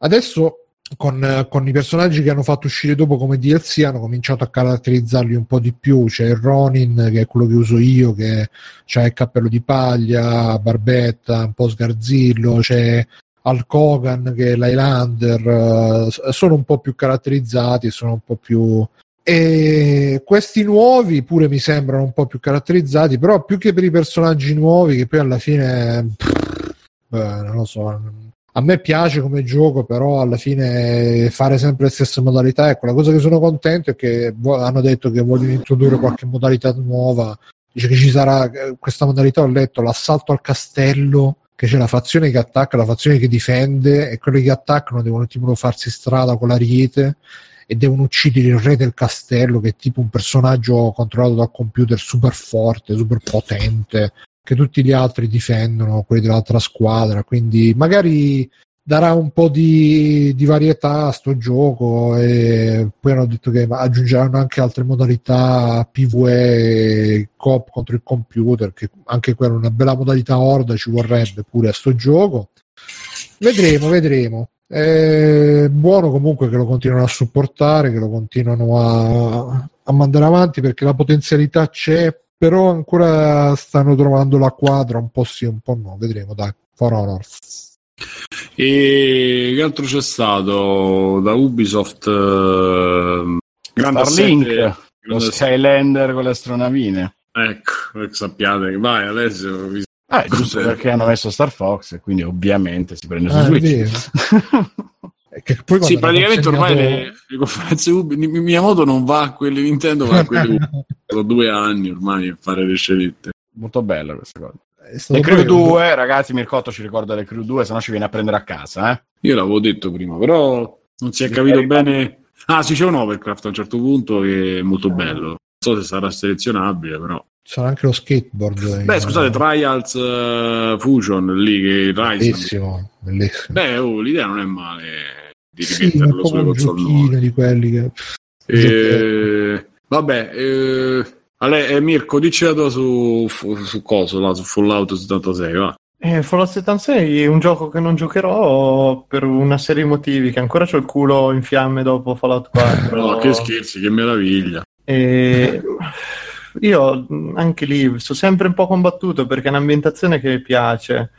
Speaker 5: Adesso con, con, i personaggi che hanno fatto uscire dopo come DLC hanno cominciato a caratterizzarli un po' di più. C'è il Ronin, che è quello che uso io, che ha il cappello di paglia, barbetta, un po' sgarzillo, c'è Hulk Hogan che è l'Highlander, sono un po' più caratterizzati, sono un po' più... E questi nuovi pure mi sembrano un po' più caratterizzati, però più che per i personaggi nuovi, che poi alla fine... Pff, beh, non lo so a me piace come gioco, però alla fine fare sempre le stesse modalità. Ecco, la cosa che sono contento è che hanno detto che vogliono introdurre qualche modalità nuova. Dice che ci sarà eh, questa modalità. Ho letto l'assalto al castello, che c'è la fazione che attacca, la fazione che difende, e quelli che attaccano devono tipo farsi strada con l'ariete e devono uccidere il re del castello, che è tipo un personaggio controllato dal computer super forte, super potente, che tutti gli altri difendono, quelli dell'altra squadra, quindi magari darà un po' di, di varietà a sto gioco e poi hanno detto che aggiungeranno anche altre modalità PvE coop contro il computer che anche quella è una bella modalità horda ci vorrebbe pure a sto gioco. Vedremo vedremo. È buono comunque che lo continuano a supportare che lo continuano a, a mandare avanti perché la potenzialità c'è però ancora stanno trovando la quadra un po' sì, un po' no, vedremo, dai, For Honor.
Speaker 1: E che altro c'è stato da Ubisoft? Uh,
Speaker 4: Grande Starlink, lo Skylander con le astronavine.
Speaker 1: Ecco, sappiate che vai Alessio. Vi...
Speaker 4: Ah, è giusto perché hanno messo Star Fox e quindi ovviamente si prende su ah, Switch.
Speaker 1: Che poi sì, praticamente ormai le, le conferenze Miyamoto non va a quelle Nintendo, ma a quelle sono due anni ormai a fare le scelte.
Speaker 4: Molto bella questa cosa. Le Crew 2, ragazzi, Mircotto ci ricorda le Crew 2, se no ci viene a prendere a casa. Eh?
Speaker 1: Io l'avevo detto prima, però non si è capito bene. Ah, sì, c'è un Overcraft a un certo punto che è molto bello. Non so se sarà selezionabile, però.
Speaker 5: C'era anche lo skateboard.
Speaker 1: Beh, scusate, Trials uh, Fusion lì che
Speaker 5: Bellissimo, bellissimo.
Speaker 1: Beh, oh, l'idea non è male di rimetterlo sì, sulle console nuove.
Speaker 5: di quelli che...
Speaker 1: E... Vabbè, eh... Ale, eh, Mirko, dici la tua su, su cosa, là, su Fallout 76, va.
Speaker 3: Eh, Fallout 76 è un gioco che non giocherò per una serie di motivi, che ancora ho il culo in fiamme dopo Fallout 4.
Speaker 1: no, che scherzi, che meraviglia.
Speaker 3: E... Io anche lì sono sempre un po' combattuto perché è un'ambientazione che mi piace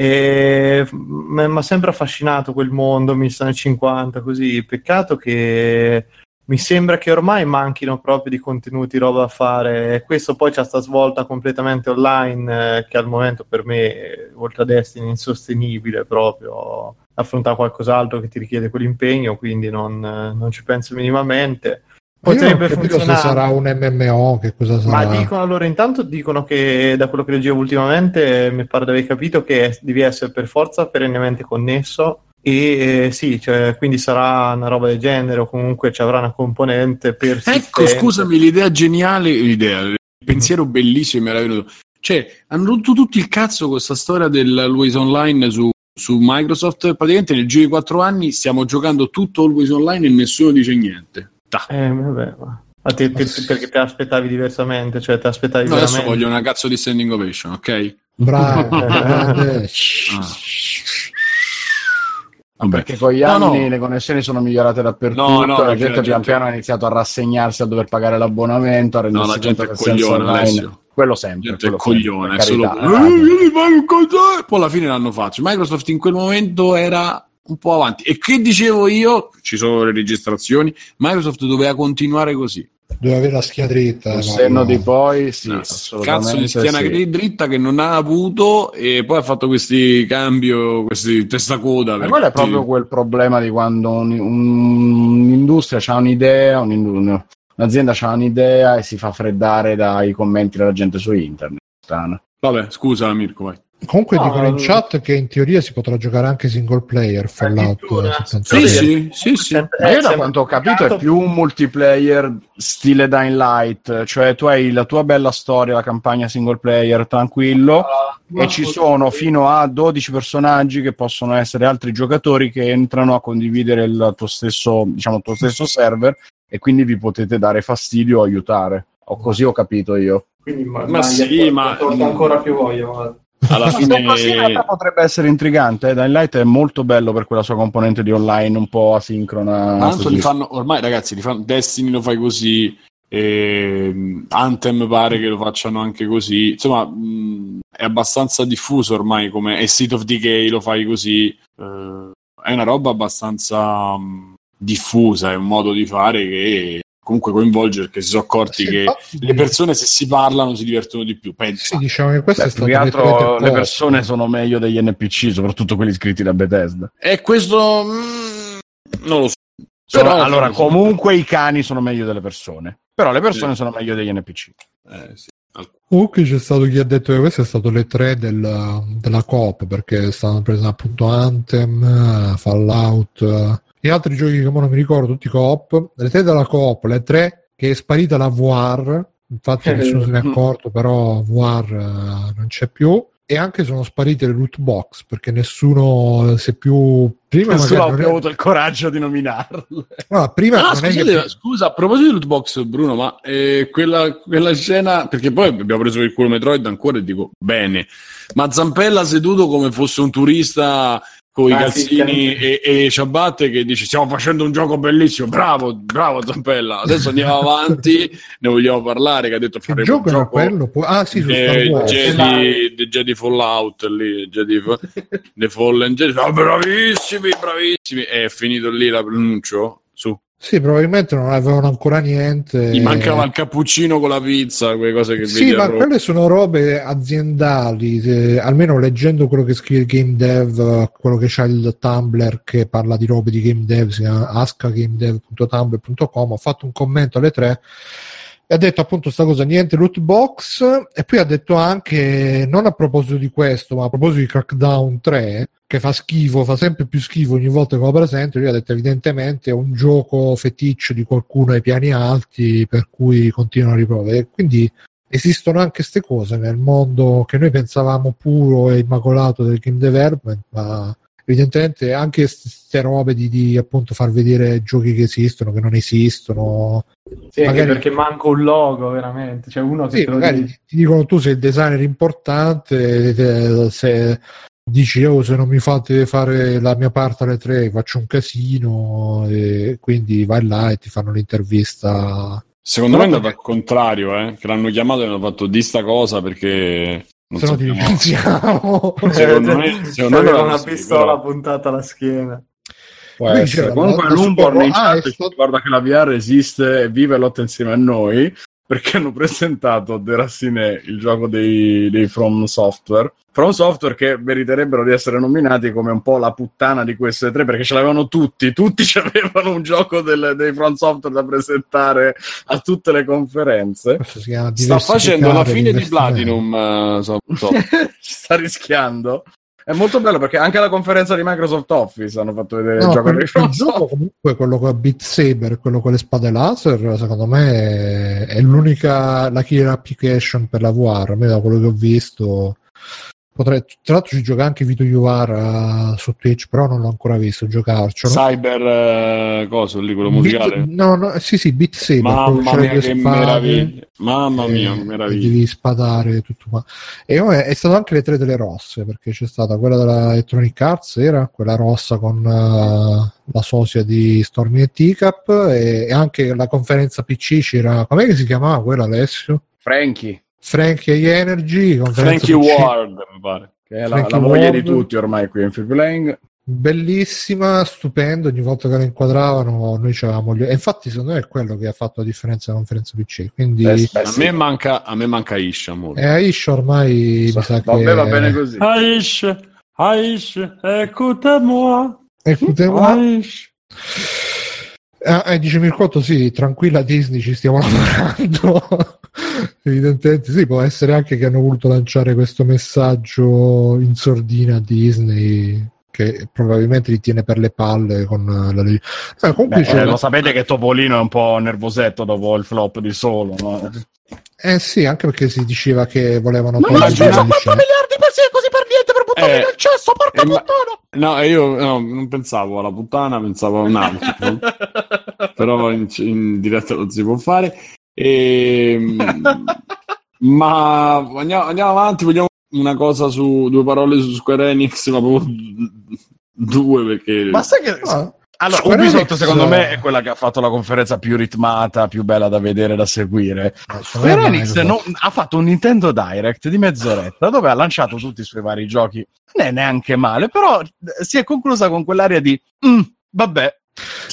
Speaker 3: e mi ha sempre affascinato quel mondo, mi sta nel 50, così. Peccato che mi sembra che ormai manchino proprio di contenuti, roba da fare. Questo poi c'è sta svolta completamente online eh, che al momento per me, oltre a Destiny, è insostenibile proprio affrontare qualcos'altro che ti richiede quell'impegno, quindi non, non ci penso minimamente.
Speaker 5: Potrebbe funzionare. se sarà un MMO, che cosa sarà.
Speaker 3: Ma dicono allora, intanto dicono che da quello che leggevo ultimamente, mi pare di aver capito che devi essere per forza perennemente connesso e eh, sì, cioè, quindi sarà una roba del genere o comunque ci avrà una componente per
Speaker 1: Ecco, scusami, l'idea geniale, l'idea, il pensiero bellissimo mi era venuto. Cioè, hanno rotto tutti il cazzo con questa storia dell'Always Online su, su Microsoft. Praticamente nel giro di quattro anni stiamo giocando tutto Always Online e nessuno dice niente.
Speaker 3: Da. Eh, vabbè, ma... Te, te, perché te aspettavi diversamente, cioè te aspettavi
Speaker 1: no, adesso voglio una cazzo di standing ovation, ok?
Speaker 5: Bravo. ah.
Speaker 4: Vabbè. Perché con gli no, anni no. le connessioni sono migliorate dappertutto, no, la gente pian piano ha iniziato a rassegnarsi a dover pagare l'abbonamento, a
Speaker 1: rendersi no, la gente è coglione online.
Speaker 4: Quello sempre.
Speaker 1: Gente quello è coglione, è solo... Eh, poi alla fine l'hanno fatto. Microsoft in quel momento era un po' avanti. E che dicevo io? Ci sono le registrazioni. Microsoft doveva continuare così.
Speaker 5: Doveva avere la schia dritta.
Speaker 4: Il senno di poi, sì. No,
Speaker 1: cazzo di schiena sì. dritta che non ha avuto e poi ha fatto questi cambio, questi testacoda.
Speaker 4: Ma quello è proprio quel problema di quando un, un, un'industria ha un'idea, un, un'azienda ha un'idea e si fa freddare dai commenti della gente su internet. Strano.
Speaker 1: Vabbè, scusa Mirko, vai.
Speaker 5: Comunque no, dicono in chat che in teoria si potrà giocare anche single player Fallout
Speaker 1: sì, sì, sì, sì.
Speaker 4: Ma io da quanto ho capito è più un multiplayer stile Dying Light, cioè tu hai la tua bella storia, la campagna single player tranquillo uh, e ci sono fino a 12 personaggi che possono essere altri giocatori che entrano a condividere il tuo stesso, diciamo, il tuo stesso server e quindi vi potete dare fastidio o aiutare. O così ho capito io.
Speaker 3: Quindi, ma, ma sì, ma ancora più voglia
Speaker 4: alla fine così in realtà potrebbe essere intrigante eh? Dying Light è molto bello per quella sua componente di online un po' asincrona
Speaker 1: tanto li fanno ormai ragazzi li fanno, Destiny lo fai così e Anthem pare che lo facciano anche così insomma mh, è abbastanza diffuso ormai come e State of Decay lo fai così eh, è una roba abbastanza mh, diffusa è un modo di fare che comunque coinvolge perché si sono accorti sì, che infatti... le persone se si parlano si divertono di più. Pensa.
Speaker 5: Sì, diciamo che questo Beh, è stato
Speaker 4: altro le persone sono meglio degli NPC, soprattutto quelli scritti da Bethesda.
Speaker 1: E questo mm, non lo so.
Speaker 4: Però, Però allora, comunque i cani sono meglio delle persone. Però le persone sì. sono meglio degli NPC.
Speaker 5: Eh, sì. Comunque c'è stato chi ha detto che questo è stato le tre del, della Coop perché stanno prese appunto Anthem, Fallout e altri giochi che non mi ricordo, tutti coop, le tre della coop, le tre che è sparita la VR, infatti nessuno se ne è accorto, però VR uh, non c'è più. E anche sono sparite le loot box perché nessuno si è più.
Speaker 1: Prima nessuno ha più è... avuto il coraggio di nominarle.
Speaker 5: No, prima
Speaker 1: ah, scusate, che... scusa, a proposito di loot box, Bruno, ma eh, quella, quella, scena. Perché poi abbiamo preso il culo Metroid ancora e dico bene, ma Zampella seduto come fosse un turista con i calzini e, e ciabatte che dice stiamo facendo un gioco bellissimo. Bravo bravo Zampella. Adesso andiamo avanti ne vogliamo parlare che ha detto
Speaker 5: faremo gioco un gioco quello ah sì su
Speaker 1: eh, Jedi, The Jedi Fallout lì Jedi, The Fallen Jedi. Oh, bravissimi bravissimi. È finito lì la pronuncio su
Speaker 5: sì, probabilmente non avevano ancora niente.
Speaker 1: Gli mancava il cappuccino con la pizza, quelle cose che
Speaker 5: sì, ma quelle sono robe aziendali. Eh, almeno leggendo quello che scrive Game Dev, quello che c'ha il Tumblr che parla di robe di Game Dev, si chiama askagamedev.tumblr.com. Ho fatto un commento alle tre e ha detto appunto sta cosa niente loot box e poi ha detto anche non a proposito di questo ma a proposito di Crackdown 3 che fa schifo fa sempre più schifo ogni volta che lo presento lui ha detto evidentemente è un gioco feticcio di qualcuno ai piani alti per cui continuano a riprove quindi esistono anche queste cose nel mondo che noi pensavamo puro e immacolato del game development ma evidentemente anche queste robe di, di, appunto far vedere giochi che esistono, che non esistono.
Speaker 3: Sì, magari... perché manca un logo veramente. Cioè uno
Speaker 5: che sì, magari dice... ti dicono tu sei il designer importante, se dici oh se non mi fate fare la mia parte alle tre faccio un casino e quindi vai là e ti fanno l'intervista
Speaker 1: Secondo me è andato al contrario, eh? che l'hanno chiamato e hanno fatto di sta cosa perché
Speaker 5: non se no ti licenziamo.
Speaker 3: Secondo me, secondo me una pistola però. puntata alla schiena.
Speaker 4: Comunque Lumborn in chat ah, sto... guarda che la VR esiste e vive e lotta insieme a noi perché hanno presentato The Racine, il gioco dei, dei From Software. From Software che meriterebbero di essere nominati come un po' la puttana di queste tre perché ce l'avevano tutti, tutti avevano un gioco del, dei From Software da presentare a tutte le conferenze.
Speaker 1: Sta facendo la fine di Platinum, uh, so, so.
Speaker 4: sta rischiando. È molto bello perché anche alla conferenza di Microsoft Office hanno fatto vedere no, il gioco.
Speaker 5: Il gioco comunque quello con Beat Saber, quello con le spade laser, secondo me è l'unica la killer application per la VR, almeno da quello che ho visto Potrei, tra l'altro ci gioca anche Vito Iuvara uh, su Twitch, però non l'ho ancora visto giocarci.
Speaker 1: Cyber uh, coso lì, quello musicale?
Speaker 5: Beat, no, no, sì, sì, Beat Saber.
Speaker 1: Mamma mia, che spade, meraviglia. Mamma mia, che meraviglia.
Speaker 5: Devi spadare tutto qua. E oh, è stato anche le tre delle rosse, perché c'è stata quella della Electronic Arts, era quella rossa con uh, la sosia di Stormy e Teacup, e, e anche la conferenza PC c'era... Com'è che si chiamava quella, Alessio?
Speaker 4: Frankie.
Speaker 5: Frankie Energy,
Speaker 1: Frankie Ward, mi pare.
Speaker 4: Che è la, la moglie di tutti ormai qui in Free Playing.
Speaker 5: Bellissima, stupendo, ogni volta che la inquadravano noi c'avevamo gli... E infatti secondo me è quello che ha fatto la differenza della conferenza PC. Quindi...
Speaker 1: Eh, a, me manca, a me manca Isha molto.
Speaker 5: E eh, Isha ormai so, mi sa che...
Speaker 4: va bene così.
Speaker 1: Aish, Aish, écoute-moi.
Speaker 5: Écoute-moi. Ah, eh, dice Mircotto, sì, tranquilla Disney, ci stiamo lavorando. Evidentemente sì, può essere anche che hanno voluto lanciare questo messaggio in sordina a Disney che probabilmente li tiene per le palle con la legge.
Speaker 4: Eh, comunque Beh, lo sapete che Topolino è un po' nervosetto dopo il flop di solo, no?
Speaker 5: Eh sì, anche perché si diceva che volevano
Speaker 4: Ma togliere 4 miliardi per sé così per niente per buttarli eh, nel cesso, porca eh, puttana!
Speaker 1: No, io no, non pensavo alla puttana, pensavo a un altro. Però in, in diretta non si può fare. E, ehm, ma andiamo, andiamo, avanti, vogliamo una cosa su due parole su Square Enix, ma proprio due perché...
Speaker 4: Ma sai che... Ah. Allora, Square Ubisoft Enix... secondo me è quella che ha fatto la conferenza più ritmata, più bella da vedere, da seguire. Square Enix non, ha fatto un Nintendo Direct di mezz'oretta dove ha lanciato tutti i suoi vari giochi. Non è neanche male, però si è conclusa con quell'aria di mm, vabbè,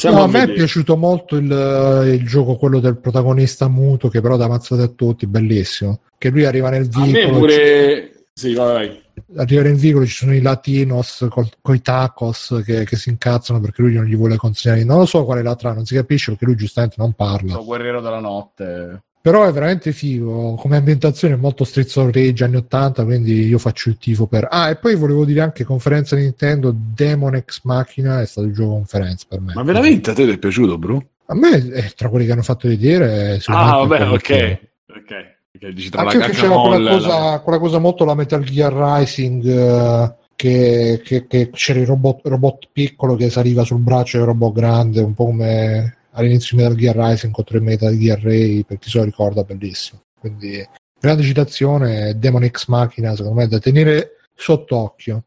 Speaker 5: No, a me è piaciuto molto il, il, gioco, quello del protagonista muto, che però da ammazzate a tutti, bellissimo. Che lui arriva nel vicolo. A me
Speaker 1: pure... Sì, vai, vai.
Speaker 5: Arriva in vicolo, ci sono i latinos con i tacos che, che, si incazzano perché lui non gli vuole consegnare. Non lo so qual è la trama, non si capisce perché lui giustamente non parla.
Speaker 4: Sono guerriero della notte.
Speaker 5: Però è veramente figo, come ambientazione è molto Streets of Rage anni 80, quindi io faccio il tifo per... Ah, e poi volevo dire anche conferenza Nintendo, Demon X Machina è stato il gioco conferenza per me.
Speaker 1: Ma veramente a te ti è piaciuto, bro?
Speaker 5: A me, eh, tra quelli che hanno fatto vedere...
Speaker 1: Ah, vabbè, ok. Ok.
Speaker 5: Dici tra anche la c'era quella cosa, la... quella cosa molto la Metal Gear Rising... Uh, che, che, che, c'era il robot, robot piccolo che saliva sul braccio del robot grande, un po' come all'inizio di Metal Gear Rising contro il Metal Gear Ray, per chi se lo ricorda, bellissimo. Quindi, grande citazione, Demon X Machina, secondo me, da tenere sott'occhio.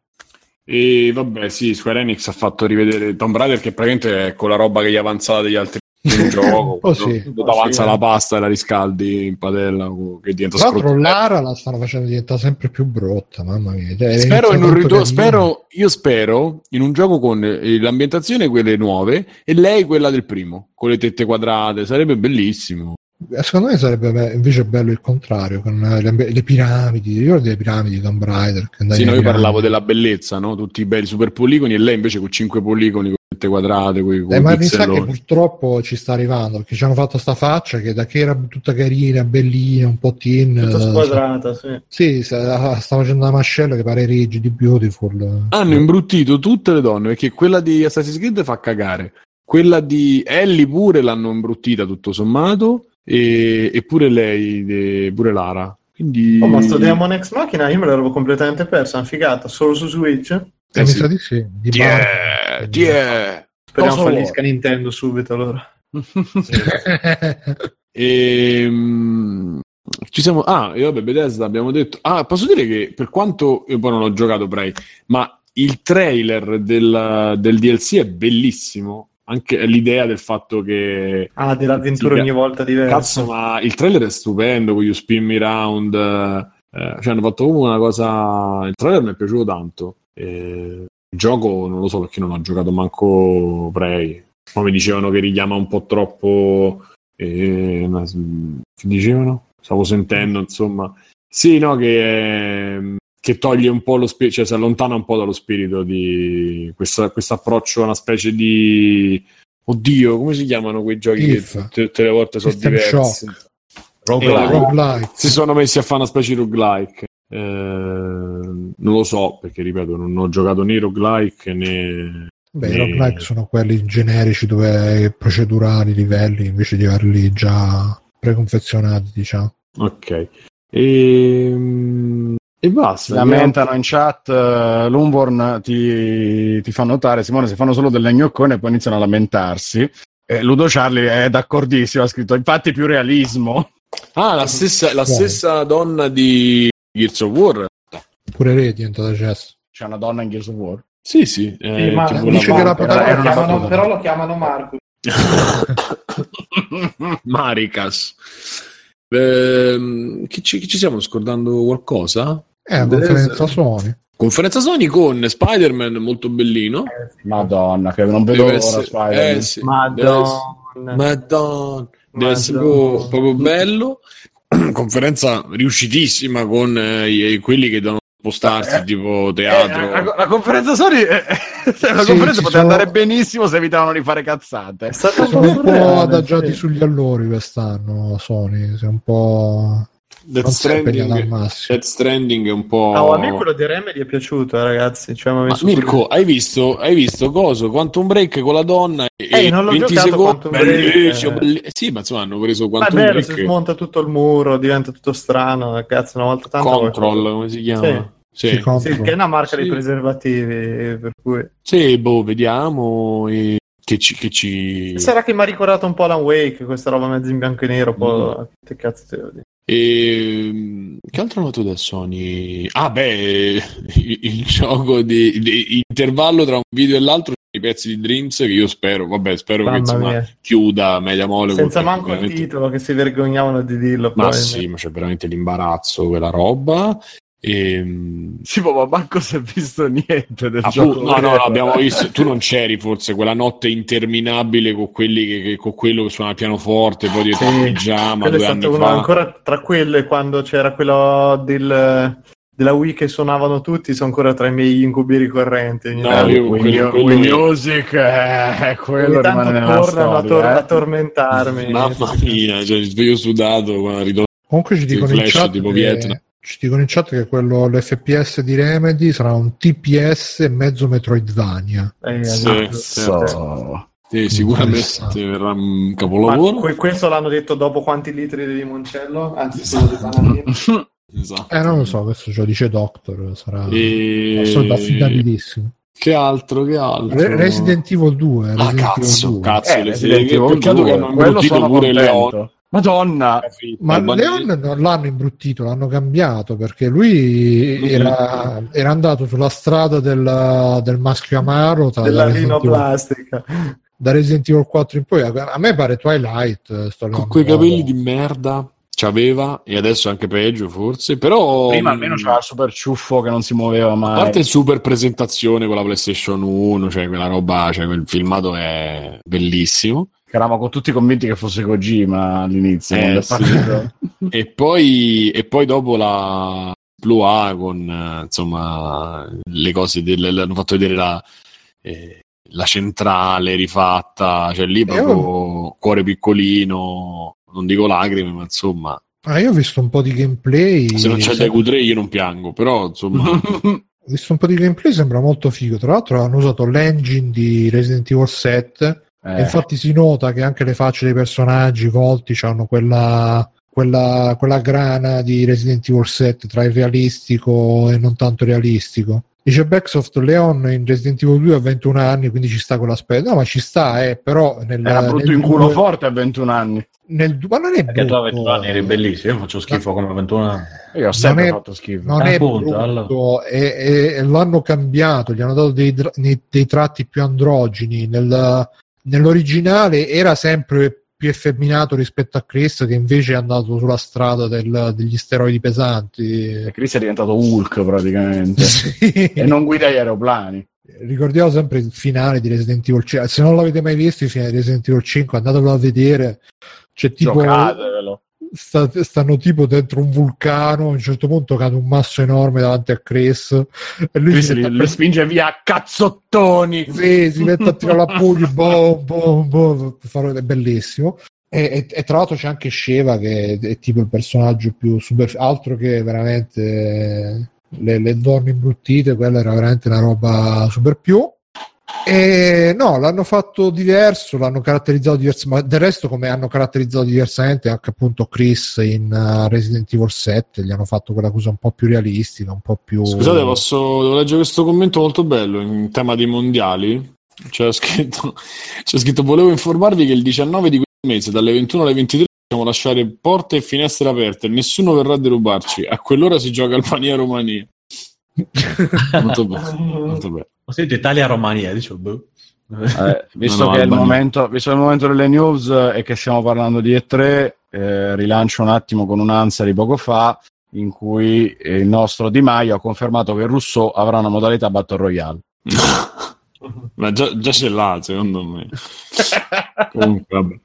Speaker 1: E vabbè, sì, Square Enix ha fatto rivedere Tomb Raider, che praticamente è con la roba che gli avanzava degli altri un gioco. oh, sì. Quando oh, avanza sì, la eh. pasta e la riscaldi in padella, che diventa
Speaker 5: Tra l'altro, Lara la stanno facendo diventare sempre più brutta, mamma mia. Cioè,
Speaker 1: spero, in un ritorno, spero, io spero in un gioco con eh, l'ambientazione quelle nuove e lei quella del primo, con le tette quadrate, sarebbe bellissimo.
Speaker 5: Eh, secondo me sarebbe invece bello il contrario, con le, le piramidi, ricordi le piramidi di Tomb Raider?
Speaker 1: Sì, no, io parlavo della bellezza, no? tutti i belli super poligoni e lei invece con 5 poligoni quadrate. Quei,
Speaker 5: eh, ma mi sa che purtroppo ci sta arrivando perché ci hanno fatto sta faccia che da che era tutta carina, bellina, un po' teen.
Speaker 3: Tutta eh, squadrata, sì. Sì,
Speaker 5: sta, facendo una mascella che pare rigid, di beautiful.
Speaker 1: Hanno imbruttito tutte le donne perché quella di Assassin's Creed fa cagare. Quella di Ellie pure l'hanno imbruttita tutto sommato. E, e pure lei, pure Lara. Quindi...
Speaker 3: Oh, ma sto Demon X Machina io me l'avevo completamente persa, figata, solo su Switch?
Speaker 5: Eh, mi sa di sì.
Speaker 1: Di yeah, yeah.
Speaker 3: Speriamo Posso... fallisca Nintendo subito allora.
Speaker 1: e, um, ci siamo... Ah, e vabbè, Bethesda abbiamo detto... Ah, posso dire che per quanto... Io poi non l'ho giocato, Bray, ma il trailer del, del DLC è bellissimo. Anche l'idea del fatto che...
Speaker 3: Ah, dell'avventura ogni volta diversa.
Speaker 1: Cazzo, ma il trailer è stupendo, con You Spin Me Round... Eh, cioè hanno fatto una cosa... Il trailer mi è piaciuto tanto. Eh, Il gioco non lo so perché non ho giocato manco Prey. Poi mi dicevano che richiama un po' troppo. Eh, una, che dicevano? Stavo sentendo, insomma. Sì, no, che, che toglie un po' lo spirito, cioè si allontana un po' dallo spirito di questo approccio a una specie di. Oddio, come si chiamano quei giochi If. che tutte le volte sono System diversi? Roguelike. roguelike. Si sono messi a fare una specie di roguelike. Eh, non lo so, perché ripeto, non ho giocato né roguelike né.
Speaker 5: Beh, né... i roguelike sono quelli generici dove procedurali, livelli, invece di averli già preconfezionati, diciamo.
Speaker 1: Ok. E, ehm, e basta.
Speaker 2: Lamentano in chat, uh, Lumborn ti, ti, fa notare, Simone, se fanno solo delle gnoccone e poi iniziano a lamentarsi. Eh, Ludo Charlie è d'accordissimo, ha scritto infatti più realismo.
Speaker 1: Ah, la stessa, la stessa donna di Gears of War.
Speaker 5: Pure lei è diventata Jess.
Speaker 2: C'è una donna in Gears of War?
Speaker 1: Sì, sì.
Speaker 5: Eh, sì ma dice che la
Speaker 3: però, lo chiamano, però lo chiamano Marco.
Speaker 1: Maricas. Eh, che, ci, che, ci, stiamo scordando qualcosa?
Speaker 5: Eh, conferenza Sony.
Speaker 1: Conferenza Sony con Spider-Man molto bellino.
Speaker 2: Madonna, che non vedo Deve ora Spider-Man.
Speaker 1: Eh, sì. Madonna. Madonna. Deve essere proprio, proprio bello. Conferenza riuscitissima con eh, quelli che devono spostarsi eh, tipo teatro.
Speaker 2: Eh, la, la, conferenza Sony, eh, cioè, la sì, conferenza poteva sono... andare benissimo se evitavano di fare cazzate.
Speaker 5: Sono un po' adagiati sugli allori quest'anno Sony, è un po'
Speaker 1: Death Stranding, Death Stranding è un po'.
Speaker 3: No, a me quello di Remedy è piaciuto, ragazzi. Cioè,
Speaker 1: Ma Mirko, hai visto, hai visto coso? Quantum Break con la donna e Ehi, non l'ho 20 secondi. Bellissimo, bellissimo. sì, ma insomma, hanno preso Quantum
Speaker 3: è bello, Break. si smonta tutto il muro, diventa tutto strano. Cazzo, una volta tanto.
Speaker 1: Control, come si chiama?
Speaker 3: Sì. Sì. sì, che è una marca sì. dei preservativi. Per cui...
Speaker 1: Sì, boh, vediamo. E... Che ci, che ci...
Speaker 3: Sarà che mi ha ricordato un po' Alan Wake, questa roba mezzo in bianco e nero. Mm. Che cazzo te lo dico?
Speaker 1: E ehm, che altro noto da Sony? Ah, beh, il, il gioco di, di, intervallo tra un video e l'altro i pezzi di Dreams che io spero, vabbè, spero Mamma che insomma, chiuda Media Mole
Speaker 3: senza manco veramente... il titolo che si vergognavano di dirlo.
Speaker 1: Ma sì, ma c'è veramente l'imbarazzo quella roba e... Ehm,
Speaker 2: sì, ma manco si è visto niente del
Speaker 1: ah,
Speaker 2: gioco.
Speaker 1: No, no, abbiamo visto. Tu non c'eri forse quella notte interminabile con quelli che, che con quello che suona il pianoforte, poi dietro sì, pigiama. Due anni
Speaker 3: fa. Ancora tra quelle quando c'era quello del, della Wii che suonavano tutti, sono ancora tra i miei incubi ricorrenti.
Speaker 2: No, io, Wii, quello, Wii quello Music, eh, quello nella
Speaker 3: tornano a, tor- eh. a tormentarmi.
Speaker 1: Mamma mia, cioè, io sudato quando ritorno.
Speaker 5: Comunque ci dicono in chat tipo che... Vietnam ci dicono in chat che quello, l'FPS di Remedy sarà un TPS mezzo Metroidvania.
Speaker 1: Eh, sì, sì, sicuramente verrà un capolavoro.
Speaker 3: Ma questo l'hanno detto dopo quanti litri di limoncello? Anzi, solo di
Speaker 5: esatto. Eh, non lo so, questo ce lo dice Doctor, sarà e... affidabilissimo.
Speaker 1: Che altro, che altro?
Speaker 5: Re- Resident Evil 2.
Speaker 1: Ah,
Speaker 5: Resident
Speaker 1: cazzo, Evil 2. cazzo, eh, Resident Evil 2. che hanno imbruttito pure Leon.
Speaker 2: Madonna!
Speaker 5: Ma Leon non l'hanno imbruttito, l'hanno cambiato perché lui era, era, andato sulla strada del, del maschio amaro
Speaker 3: della rinoplastica
Speaker 5: da Resident Evil 4 in poi. A me pare Twilight.
Speaker 1: Con quei capelli di merda c'aveva e adesso anche peggio forse però
Speaker 2: prima almeno c'era il super ciuffo che non si muoveva mai
Speaker 1: a parte il super presentazione con la PlayStation 1 cioè quella roba cioè quel filmato è bellissimo
Speaker 2: che eravamo con tutti convinti che fosse Kojima all'inizio. Eh, sì.
Speaker 1: e, poi, e poi dopo la Blue con insomma le cose del, hanno fatto vedere la, eh, la centrale rifatta, cioè lì proprio io... cuore piccolino, non dico lacrime, ma insomma.
Speaker 5: Ah, io ho visto un po' di gameplay.
Speaker 1: Se non c'è se... Deku 3 io non piango, però insomma.
Speaker 5: ho visto un po' di gameplay, sembra molto figo. Tra l'altro hanno usato l'engine di Resident Evil 7 eh. infatti si nota che anche le facce dei personaggi volti hanno quella, quella, quella grana di Resident Evil 7 tra il realistico e non tanto realistico. Dice Backsoft Leon in Resident Evil 2 a 21 anni, quindi ci sta quell'aspetto. No, ma ci sta, eh, però. Nel,
Speaker 2: Era brutto in culo 2... forte a 21 anni.
Speaker 5: Nel, ma non è
Speaker 6: Perché
Speaker 5: brutto.
Speaker 6: tu a 21 anni eri bellissimo, io faccio schifo come a 21 anni.
Speaker 2: Io ho sempre è, fatto schifo.
Speaker 5: Non eh, è appunto, brutto, allora. e, e, l'hanno cambiato, gli hanno dato dei, dei, dei tratti più androgeni. Nel, nell'originale era sempre più effeminato rispetto a Chris che invece è andato sulla strada del, degli steroidi pesanti.
Speaker 2: E Chris è diventato Hulk praticamente. Sì. e non guida gli aeroplani.
Speaker 5: Ricordiamo sempre il finale di Resident Evil 5 se non l'avete mai visto il finale di Resident Evil 5 andatelo a vedere. C'è tipo Giocatevelo sta, stanno tipo dentro un vulcano. A un certo punto cade un masso enorme davanti a Chris.
Speaker 2: E lui si li, pre- spinge via a cazzottoni.
Speaker 5: Sì, si mette a tirare la pugna. boh, boh, boh, è bellissimo. E, e, e, tra l'altro c'è anche Sheva che è, è tipo il personaggio più super altro che veramente le, le donne imbruttite, quella era veramente una roba super più. E no, l'hanno fatto diverso, l'hanno caratterizzato diverso, ma del resto come hanno caratterizzato diversamente anche appunto Chris in uh, Resident Evil 7, gli hanno fatto quella cosa un po' più realistica, un po' più...
Speaker 1: Scusate, posso devo leggere questo commento molto bello in tema dei mondiali? C'è scritto, c'è scritto volevo informarvi che il 19 di questo mese, dalle 21 alle 23, possiamo lasciare porte e finestre aperte nessuno verrà a derubarci. A quell'ora si gioca Albania-Romania. molto bello, molto bello.
Speaker 6: Ho sentito Italia-Romania, dicevo, boh.
Speaker 2: Eh, visto, no, no, che il momento, visto che il momento delle news e che stiamo parlando di E3, eh, rilancio un attimo con un'ansia di poco fa in cui il nostro Di Maio ha confermato che Rousseau avrà una modalità Battle Royale.
Speaker 1: Ma già, già ce l'ha, secondo me. Comunque, vabbè.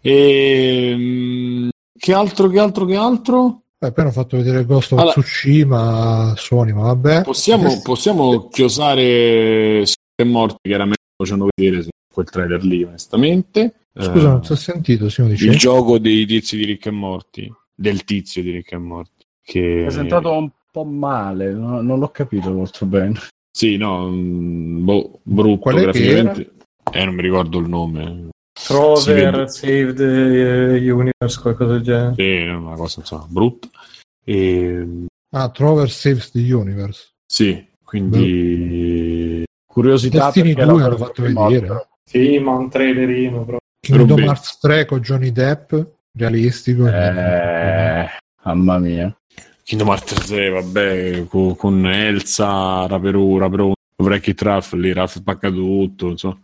Speaker 1: E, ehm, che altro, che altro, che altro?
Speaker 5: Beh, poi hanno fatto vedere Ghost of allora, Tsushima, Sony, ma vabbè.
Speaker 1: Possiamo, possiamo chiosare e morti che era meglio facendo vedere su quel trailer lì, onestamente.
Speaker 5: Scusa, uh, non ti ho sentito, sì,
Speaker 1: Il gioco dei tizi di Rick e Morti, del tizio di Rick e Morti. Che...
Speaker 2: È presentato un po' male, non, non l'ho capito molto bene.
Speaker 1: Sì, no, mm, boh, brutto graficamente. Eh, non mi ricordo il nome.
Speaker 3: Trover, Save the Universe, qualcosa del genere.
Speaker 1: Sì, una cosa insomma, brutta. E...
Speaker 5: Ah, Trover Saves the Universe.
Speaker 1: Sì, quindi Beh.
Speaker 5: curiosità Destiny 2 l'hanno fatto vedere.
Speaker 3: Sì, ma un trailerino proprio.
Speaker 5: Kingdom Hearts 3 con Johnny Depp, realistico.
Speaker 2: Eh, mamma mia.
Speaker 1: Kingdom Hearts 3, vabbè, con, con Elsa, Raperu, Raperu, Wreck-It Ralph, lì Ralph spacca tutto, insomma.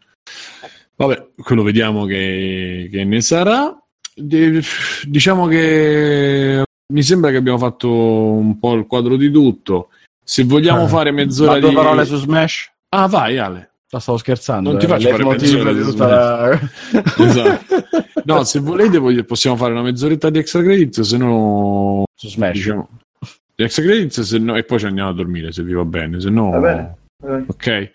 Speaker 1: Vabbè, quello vediamo che, che ne sarà. De, diciamo che mi sembra che abbiamo fatto un po' il quadro di tutto. Se vogliamo eh, fare mezz'ora
Speaker 2: di... parole su Smash?
Speaker 1: Ah, vai Ale.
Speaker 2: No, stavo scherzando.
Speaker 1: Non ti faccio eh, fare mezz'ora di tutta la... esatto. No, se volete possiamo fare una mezz'oretta di extra credits, se no...
Speaker 2: Su Smash. Diciamo,
Speaker 1: di extra credits se no... e poi ci andiamo a dormire, se vi va bene. Se no... Va bene. Ok.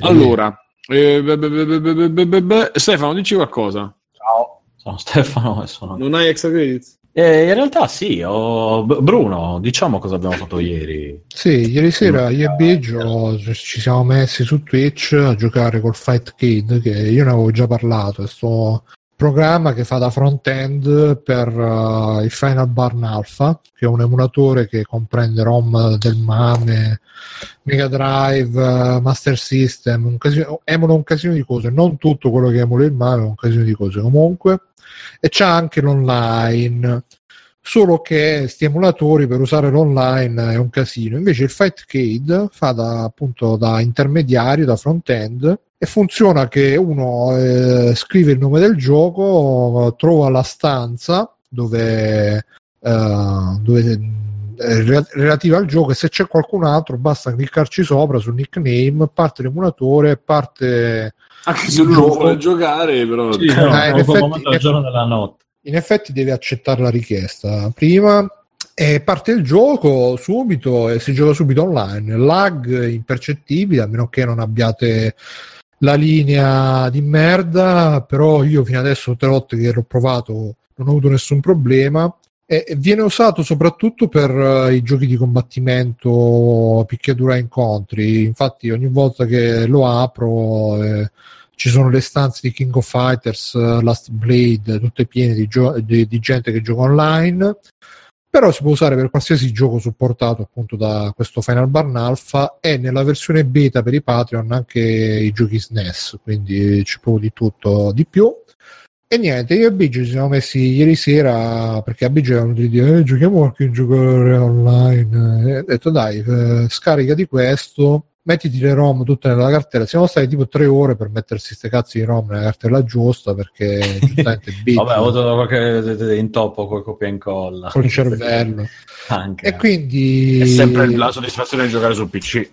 Speaker 1: Allora, eh, beh, beh, beh, Stefano, dici qualcosa.
Speaker 6: Ciao, sono Stefano e sono...
Speaker 1: Non hai extra credits?
Speaker 6: Eh, in realtà sì, ho... Bruno, diciamo cosa abbiamo fatto ieri.
Speaker 5: Sì, ieri sera io e Biggio ci siamo messi su Twitch a giocare col Fight Kid, che io ne avevo già parlato, sto programma che fa da front-end per uh, il Final Barn Alpha, che è un emulatore che comprende ROM del MAME, Mega Drive, uh, Master System, un casino, emula un casino di cose, non tutto quello che emula il MAME, un casino di cose. Comunque, e c'ha anche l'online, solo che questi emulatori per usare l'online è un casino, invece il Fightcade fa da, appunto da intermediario, da front-end, e funziona che uno eh, scrive il nome del gioco, trova la stanza dove, eh, dove eh, relativa al gioco e se c'è qualcun altro basta cliccarci sopra sul nickname, parte l'emulatore, parte
Speaker 1: anche se lui non vuole giocare, però
Speaker 5: sì, no, eh, in, effetti, in, effetti, in effetti deve accettare la richiesta prima e parte il gioco subito e si gioca subito online. Lag impercettibile, a meno che non abbiate la linea di merda, però io fino adesso le volte che l'ho provato non ho avuto nessun problema. E viene usato soprattutto per uh, i giochi di combattimento picchiadura incontri. Infatti, ogni volta che lo apro eh, ci sono le stanze di King of Fighters, uh, Last Blade, tutte piene di, gio- di, di gente che gioca online però si può usare per qualsiasi gioco supportato appunto da questo Final Barn Alpha e nella versione beta per i Patreon anche i giochi SNES, quindi c'è proprio di tutto di più. E niente, io e Biggio ci siamo messi ieri sera perché a Biggio avevano di dire eh, giochiamo qualche giocatore online. E ho detto dai, eh, scarica di questo mettiti le ROM tutte nella cartella. Siamo stati tipo tre ore per mettersi queste cazzo di ROM nella cartella giusta perché giustamente
Speaker 6: bit, Vabbè, ho avuto qualche intoppo con copia e incolla.
Speaker 5: Col cervello. Anche. E quindi...
Speaker 2: È sempre la soddisfazione di giocare sul PC.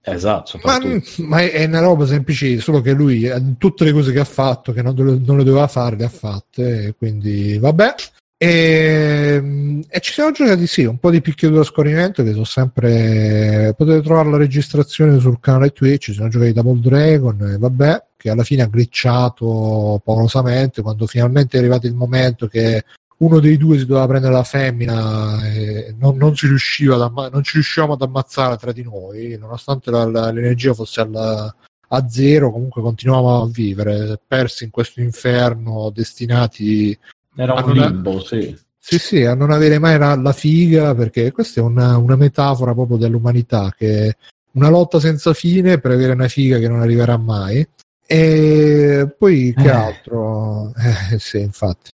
Speaker 6: Esatto,
Speaker 5: ma, ma, è una roba semplice, solo che lui eh, tutte le cose che ha fatto, che non, non le doveva fare, le ha fatte, quindi vabbè. E, ehm, e, ci siamo giocati sì, un po' di picchiatura a scorrimento che sono sempre potete trovare la registrazione sul canale Twitch, ci siamo giocati Double Dragon e vabbè, che alla fine ha glitchato paurosamente quando finalmente è arrivato il momento che uno dei due si doveva prendere la femmina e non, non, si riusciva ad amma- non ci riuscivamo ad ammazzare tra di noi, nonostante la, la, l'energia fosse alla, a zero, comunque continuavamo a vivere, persi in questo inferno, destinati
Speaker 6: era un limbo, sì.
Speaker 5: Sì, sì, a non avere mai la, la figa, perché questa è una, una, metafora proprio dell'umanità, che una lotta senza fine per avere una figa che non arriverà mai. E poi che eh. altro? Eh, sì, infatti.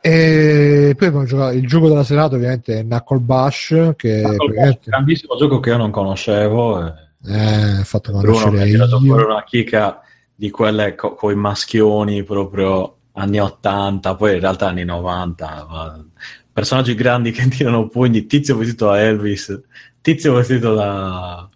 Speaker 5: E poi abbiamo giocato il gioco della serata, ovviamente, è Knuckle Bash, che è
Speaker 6: un grandissimo gioco che io non conoscevo.
Speaker 5: Eh, fatto conoscere
Speaker 6: Bruno mi ha tirato fuori una chicca di quelle co- con i maschioni proprio anni 80, poi in realtà anni 90, personaggi grandi che tirano pugni, tizio vestito da Elvis, tizio vestito da...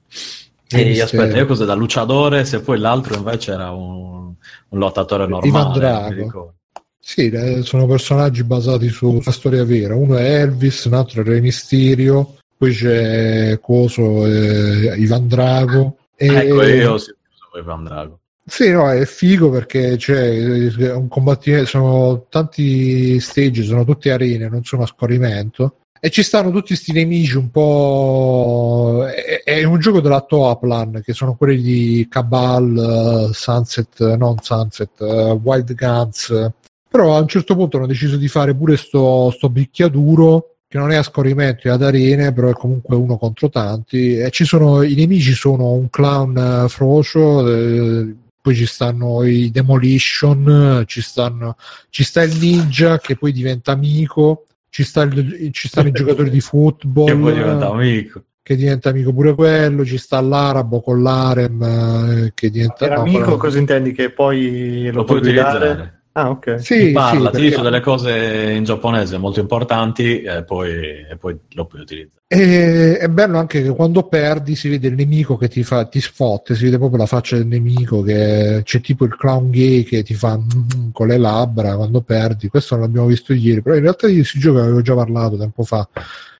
Speaker 6: E aspetta, io cosa da luciadore, se poi l'altro invece era un, un lottatore normale. Ivan
Speaker 5: Drago. Sì, eh, sono personaggi basati su una storia vera. Uno è Elvis, un altro è Re Mysterio, poi c'è Coso, eh, Ivan Drago.
Speaker 6: E... Ecco, io sì, Ivan Drago.
Speaker 5: Sì, no, è figo perché c'è un combattimento, sono tanti stage, sono tutte arene, non sono a scorrimento. E ci stanno tutti questi nemici un po'. È, è, un gioco della Toaplan, che sono quelli di Cabal, uh, Sunset, non Sunset, uh, Wild Guns. Però a un certo punto hanno deciso di fare pure sto, sto bicchiaduro che non è a scorrimento, è ad arene, però è comunque uno contro tanti. E ci sono i nemici sono un clown uh, frocio, eh, poi ci stanno i demolition, ci, stanno, ci sta il ninja che poi diventa amico, ci, sta il, ci stanno i giocatori di football.
Speaker 6: Che poi diventa amico.
Speaker 5: Che diventa amico pure quello, ci sta l'arabo con l'arem eh, che diventa...
Speaker 3: no, amico però... cosa intendi? Che poi lo, lo puoi utilizzare?
Speaker 5: Ah, ok.
Speaker 6: Sì, ti parla, sì, ti dice delle cose in giapponese molto importanti e poi, e poi lo puoi utilizzare.
Speaker 5: E, è bello anche che quando perdi si vede il nemico che ti fa ti sfotte, si vede proprio la faccia del nemico che c'è tipo il clown gay che ti fa mm, con le labbra quando perdi. Questo non l'abbiamo visto ieri, però in realtà io si gioca avevo già parlato tempo fa.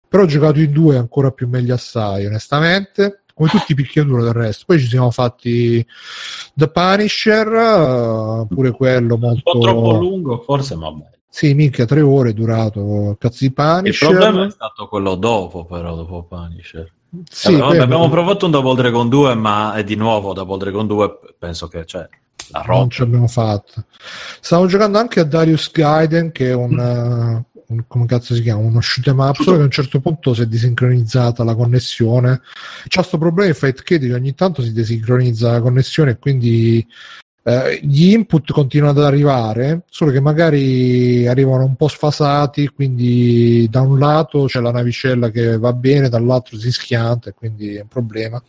Speaker 5: Però ho giocato in due ancora più meglio assai, onestamente come tutti i picchiaduro del resto. Poi ci siamo fatti The Punisher, uh, pure quello molto...
Speaker 6: Un po' troppo lungo, forse, ma bello.
Speaker 5: Sì, mica tre ore è durato cazzo di Punisher.
Speaker 6: Il problema è stato quello dopo, però, dopo Punisher. Sì, allora, vabbè, abbiamo provato un Double Dragon 2, ma è di nuovo Double Dragon 2, penso che cioè, la roba.
Speaker 5: Non ce l'abbiamo fatta. Stavo giocando anche a Darius Gaiden, che è un, come cazzo si chiama, uno shoot em up, solo che a un certo punto si è desincronizzata la connessione. C'è questo problema in Fight Kid che ogni tanto si desincronizza la connessione e quindi eh, gli input continuano ad arrivare, solo che magari arrivano un po' sfasati, quindi da un lato c'è la navicella che va bene, dall'altro si schianta e quindi è un problema.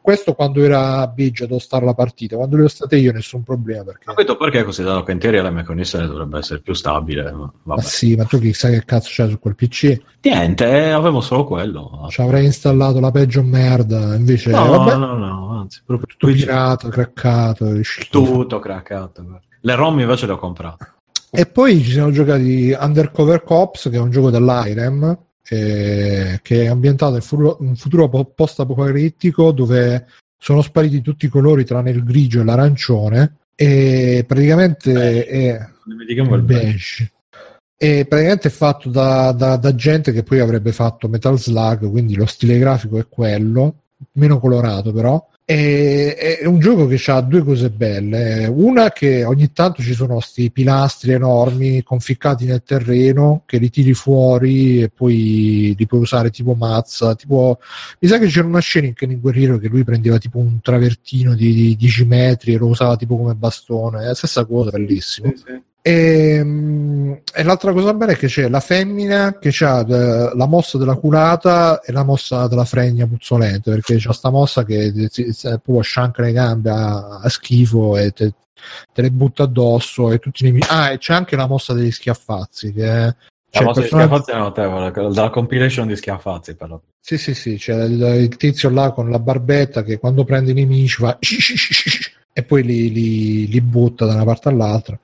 Speaker 5: Questo quando era Biggio devo stare la partita, quando l'ho state io nessun problema. Perché...
Speaker 6: Ma questo perché considerato che in teoria la mia connessione dovrebbe essere più stabile. Ma,
Speaker 5: ma sì, ma tu chissà che cazzo c'è su quel PC?
Speaker 6: Niente, eh, avevo solo quello.
Speaker 5: Ci avrei installato la peggio merda, invece...
Speaker 6: No, vabbè, no, no, anzi,
Speaker 5: proprio tutto pirata, craccato.
Speaker 6: Tutto craccato. Le ROM invece le ho comprate.
Speaker 5: E poi ci siamo giocati Undercover Cops, che è un gioco dell'IREM, eh, che è ambientato in futuro, un futuro post-apocalittico dove sono spariti tutti i colori tranne il grigio e l'arancione e praticamente Beh, è il beige. E praticamente è fatto da, da, da, gente che poi avrebbe fatto Metal Slug, quindi lo stile grafico è quello, meno colorato però, è, un gioco che ha due cose belle. Una che ogni tanto ci sono questi pilastri enormi conficcati nel terreno che li tiri fuori e poi li puoi usare tipo mazza. Tipo, mi sa che c'era una scena in Kenny Guerriero che lui prendeva tipo un travertino di, 10 metri e lo usava tipo come bastone. È la stessa cosa, bellissimo. Sì, sì. E, ehm, e, l'altra cosa bella è che c'è la femmina che ha eh, la mossa della culata e la mossa della fregna puzzolente perché c'è questa mossa che si, si, proprio scianca le gambe a, a schifo e te, te, le butta addosso e tutti i nemici. Ah, e c'è anche la mossa degli schiaffazzi che
Speaker 6: la mossa personaggio... di schiaffazzi è notevole, dalla compilation di schiaffazzi però.
Speaker 5: Sì, sì, sì, c'è il, il, tizio là con la barbetta che quando prende i nemici fa e poi li, li, li butta da una parte all'altra.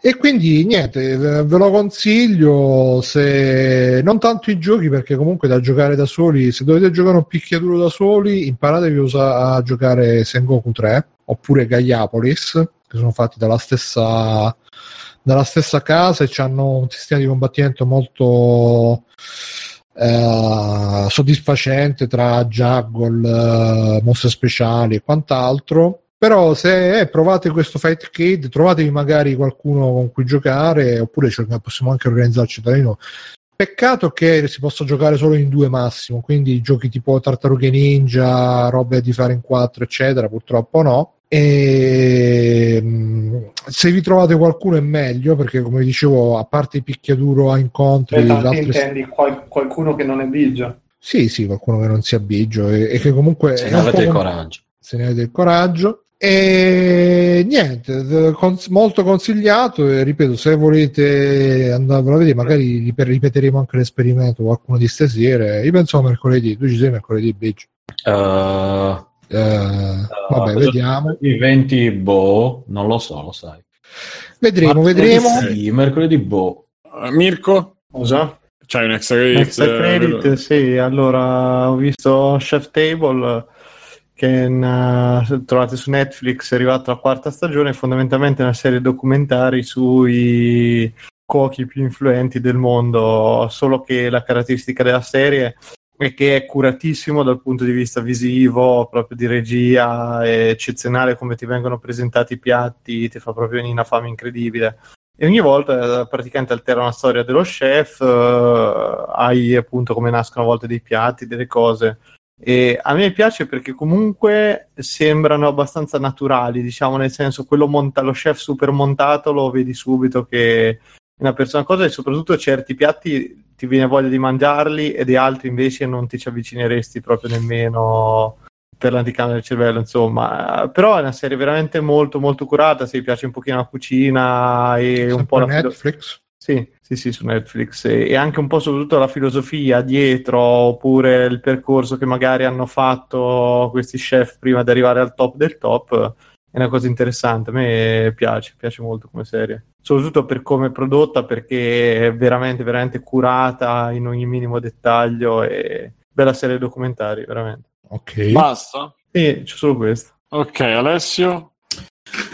Speaker 5: E quindi niente, ve lo consiglio se non tanto i giochi perché comunque da giocare da soli, se dovete giocare un picchiaduro da soli, imparatevi a, giocare Sengoku 3 oppure Gaiapolis, che sono fatti dalla stessa, dalla stessa casa e hanno un sistema di combattimento molto eh, soddisfacente tra juggle, eh, mosse speciali e quant'altro. Però se eh, provate questo Fight Kid, trovatevi magari qualcuno con cui giocare, oppure cioè, possiamo anche organizzarci da noi. Peccato che si possa giocare solo in due massimo, quindi giochi tipo Tartarughe Ninja, robe di fare in quattro, eccetera, purtroppo no. E mm, se vi trovate qualcuno è meglio perché, come dicevo, a parte i picchiaduro a incontri,
Speaker 3: Aspetta, intendi qual- qualcuno che non è bigio?
Speaker 5: Sì, sì, qualcuno che non sia bigio e, e che comunque
Speaker 6: se ne avete il coraggio.
Speaker 5: Se ne avete il coraggio. E niente, cons- molto consigliato. E ripeto, se volete andarvelo a vedere, magari ripeteremo anche l'esperimento qualcuno di stasera. Io penso a mercoledì, tu ci sei mercoledì, Biggio.
Speaker 6: Uh,
Speaker 5: Uh, vabbè, uh, vediamo.
Speaker 6: I 20 boh, non lo so, lo sai.
Speaker 5: Vedremo, vedremo.
Speaker 6: Sì, mercoledì boh.
Speaker 1: Uh, Mirko?
Speaker 3: Cosa?
Speaker 1: C'hai un extra credit?
Speaker 3: Extra credit, eh, sì. Allora, ho visto Chef Table che uh, trovate su Netflix, è arrivata la quarta stagione, fondamentalmente una serie documentaria sui cuochi più influenti del mondo, solo che la caratteristica della serie e che è curatissimo dal punto di vista visivo, proprio di regia, è eccezionale come ti vengono presentati i piatti, ti fa proprio una fame incredibile. E ogni volta eh, praticamente altera una storia dello chef, eh, hai appunto come nascono a volte dei piatti, delle cose. E a me piace perché comunque sembrano abbastanza naturali, diciamo nel senso quello monta- lo chef super montato lo vedi subito che è una persona cosa e soprattutto certi piatti ti viene voglia di mangiarli e di altri invece non ti ci avvicineresti proprio nemmeno per l'anticamera del cervello, insomma. Però è una serie veramente molto molto curata, se vi piace un pochino la cucina e Sempre un po' la
Speaker 5: Netflix.
Speaker 3: Sì, sì, sì, su Netflix e, e, anche un po' soprattutto la filosofia dietro, oppure il percorso che magari hanno fatto questi chef prima di arrivare al top del top è una cosa interessante. A me piace, piace molto come serie. Soprattutto per come è prodotta, perché è veramente, veramente curata in ogni minimo dettaglio e bella serie documentari, veramente.
Speaker 1: Ok. Basta?
Speaker 3: Sì, c'è solo questo.
Speaker 1: Ok, Alessio?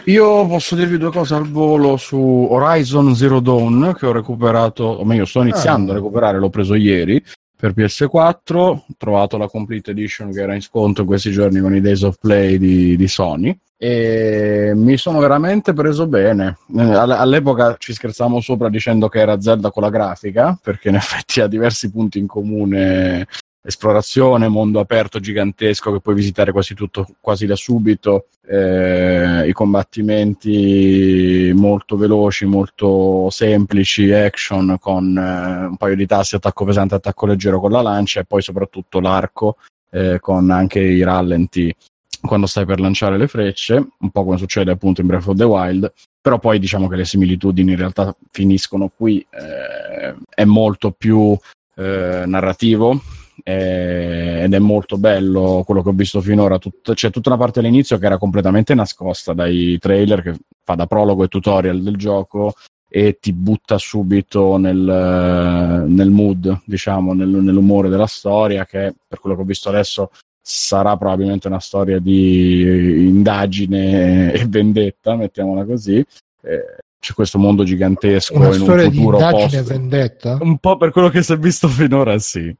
Speaker 4: Io posso dirvi due cose al volo su Horizon Zero Dawn che ho recuperato, o meglio sto iniziando ah. a recuperare, l'ho preso ieri per PS4, ho trovato la Complete Edition che era in sconto in questi giorni con i Days of Play di, di Sony e mi sono veramente preso bene. Eh, all'epoca ci scherzavamo sopra dicendo che era Zelda con la grafica, perché in effetti ha diversi punti in comune esplorazione, mondo aperto gigantesco che puoi visitare quasi tutto quasi da subito, eh, i combattimenti molto veloci, molto semplici, action con eh, un paio di tasti, attacco pesante, attacco leggero con la lancia e poi soprattutto l'arco eh, con anche i rallenti quando stai per lanciare le frecce, un po' come succede appunto in Breath of the Wild, però poi diciamo che le similitudini in realtà finiscono qui, eh, è molto più eh, narrativo, eh, ed è molto bello quello che ho visto finora. Tut- c'è tutta una parte all'inizio che era completamente nascosta dai trailer che fa da prologo e tutorial del gioco e ti butta subito nel, nel mood, diciamo, nel, nell'umore della storia che per quello che ho visto adesso sarà probabilmente una storia di indagine e vendetta, mettiamola così. Eh, c'è questo mondo gigantesco
Speaker 5: Una in
Speaker 4: un futuro
Speaker 5: post. vendetta?
Speaker 4: Un po' per quello che si è visto finora, sì.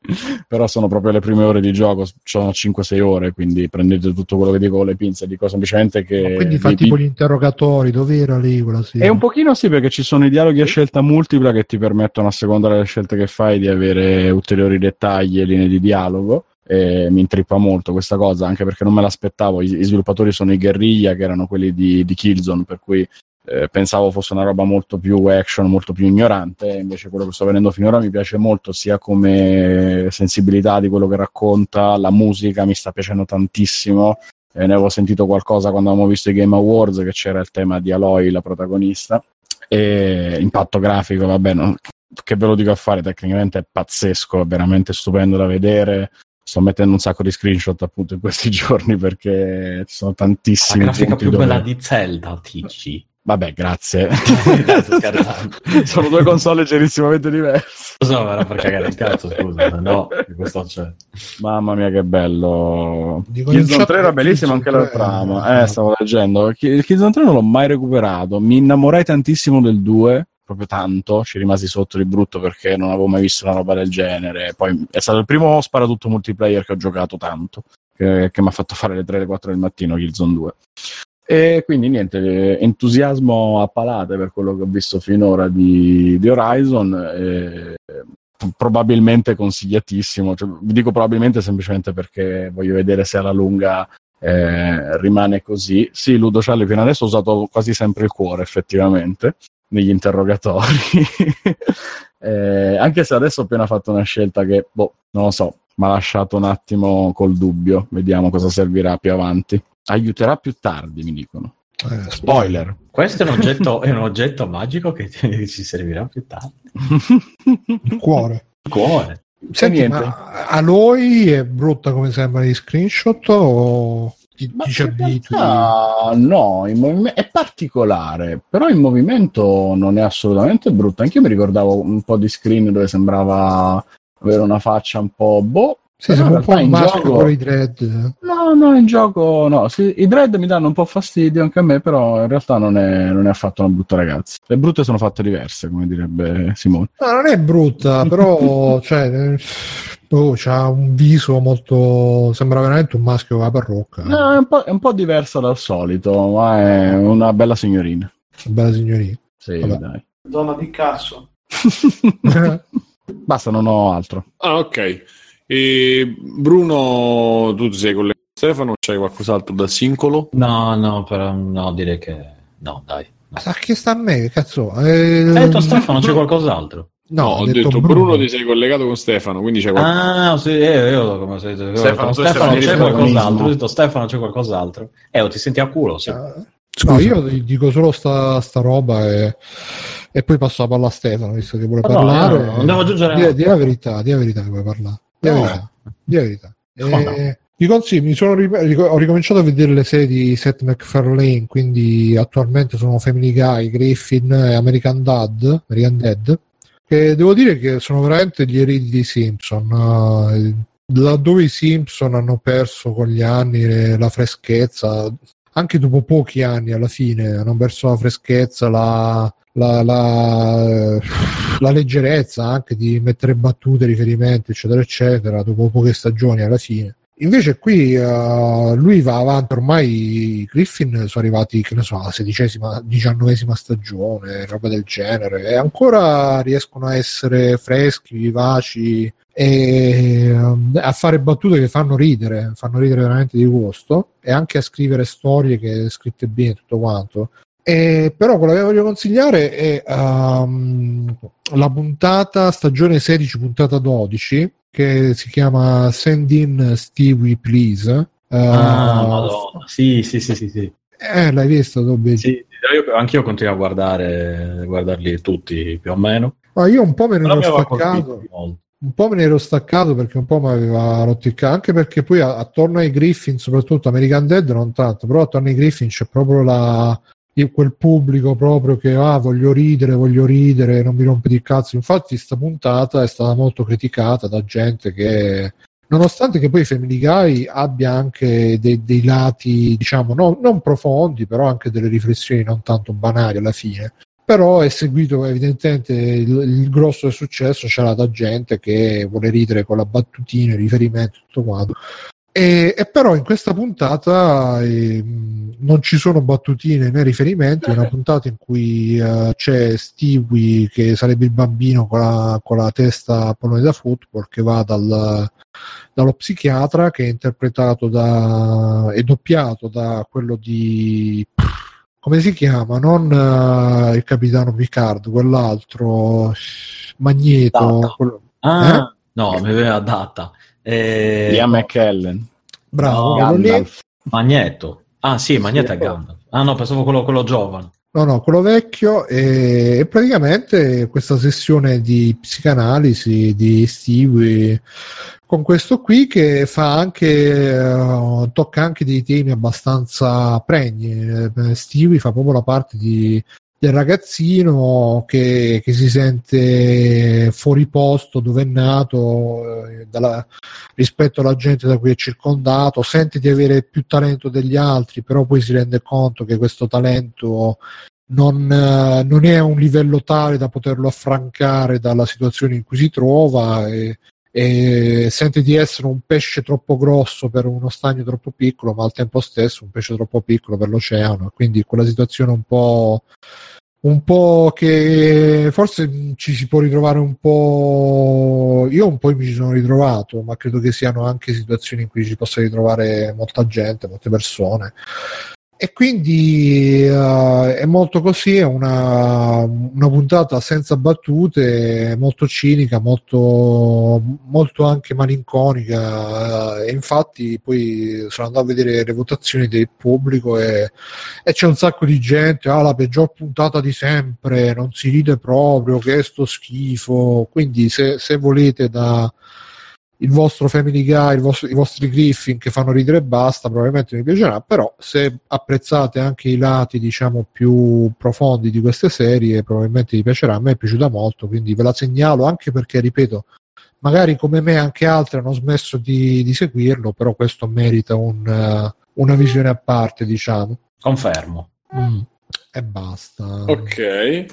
Speaker 4: Però sono proprio le prime ore di gioco, sono 5-6 ore, quindi prendete tutto quello che dico con le pinze, dico semplicemente che...
Speaker 5: Ma quindi fa vi, tipo gli interrogatori, dove era lì quella sera?
Speaker 4: È un pochino sì, perché ci sono i dialoghi a scelta multipla che ti permettono, a seconda delle scelte che fai, di avere ulteriori dettagli e linee di dialogo. E mi intrippa molto questa cosa anche perché non me l'aspettavo I, i sviluppatori sono i guerriglia che erano quelli di, di Killzone per cui eh, pensavo fosse una roba molto più action, molto più ignorante, invece quello che sto vedendo finora mi piace molto, sia come sensibilità di quello che racconta, la musica mi sta piacendo tantissimo, eh, ne avevo sentito qualcosa quando avevamo visto i Game Awards, che c'era il tema di Aloy, la protagonista, e impatto grafico, vabbè, non, che ve lo dico a fare, tecnicamente è pazzesco, è veramente stupendo da vedere, sto mettendo un sacco di screenshot appunto in questi giorni perché ci sono tantissimi.
Speaker 6: La grafica più dove... bella di Zelda, TG.
Speaker 4: Vabbè, grazie. Sono due console leggerissimamente diverse.
Speaker 6: So, era per cagare il cazzo, scusa. No, questo c'è.
Speaker 4: Mamma mia, che bello. Killzone 3 era bellissimo anche la trama. Eh, stavo leggendo. Killzone 3 non l'ho mai recuperato. Mi innamorai tantissimo del 2 proprio tanto, ci rimasi sotto di brutto perché non avevo mai visto una roba del genere. Poi è stato il primo sparatutto multiplayer che ho giocato tanto, che, che mi ha fatto fare le 3 le 4 del mattino Killzone 2. E quindi niente, entusiasmo a palate per quello che ho visto finora di, di Horizon. E probabilmente consigliatissimo. Cioè, vi dico probabilmente semplicemente perché voglio vedere se alla lunga eh, rimane così. Sì, Ludo Cialli fino adesso ho usato quasi sempre il cuore, effettivamente, negli interrogatori. eh, anche se adesso ho appena fatto una scelta che, boh, non lo so, mi ha lasciato un attimo col dubbio. Vediamo cosa servirà più avanti aiuterà più tardi, mi dicono. Eh, spoiler.
Speaker 6: Questo è un oggetto, è un oggetto magico che ci servirà più tardi.
Speaker 5: Il cuore.
Speaker 6: Il cuore.
Speaker 5: Senti, ma Aloy è brutta come sembra di screenshot o ti,
Speaker 4: ti ci abitui? No, movim- è particolare, però il movimento non è assolutamente brutto. Anche io mi ricordavo un po' di screen dove sembrava avere una faccia un po' boh,
Speaker 5: sì, siamo un po' in gioco con i dread.
Speaker 4: No, no, in gioco no. Sì, I dread mi danno un po' fastidio anche a me, però in realtà non è, non è affatto una brutta ragazza. Le brutte sono fatte diverse, come direbbe Simone.
Speaker 5: No, non è brutta, però cioè, oh, c'ha un viso molto. sembra veramente un maschio con la parrucca.
Speaker 4: No, è un, po', è un po' diversa dal solito, ma è una bella signorina.
Speaker 5: Una bella signorina.
Speaker 4: Sì, Vabbè. dai.
Speaker 3: Donna di cazzo.
Speaker 4: Basta, non ho altro.
Speaker 1: Ah, ok. E Bruno, tu ti sei collegato a Stefano? C'hai qualcos'altro da singolo?
Speaker 6: No, no, però no, direi che no, dai.
Speaker 5: No. Sa che sta a me, cazzo.
Speaker 6: Eh, detto Stefano, c'è qualcos'altro.
Speaker 1: No, no ho detto, detto Bruno. Bruno ti sei collegato con Stefano, quindi c'è
Speaker 6: qualcosa. Ah, sì, io, io come sei Stefano, Stefano c'è qualcos'altro. Ho detto Stefano c'è qualcos'altro. Eh, o ti senti a culo, sì. Uh,
Speaker 5: no, io dico solo sta, sta roba e, e, poi passo la palla a Stefano, visto che vuole no, parlare. No,
Speaker 6: no, devo aggiungere.
Speaker 5: Di, di la verità, di la verità che vuoi parlare. Di no. verità. Di verità. Eh, vi consiglio, mi sono, ho ricominciato a vedere le serie di Seth MacFarlane, quindi attualmente sono Family Guy, Griffin e American Dad, American Dad, che devo dire che sono veramente gli eredi dei Simpson. Uh, laddove i Simpson hanno perso con gli anni la freschezza, anche dopo pochi anni alla fine hanno perso la freschezza, la, la, la, la, leggerezza anche di mettere battute, riferimenti, eccetera, eccetera, dopo poche stagioni alla fine. Invece qui uh, lui va avanti, ormai Griffin sono arrivati, che ne so, alla sedicesima, diciannovesima stagione, roba del genere, e ancora riescono a essere freschi, vivaci e um, a fare battute che fanno ridere, fanno ridere veramente di gusto, e anche a scrivere storie che scritte bene tutto quanto. Eh, però quello che voglio consigliare è um, la puntata stagione 16, puntata 12, che si chiama Send in Stewie Please.
Speaker 6: Uh, ah, madonna. Sì, sì, sì, sì, sì.
Speaker 5: Eh, l'hai visto, Dobby?
Speaker 6: Sì, io, anch'io continuo a guardare, a guardarli tutti più o meno.
Speaker 5: Ma io un po' me ne ero staccato. Un po' me ne ero staccato perché un po' mi aveva rotto il cazzo, anche perché poi attorno ai Griffin, soprattutto American Dead, non tanto, però attorno ai Griffin c'è proprio la, quel pubblico proprio che ah, voglio ridere, voglio ridere, non mi rompe di cazzo. Infatti, sta puntata è stata molto criticata da gente che, nonostante che poi Family Guy abbia anche dei, dei lati, diciamo, no, non profondi, però anche delle riflessioni non tanto banali alla fine. Però è seguito evidentemente il, il grosso del successo, c'era da gente che vuole ridere con la battutina, il riferimento, tutto quanto. E, e, però in questa puntata eh, non ci sono battutine né riferimenti, è una puntata in cui eh, c'è Stewie che sarebbe il bambino con la, con la testa a pallone da football che va dal, dallo psichiatra che è interpretato da è doppiato da quello di come si chiama? Non uh, il capitano Picard, quell'altro Magneto. Quello,
Speaker 6: ah, eh? no, mi aveva data.
Speaker 4: Eh, Liam McKellen.
Speaker 5: Bravo, no,
Speaker 6: Magneto. Ah sì, Magneto sì, è Gandalf. Ah no, pensavo quello, quello giovane.
Speaker 5: No, no, quello vecchio e, e, praticamente questa sessione di psicanalisi di Stewie con questo qui che fa anche uh, tocca anche dei temi abbastanza pregni. Eh, Stewie fa proprio la parte di del ragazzino che, che, si sente fuori posto dove è nato eh, dalla, rispetto alla gente da cui è circondato, sente di avere più talento degli altri, però poi si rende conto che questo talento non, eh, non è a un livello tale da poterlo affrancare dalla situazione in cui si trova e, e sente di essere un pesce troppo grosso per uno stagno troppo piccolo, ma al tempo stesso un pesce troppo piccolo per l'oceano. Quindi quella situazione un po', un po' che forse ci si può ritrovare un po'. Io un po' mi ci sono ritrovato, ma credo che siano anche situazioni in cui ci possa ritrovare molta gente, molte persone. E quindi uh, è molto così, è una, una, puntata senza battute, molto cinica, molto, molto anche malinconica. Uh, e infatti poi sono andato a vedere le votazioni del pubblico e, e, c'è un sacco di gente, ah la peggior puntata di sempre, non si ride proprio, che è sto schifo. Quindi se, se volete da il vostro Family Guy, vostro, i vostri Griffin che fanno ridere e basta, probabilmente mi piacerà, però se apprezzate anche i lati diciamo più profondi di queste serie, probabilmente vi piacerà, a me è piaciuta molto, quindi ve la segnalo anche perché, ripeto, magari come me anche altri hanno smesso di, di seguirlo, però questo merita un, uh, una visione a parte, diciamo.
Speaker 6: Confermo. Mm,
Speaker 5: e basta.
Speaker 1: Ok.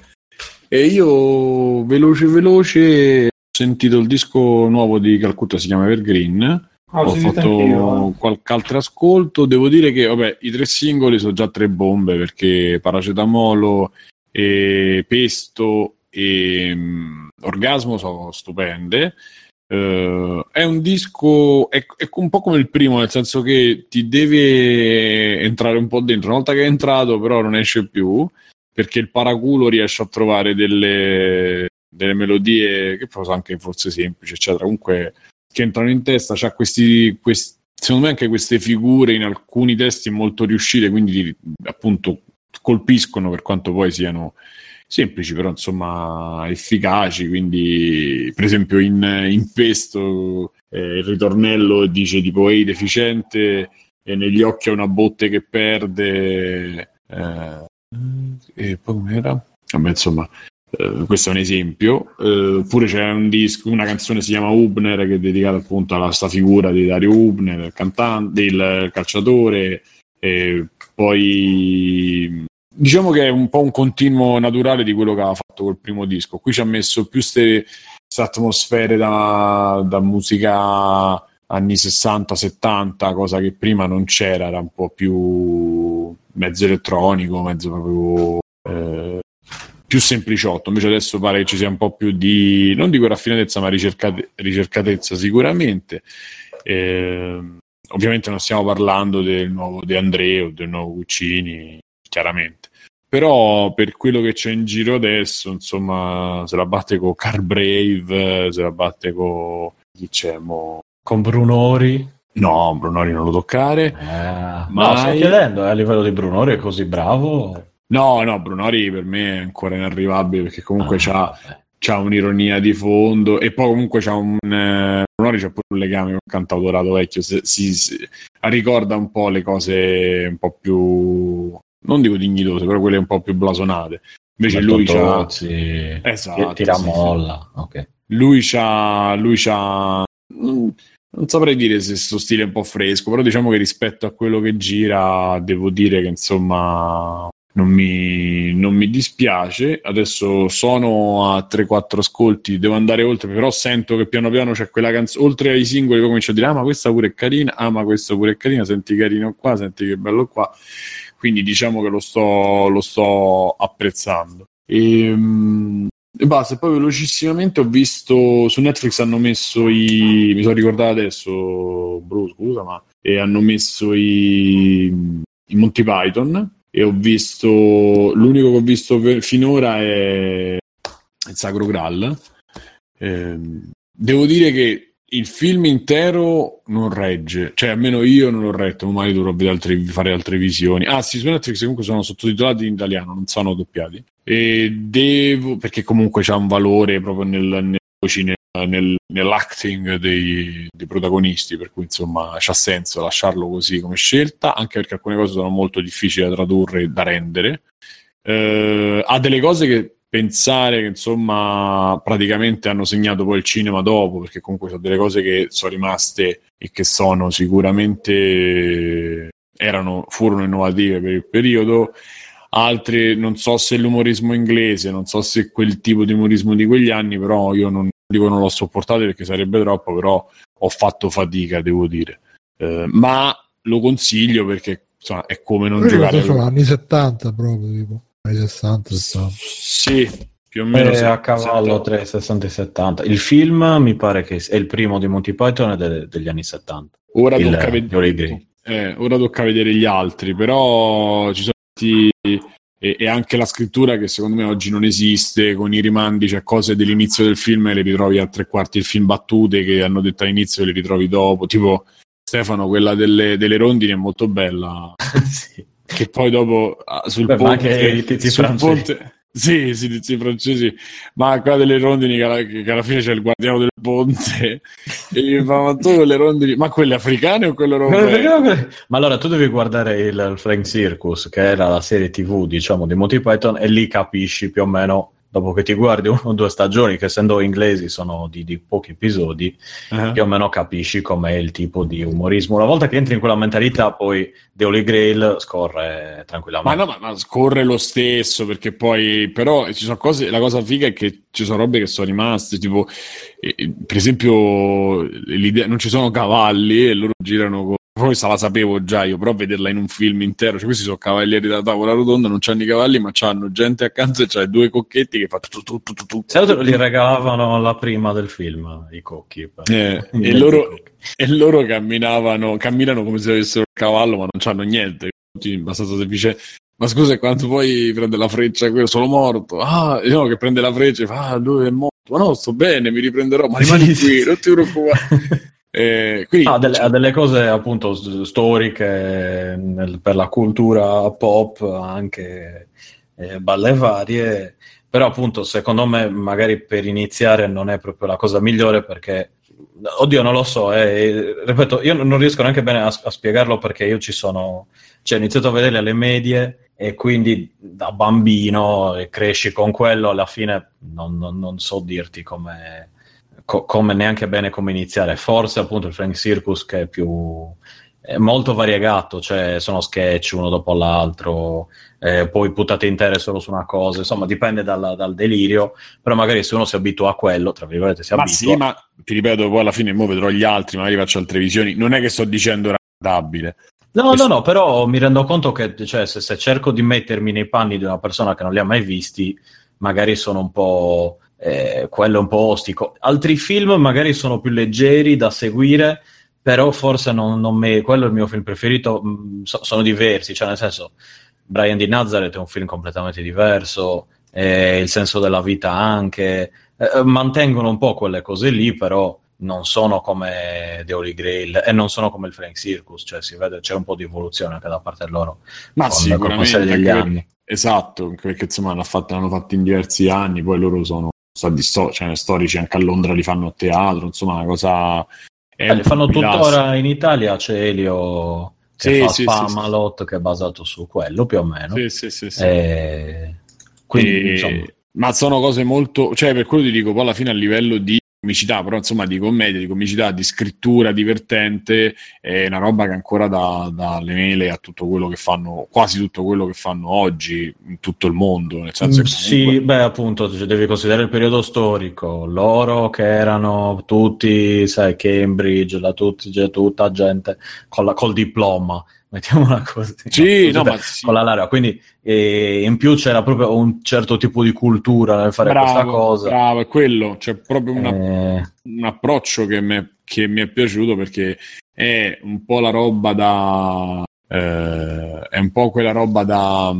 Speaker 1: E io veloce veloce sentito il disco nuovo di Calcutta, si chiama Evergreen. Oh, ho fatto qualche altro ascolto. Devo dire che vabbè, i tre singoli sono già tre bombe perché Paracetamolo, e Pesto e um, Orgasmo sono stupende. Uh, è un disco, è, è, un po' come il primo, nel senso che ti deve entrare un po' dentro. Una volta che è entrato, però non esce più perché il paraculo riesce a trovare delle, delle melodie che sono anche forse semplici, eccetera, comunque che entrano in testa, c'ha questi, questi, secondo me anche queste figure in alcuni testi molto riuscite, quindi appunto colpiscono per quanto poi siano semplici, però insomma efficaci, quindi per esempio in, in Pesto eh, il ritornello dice tipo ehi deficiente e negli occhi ha una botte che perde eh, e poi com'era? Vabbè, insomma, Uh, questo è un esempio. Uh, oppure c'è un disco, una canzone si chiama Hubner che è dedicata appunto alla sta figura di Dario Hubner, il cantante, il calciatore. E poi diciamo che è un po' un continuo naturale di quello che aveva fatto col primo disco. Qui ci ha messo più queste atmosfere da, da musica anni 60-70, cosa che prima non c'era, era un po' più mezzo elettronico, mezzo proprio eh, più sempliciotto, invece adesso pare che ci sia un po' più di, non dico raffinatezza, ma ricercate, ricercatezza sicuramente. Eh, ovviamente non stiamo parlando del nuovo De André o del nuovo Cuccini, chiaramente. Però per quello che c'è in giro adesso, insomma, se la batte con Car Brave, se la batte con chi c'è mo?
Speaker 6: Con Brunori.
Speaker 1: No, Brunori non lo toccare. Eh,
Speaker 6: ma no, sto chiedendo, eh, a livello di Brunori è così bravo?
Speaker 1: No, no, Brunori per me è ancora inarrivabile perché comunque ah, c'ha, c'ha, un'ironia di fondo e poi comunque c'ha un... Eh, Brunori c'ha pure un legame con cantautorato vecchio, si, si, si, ricorda un po' le cose un po' più... non dico dignitose, però quelle un po' più blasonate. Invece Bertotto lui c'ha...
Speaker 6: Sì. Esatto. Tira sì, molla, sì. ok.
Speaker 1: Lui c'ha... Lui c'ha... Non, non saprei dire se questo stile è un po' fresco, però diciamo che rispetto a quello che gira devo dire che insomma non mi, non mi, dispiace. Adesso sono a 3-4 ascolti, devo andare oltre, però sento che piano piano c'è quella canzone. Oltre ai singoli, comincio a dire: Ah, ma questa pure è carina, ah, ma questa pure è carina, senti carino qua, senti che bello qua. Quindi diciamo che lo sto, lo sto apprezzando. E, ehm, e basta, poi velocissimamente ho visto su Netflix hanno messo i. Mi sono ricordato adesso, Bruce, scusa, ma. E hanno messo i, i Monty Python e ho visto l'unico che ho visto per, finora è il Sacro Graal. Eh, devo dire che il film intero non regge, cioè almeno io non l'ho retto, magari dovrò altre, fare altre visioni. Ah, sì, su Netflix comunque sono sottotitolati in italiano, non sono doppiati. E devo, perché comunque c'ha un valore proprio nel, nel, nel, nell'acting dei, dei, protagonisti, per cui insomma c'ha senso lasciarlo così come scelta, anche perché alcune cose sono molto difficili da tradurre e da rendere. Eh, ha delle cose che pensare che insomma praticamente hanno segnato poi il cinema dopo perché comunque sono delle cose che sono rimaste e che sono sicuramente erano, furono innovative per il periodo altre non so se l'umorismo inglese non so se quel tipo di umorismo di quegli anni però io non dico non l'ho sopportato perché sarebbe troppo però ho fatto fatica devo dire eh, ma lo consiglio perché insomma, è come non Io giocare
Speaker 5: sono anni 70 proprio tipo anni 60,
Speaker 1: 70. Sì, più o meno.
Speaker 6: È a cavallo tra i 60 e 70. Il film mi pare che è il primo di Monty Python de- degli anni 70.
Speaker 1: Ora, il, tocca ved- eh, ora tocca vedere gli altri, però ci sono stati e, e, anche la scrittura che secondo me oggi non esiste con i rimandi, cioè cose dell'inizio del film e le ritrovi a tre quarti del film battute che hanno detto all'inizio e le ritrovi dopo, tipo Stefano, quella delle, delle rondini è molto bella. sì. Che poi dopo ah, sul Beh, ponte, i tizi sul ponte sì, sì, tizi francesi, ma qua delle rondini che alla, che alla, fine c'è il guardiano del ponte e gli fa, ma tu le rondini, ma quelle africane o quelle europee?
Speaker 6: Ma allora tu devi guardare il Frank Circus, che era la serie tv, diciamo, di Monty Python e lì capisci più o meno dopo che ti guardi una o due stagioni, che essendo inglesi sono di, di pochi episodi, uh-huh. più o meno capisci com'è il tipo di umorismo. Una volta che entri in quella mentalità, poi The Holy Grail scorre tranquillamente.
Speaker 1: Ma no, ma, ma scorre lo stesso, perché poi, però, ci sono cose, la cosa figa è che ci sono robe che sono rimaste, tipo, eh, per esempio, non ci sono cavalli e loro girano con questa la sapevo già io, però vederla in un film intero, cioè questi sono cavalieri da tavola rotonda, non c'hanno i cavalli, ma c'hanno gente accanto e c'hai due cocchetti che fanno tu tu tu tu tu.
Speaker 6: Se li regalavano alla prima del film, i cocchi.
Speaker 1: Eh, e, loro, e loro camminavano, camminano come se avessero il cavallo, ma non c'hanno niente, abbastanza semplice. Ma scusa, quando poi prende la freccia, quello sono morto. Ah, no, che prende la freccia e fa, ah, lui è morto. Ma no, sto bene, mi riprenderò, ma rimani qui, non ti preoccupare.
Speaker 6: Eh, quindi, ha, delle, ha, delle, cose appunto storiche nel, per la cultura pop, anche eh, balle varie, però appunto secondo me magari per iniziare non è proprio la cosa migliore perché, oddio non lo so, eh, ripeto, io non riesco neanche bene a, a, spiegarlo perché io ci sono, cioè ho iniziato a vederli alle medie e quindi da bambino e cresci con quello, alla fine non, non, non so dirti come co- come neanche bene come iniziare. Forse appunto il Frank Circus che è più è molto variegato, cioè sono sketch uno dopo l'altro, eh, poi puttate intere solo su una cosa, insomma dipende dal, dal, delirio, però magari se uno si abitua a quello, tra virgolette si
Speaker 1: ma
Speaker 6: abitua.
Speaker 1: Sì, ma ti ripeto, poi alla fine mo vedrò gli altri, magari faccio altre visioni, non è che sto dicendo ragguardabile.
Speaker 6: No, Questo... no, no, però mi rendo conto che cioè, se, se cerco di mettermi nei panni di una persona che non li ha mai visti, magari sono un po' eh, quello è un po' ostico. Altri film magari sono più leggeri da seguire, però forse non, non mi, quello è il mio film preferito, mm, so, sono diversi, cioè nel senso Brian di Nazareth è un film completamente diverso, eh, Il senso della vita anche, eh, eh, mantengono un po' quelle cose lì, però non sono come The Holy Grail e non sono come il Frank Circus, cioè si vede c'è un po' di evoluzione anche da parte loro.
Speaker 1: Ma con, sicuramente con degli anni. Esatto, perché insomma l'hanno fatto, l'hanno fatto in diversi anni, poi loro sono di sto- cioè, storici anche a Londra li fanno a teatro, insomma, una cosa...
Speaker 6: Eh, li fanno tuttora in Italia, c'è Elio che sì, fa sì, Spamalot sì, che è basato su quello più o meno.
Speaker 1: Sì, sì, sì. sì. E... Quindi, e... insomma... Ma sono cose molto... Cioè, per quello ti dico, poi alla fine a livello di comicità, però insomma di commedia, di comicità, di scrittura divertente, è una roba che ancora dalle da mele a tutto quello che fanno, quasi tutto quello che fanno oggi in tutto il mondo. Nel senso
Speaker 6: che mm, comunque... Sì, beh, appunto, cioè, devi considerare il periodo storico, loro che erano tutti, sai, Cambridge, la cioè, tutta gente con la, col diploma mettiamola così.
Speaker 1: Sì, no, ma sì.
Speaker 6: con la laurea. Quindi eh, in più c'era proprio un certo tipo di cultura nel fare bravo, questa cosa.
Speaker 1: Bravo, è quello. C'è proprio una, eh... un approccio che mi, è, che mi è piaciuto perché è un po' la roba da... Eh, è un po' quella roba da...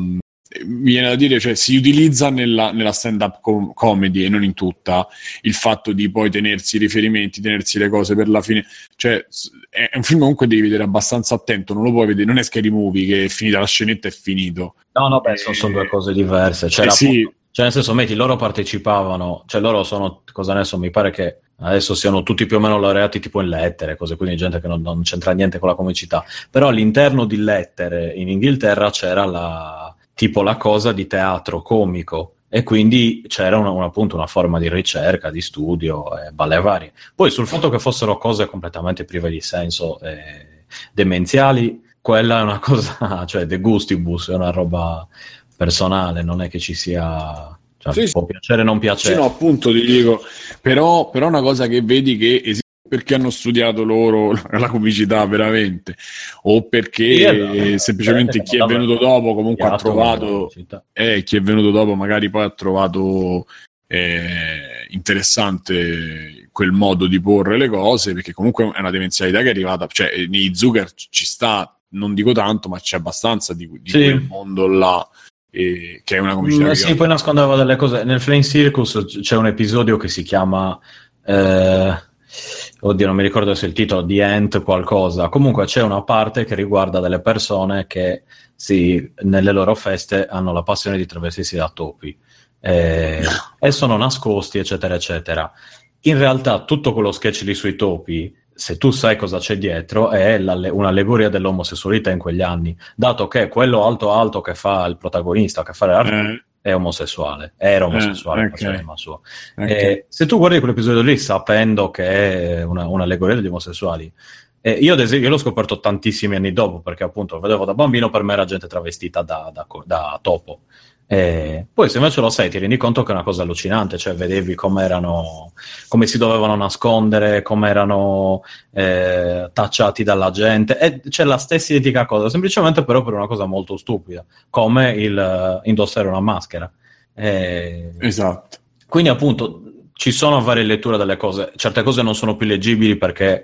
Speaker 1: viene da dire, cioè si utilizza nella, nella stand-up com- comedy e non in tutta il fatto di poi tenersi i riferimenti, tenersi le cose per la fine. Cioè, è un film comunque devi vedere abbastanza attento, non lo puoi vedere, non è Scary Movie che è finita la scenetta è finito.
Speaker 6: No, no, beh, sono, sono due cose diverse. Cioè, eh, sì. cioè, nel senso, metti, loro partecipavano, cioè loro sono, cosa ne so, mi pare che adesso siano tutti più o meno laureati tipo in lettere, cose quindi gente che non, non c'entra niente con la comicità. Però all'interno di lettere in Inghilterra c'era la tipo la cosa di teatro comico e quindi c'era una, una, appunto una forma di ricerca, di studio e balle varie. Poi sul fatto che fossero cose completamente prive di senso e demenziali, quella è una cosa, cioè de gustibus, è una roba personale, non è che ci sia... Cioè, sì, può piacere o non piacere.
Speaker 1: Sì, no, appunto ti dico, però, però una cosa che vedi che esiste perché hanno studiato loro la comicità veramente? O perché semplicemente eh, chi è venuto dopo comunque ha trovato eh, chi è venuto dopo magari poi ha trovato eh, interessante quel modo di porre le cose perché comunque è una demenzialità che è arrivata cioè nei Zucker ci sta non dico tanto ma c'è abbastanza di, di sì. quel mondo là eh, che è una comicità mm,
Speaker 6: sì, poi nascondeva delle cose. Nel Flame Circus c'è un episodio che si chiama eh oddio non mi ricordo se il titolo di Ant qualcosa. Comunque c'è una parte che riguarda delle persone che sì, nelle loro feste hanno la passione di travestirsi da topi eh, e sono nascosti eccetera eccetera. In realtà tutto quello sketch lì sui topi se tu sai cosa c'è dietro è un'allegoria dell'omosessualità in quegli anni dato che quello alto alto che fa il protagonista che fa l'artista eh è omosessuale, era omosessuale, eh, okay. Okay. Eh, se tu guardi quell'episodio lì sapendo che è una, un'allegoria degli omosessuali, eh, io ad esempio io l'ho scoperto tantissimi anni dopo perché appunto lo vedevo da bambino, per me era gente travestita da, da, da topo. E poi se invece lo sai ti rendi conto che è una cosa allucinante, cioè vedevi come erano, come si dovevano nascondere, come erano eh, tacciati dalla gente, e c'è la stessa identica cosa, semplicemente però per una cosa molto stupida, come il uh, indossare una maschera.
Speaker 1: E... Esatto.
Speaker 6: Quindi appunto ci sono varie letture delle cose, certe cose non sono più leggibili perché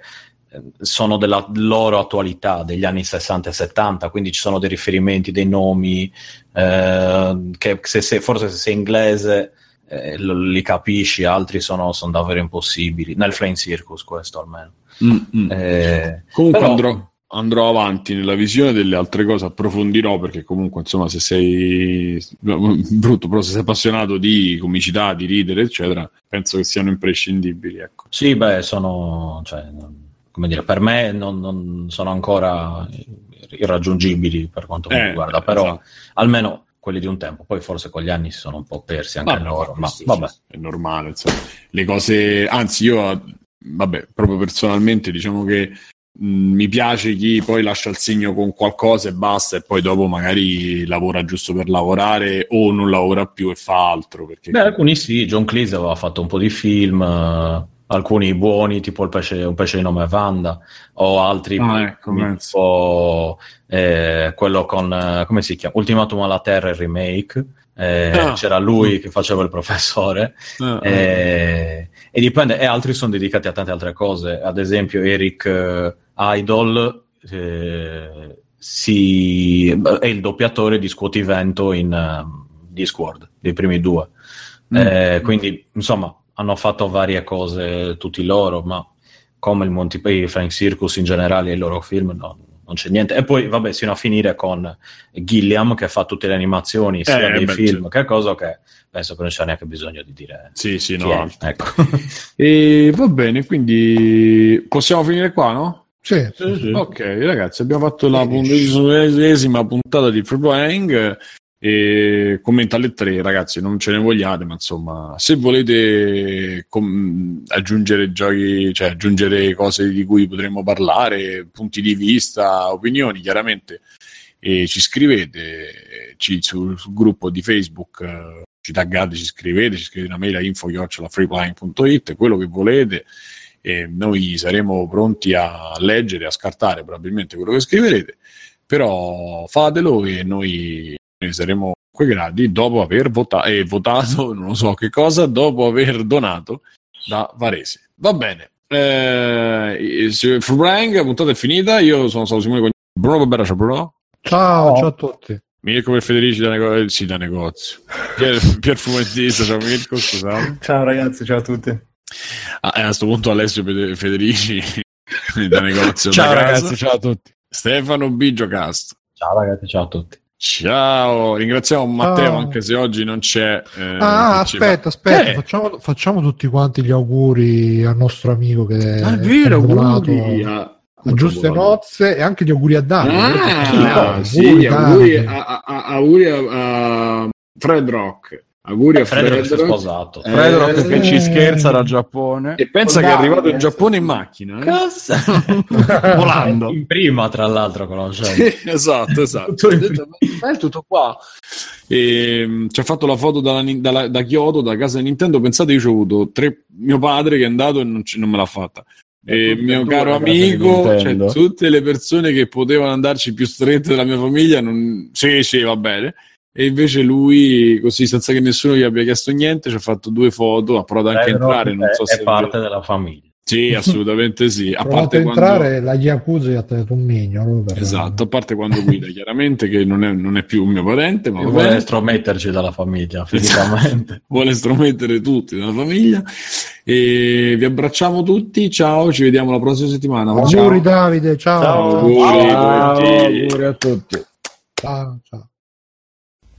Speaker 6: sono della loro attualità, degli anni 60 e 70, quindi ci sono dei riferimenti, dei nomi, eh, che se, se, forse se sei inglese eh, li capisci, altri sono, sono, davvero impossibili. Nel Flame Circus questo almeno.
Speaker 1: Mm-hmm. Eh, Comunque però... andrò, andrò, avanti nella visione delle altre cose, approfondirò perché comunque insomma se sei brutto, però se sei appassionato di comicità, di ridere, eccetera, penso che siano imprescindibili. Ecco.
Speaker 6: Sì, beh, sono... Cioè, come dire, per me non, non sono ancora irraggiungibili per quanto mi eh, riguarda, però esatto. almeno quelli di un tempo, poi forse con gli anni si sono un po' persi anche vabbè, loro, ma vabbè.
Speaker 1: È normale, insomma. Le cose, anzi io, vabbè, proprio personalmente diciamo che mi piace chi poi lascia il segno con qualcosa e basta e poi dopo magari lavora giusto per lavorare o non lavora più e fa altro. Perché...
Speaker 6: Beh, alcuni sì, John Cleese aveva fatto un po' di film alcuni buoni, tipo pesce, un pesce di nome Vanda, o altri ah, ecco, tipo eh, quello con, eh, come si chiama? Ultimatum alla Terra, il remake. Eh, ah. C'era lui che faceva il professore, ah, eh, e dipende, e altri sono dedicati a tante altre cose. Ad esempio, Eric eh, Idol eh, si, è il doppiatore di Scuotivento in Discord, dei primi due. Mm. quindi, insomma, hanno fatto varie cose tutti loro, ma come il Monty Python, Frank Circus in generale e i loro film, no, non c'è niente. E poi, vabbè, sino a finire con Gilliam che fa tutte le animazioni, sia eh, dei beh, film sì. che cosa che penso che non c'è neanche bisogno di dire.
Speaker 1: Sì, sì, no. Ecco. e va bene, quindi possiamo finire qua, no?
Speaker 5: Sì, sì,
Speaker 1: sì. Ok, ragazzi, abbiamo fatto la puntunesima puntata di Free Playing. E commenta alle tre, ragazzi, non ce ne vogliate, ma insomma, se volete com- aggiungere giochi, cioè aggiungere cose di cui potremmo parlare, punti di vista, opinioni, chiaramente e ci scrivete ci, sul, sul, gruppo di Facebook, eh, ci taggate, ci scrivete, ci scrivete una mail a info.freepline.it, quello che volete. E noi saremo pronti a leggere, a scartare probabilmente quello che scriverete, però fatelo e noi saremo 5 gradi dopo aver vota- eh, votato, non so che cosa, dopo aver donato da Varese. Va bene. Eh, Frank, la puntata è finita. Io sono stato Simone Bruno Barbera, ciao Bruno.
Speaker 5: Ciao, ciao a tutti.
Speaker 1: Mirko per Federici da negozio. Eh, sì, da negozio. Pier, Pier Fumettista, ciao Mirko, scusate.
Speaker 3: Ciao ragazzi, ciao a tutti.
Speaker 1: Ah, a questo punto Alessio Federici da negozio.
Speaker 2: ciao
Speaker 1: da
Speaker 2: ragazzi, ciao a tutti.
Speaker 1: Stefano Biggio Cast.
Speaker 6: Ciao ragazzi, ciao a tutti.
Speaker 1: Ciao, ringraziamo Matteo oh. anche se oggi non c'è.
Speaker 5: Eh, ah, aspetta, aspetta, eh. facciamo, facciamo, tutti quanti gli auguri al nostro amico che
Speaker 1: ah, è vero, auguri
Speaker 5: a, a giuste nozze e anche gli auguri a Davide.
Speaker 1: Ah, ah, sì, auguri, a, a, auguri a, Fred Rock. Auguri a Fred.
Speaker 6: Fred sposato.
Speaker 2: Eh, Fred eh, che ci scherza da Giappone.
Speaker 1: E pensa che è arrivato in Giappone in macchina. Eh?
Speaker 6: Cosa?
Speaker 1: Volando.
Speaker 6: In prima, tra l'altro, conoscendo.
Speaker 1: Sì, esatto, esatto. tutto, è tutto qua. E, ehm, ci ha fatto la foto dalla, dalla, da Kyoto, da casa di Nintendo. Pensate, io ho avuto tre, mio padre che è andato e non, non me l'ha fatta. E mio caro amico, cioè, tutte le persone che potevano andarci più strette della mia famiglia, non... sì, sì, va bene e invece lui, così senza che nessuno gli abbia chiesto niente, ci ha fatto due foto, ha provato anche a entrare. Non so
Speaker 6: è,
Speaker 1: se
Speaker 6: è parte della famiglia.
Speaker 1: Sì, assolutamente sì.
Speaker 5: A parte quando... entrare la Yakuza gli ha tenuto un migno.
Speaker 1: Esatto, a parte quando guida, chiaramente, che non è, non è, più un mio parente, ma
Speaker 6: vuole estrometterci dalla famiglia, fisicamente.
Speaker 1: vuole estromettere tutti dalla famiglia. E vi abbracciamo tutti, ciao, ci vediamo la prossima settimana.
Speaker 5: Auguri Davide, ciao.
Speaker 1: Ciao, auguri,
Speaker 2: ciao, auguri a tutti.
Speaker 5: Ciao, ciao.